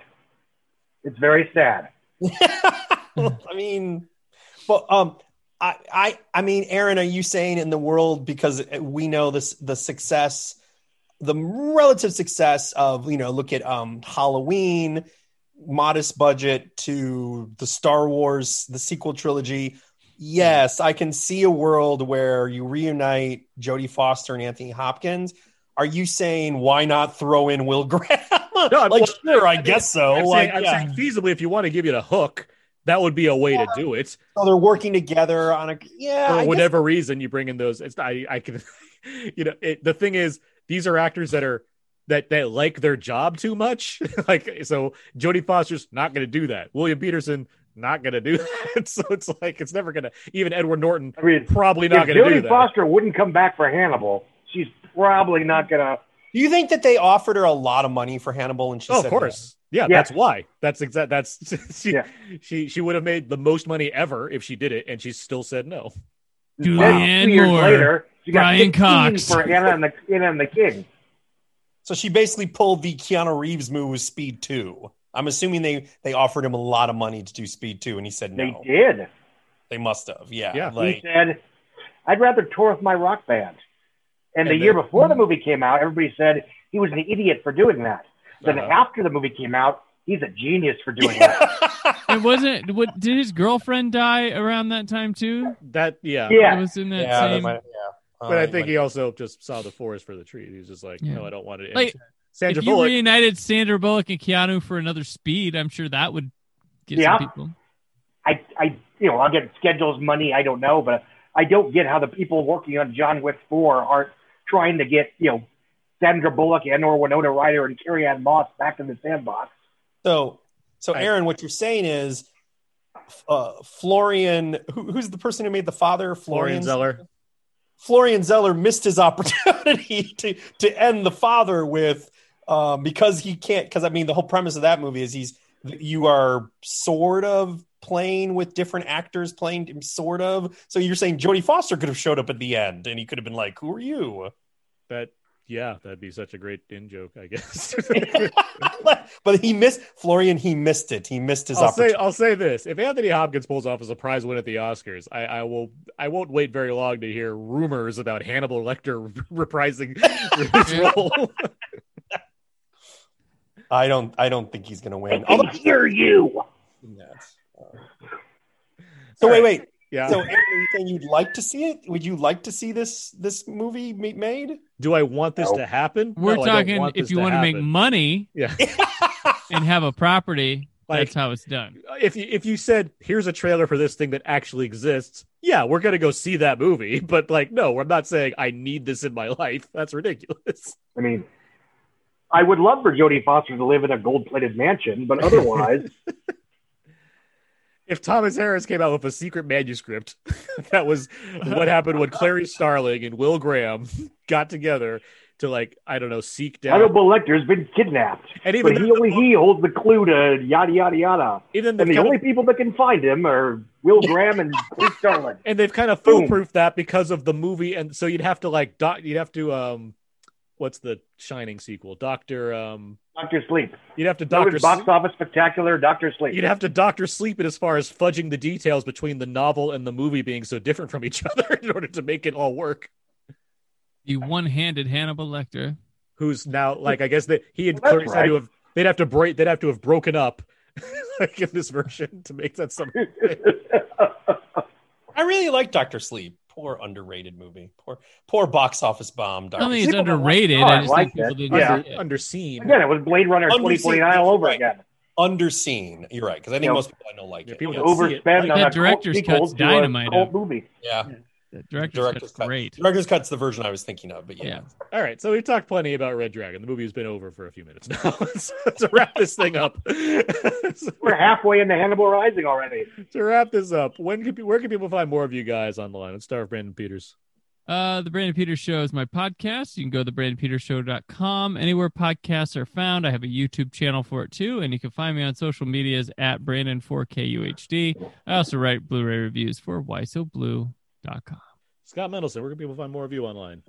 It's very sad. Well, I mean, but um, I, I, I mean, Aaron, are you saying in the world because we know this the success, the relative success of you know, look at um Halloween, modest budget to the Star Wars, the sequel trilogy. Yes, I can see a world where you reunite Jodie Foster and Anthony Hopkins. Are you saying why not throw in Will Graham? No, I'm- like, well, sure, I guess so. I'm, like, saying, I'm saying feasibly, if you want to give it a hook, that would be a way to do it. So they're working together on a yeah. For I guess- whatever reason, you bring in those. It's I I can, you know, it, the thing is, these are actors that are that that like their job too much. like so, Jodie Foster's not going to do that. William Petersen not going to do that. so it's like it's never going to. Even Edward Norton I mean, probably if not going to do that. Jodie. Foster wouldn't come back for Hannibal, she's probably not gonna. Do you think that they offered her a lot of money for Hannibal and she Oh, said of course. Yeah, Yeah. that's why. That's exact. That's she, Yeah. she. She would have made the most money ever if she did it, and she still said no. Julianne Then two years Moore, later, she got Brian Cox. for Anna and the Anna and the King. No? So she basically pulled the Keanu Reeves move with Speed 2. I'm assuming they they offered him a lot of money to do Speed 2 and he said no. They did. They must have. Yeah. Yeah. he said, "I'd rather tour with my rock band." And the And year before the movie came out, everybody said he was an idiot for doing that. Then Uh-huh. after the movie came out, he's a genius for doing that. It wasn't. What did his girlfriend die around that time too? That yeah. It Yeah, was in that yeah, that same. might- yeah. But I Uh, think like- he also just saw the forest for the trees. He was just like, Yeah. no, I don't want it. Like, Sandra if you Bullock. reunited Sandra Bullock and Keanu for another Speed, I'm sure that would get Yeah. some people. I, I, you know, I'll get schedules, money. I don't know, but I don't get how the people working on John Wick Four aren't trying to get, you know, Sandra Bullock and or Winona Ryder and Carrie-Anne Moss back in the sandbox. So, so I- Aaron, what you're saying is, uh, Florian, who, who's the person who made the father? Florian Zeller. Florian Zeller missed his opportunity to to end the father with, um, because he can't. Because I mean, the whole premise of that movie is he's you are sort of playing with different actors playing sort of. So you're saying Jodie Foster could have showed up at the end and he could have been like, "Who are you?" That yeah, that'd be such a great in joke, I guess. but he missed Florian. He missed it. He missed his I'll opportunity. say I'll say this: if Anthony Hopkins pulls off a surprise win at the Oscars, I, I will I won't wait very long to hear rumors about Hannibal Lecter reprising his role. I don't. I don't think he's going to win. I win. can Although, hear you. That's, uh, so wait, wait. Yeah. So, Aaron, are you saying you'd like to see it? Would you like to see this this movie made? Do I want this No. to happen? We're No, talking if this you want to make money Yeah. and have a property, Like- that's how it's done. if you if you said here's a trailer for this thing that actually exists, yeah, we're gonna go see that movie. But like, no, I'm not saying I need this in my life. That's ridiculous. I mean, I would love for Jodie Foster to live in a gold-plated mansion, but otherwise, If Thomas Harris came out with a secret manuscript, that was what happened when Clarice Starling and Will Graham got together to like I don't know seek down. Hannibal Lecter's been kidnapped, And even he only he holds the clue to yada yada yada. even And the only of, people that can find him are Will Graham and Chris Starling. and they've kind of foolproof that because of the movie, and so you'd have to like doc, you'd have to um, what's the Shining sequel? Doctor um, Doctor Sleep. you'd have to Doctor was box office spectacular. Doctor Sleep. You'd have to doctor sleep it as far as fudging the details between the novel and the movie being so different from each other in order to make it all work. The one-handed Hannibal Lecter. Who's now like I guess that he had Well, that's Clarice had to have they'd have to break they'd have to have broken up like in this version to make that something. I really like Doctor Sleep. Poor underrated movie. Poor poor box office bomb. I Doctor don't think it's People don't like- underrated. Oh, I I just like think people didn't Yeah. it. under underseen. Again, it was Blade Runner Underseen, 2049 all over right. again. underseen. You're right because I think You know, most people I know like Yeah, it. people Yeah. don't it. Overspend Like on that a cult director's sequel cut's to a dynamite, cult though. movie. yeah. The director's, Director's cut's cut. great. Director's cut's the version I was thinking of, but yeah. Yeah. All right, so we've talked plenty about Red Dragon. The movie's been over for a few minutes now. so to wrap this thing up, We're halfway into Hannibal Rising already. to wrap this up, when can, pe- where can people find more of you guys online? Let's start with Brandon Peters. Uh, the Brandon Peters Show is my podcast. You can go to brandonpetershow.com. Anywhere podcasts are found, I have a YouTube channel for it too, and you can find me on social medias at Brandon4KUHD. I also write Blu-ray reviews for WhySoBlue.com. Scott Mendelson, where can people find more of you online?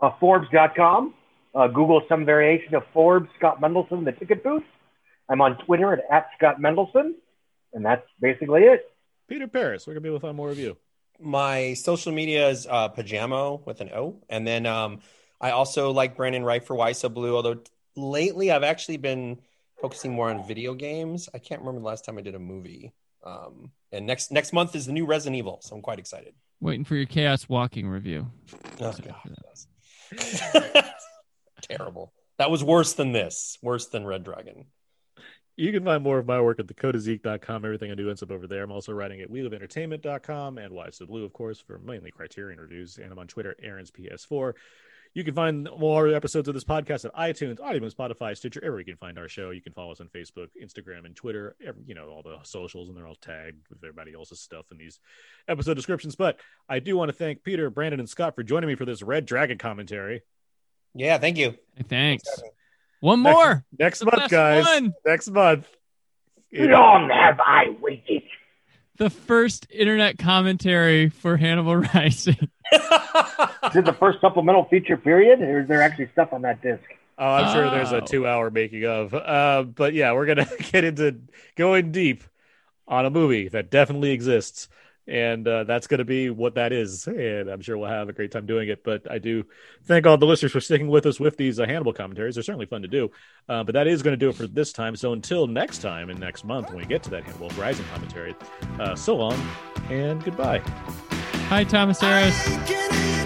Uh, Forbes.com. Uh, Google some variation of Forbes, Scott Mendelson, the ticket booth. I'm on Twitter at, at Scott Mendelson. And that's basically it. Peter Paris, where can people find more of you? My social media is uh, Pajamo with an O, and then um, I also like Brandon Wright for Why So Blue. Although t- lately I've actually been focusing more on video games. I can't remember the last time I did a movie. Um, and next next month is the new Resident Evil, so I'm quite excited. Waiting for your Chaos Walking review. Oh, God. that. Terrible. That was worse than this. Worse than Red Dragon. You can find more of my work at thecodeiszeek.com. Everything I do ends up over there. I'm also writing at weliveentertainment.com and Why So Blue, of course, for mainly Criterion reviews. And I'm on Twitter, Aaron's PS4. You can find more episodes of this podcast at iTunes, Audible, Spotify, Stitcher, everywhere you can find our show. You can follow us on Facebook, Instagram, and Twitter. Every, you know, all the socials, and they're all tagged with everybody else's stuff in these episode descriptions. But I do want to thank Peter, Brandon, and Scott for joining me for this Red Dragon commentary. Yeah, thank you. Thanks. One more. Next The month, guys. one. Next month. Long have I waited. The first internet commentary for Hannibal Rising. Is it the first supplemental feature period, or is there actually stuff on that disc? Oh, I'm sure there's a Oh. two hour making of. Uh, but yeah, we're going to get into going deep on a movie that definitely exists. And uh, that's going to be what that is. And I'm sure we'll have a great time doing it. But I do thank all the listeners for sticking with us with these uh, Hannibal commentaries. They're certainly fun to do. Uh, but that is going to do it for this time. So until next time and next month when we get to that Hannibal Rising commentary, uh, so long and goodbye. Hi, Thomas Harris.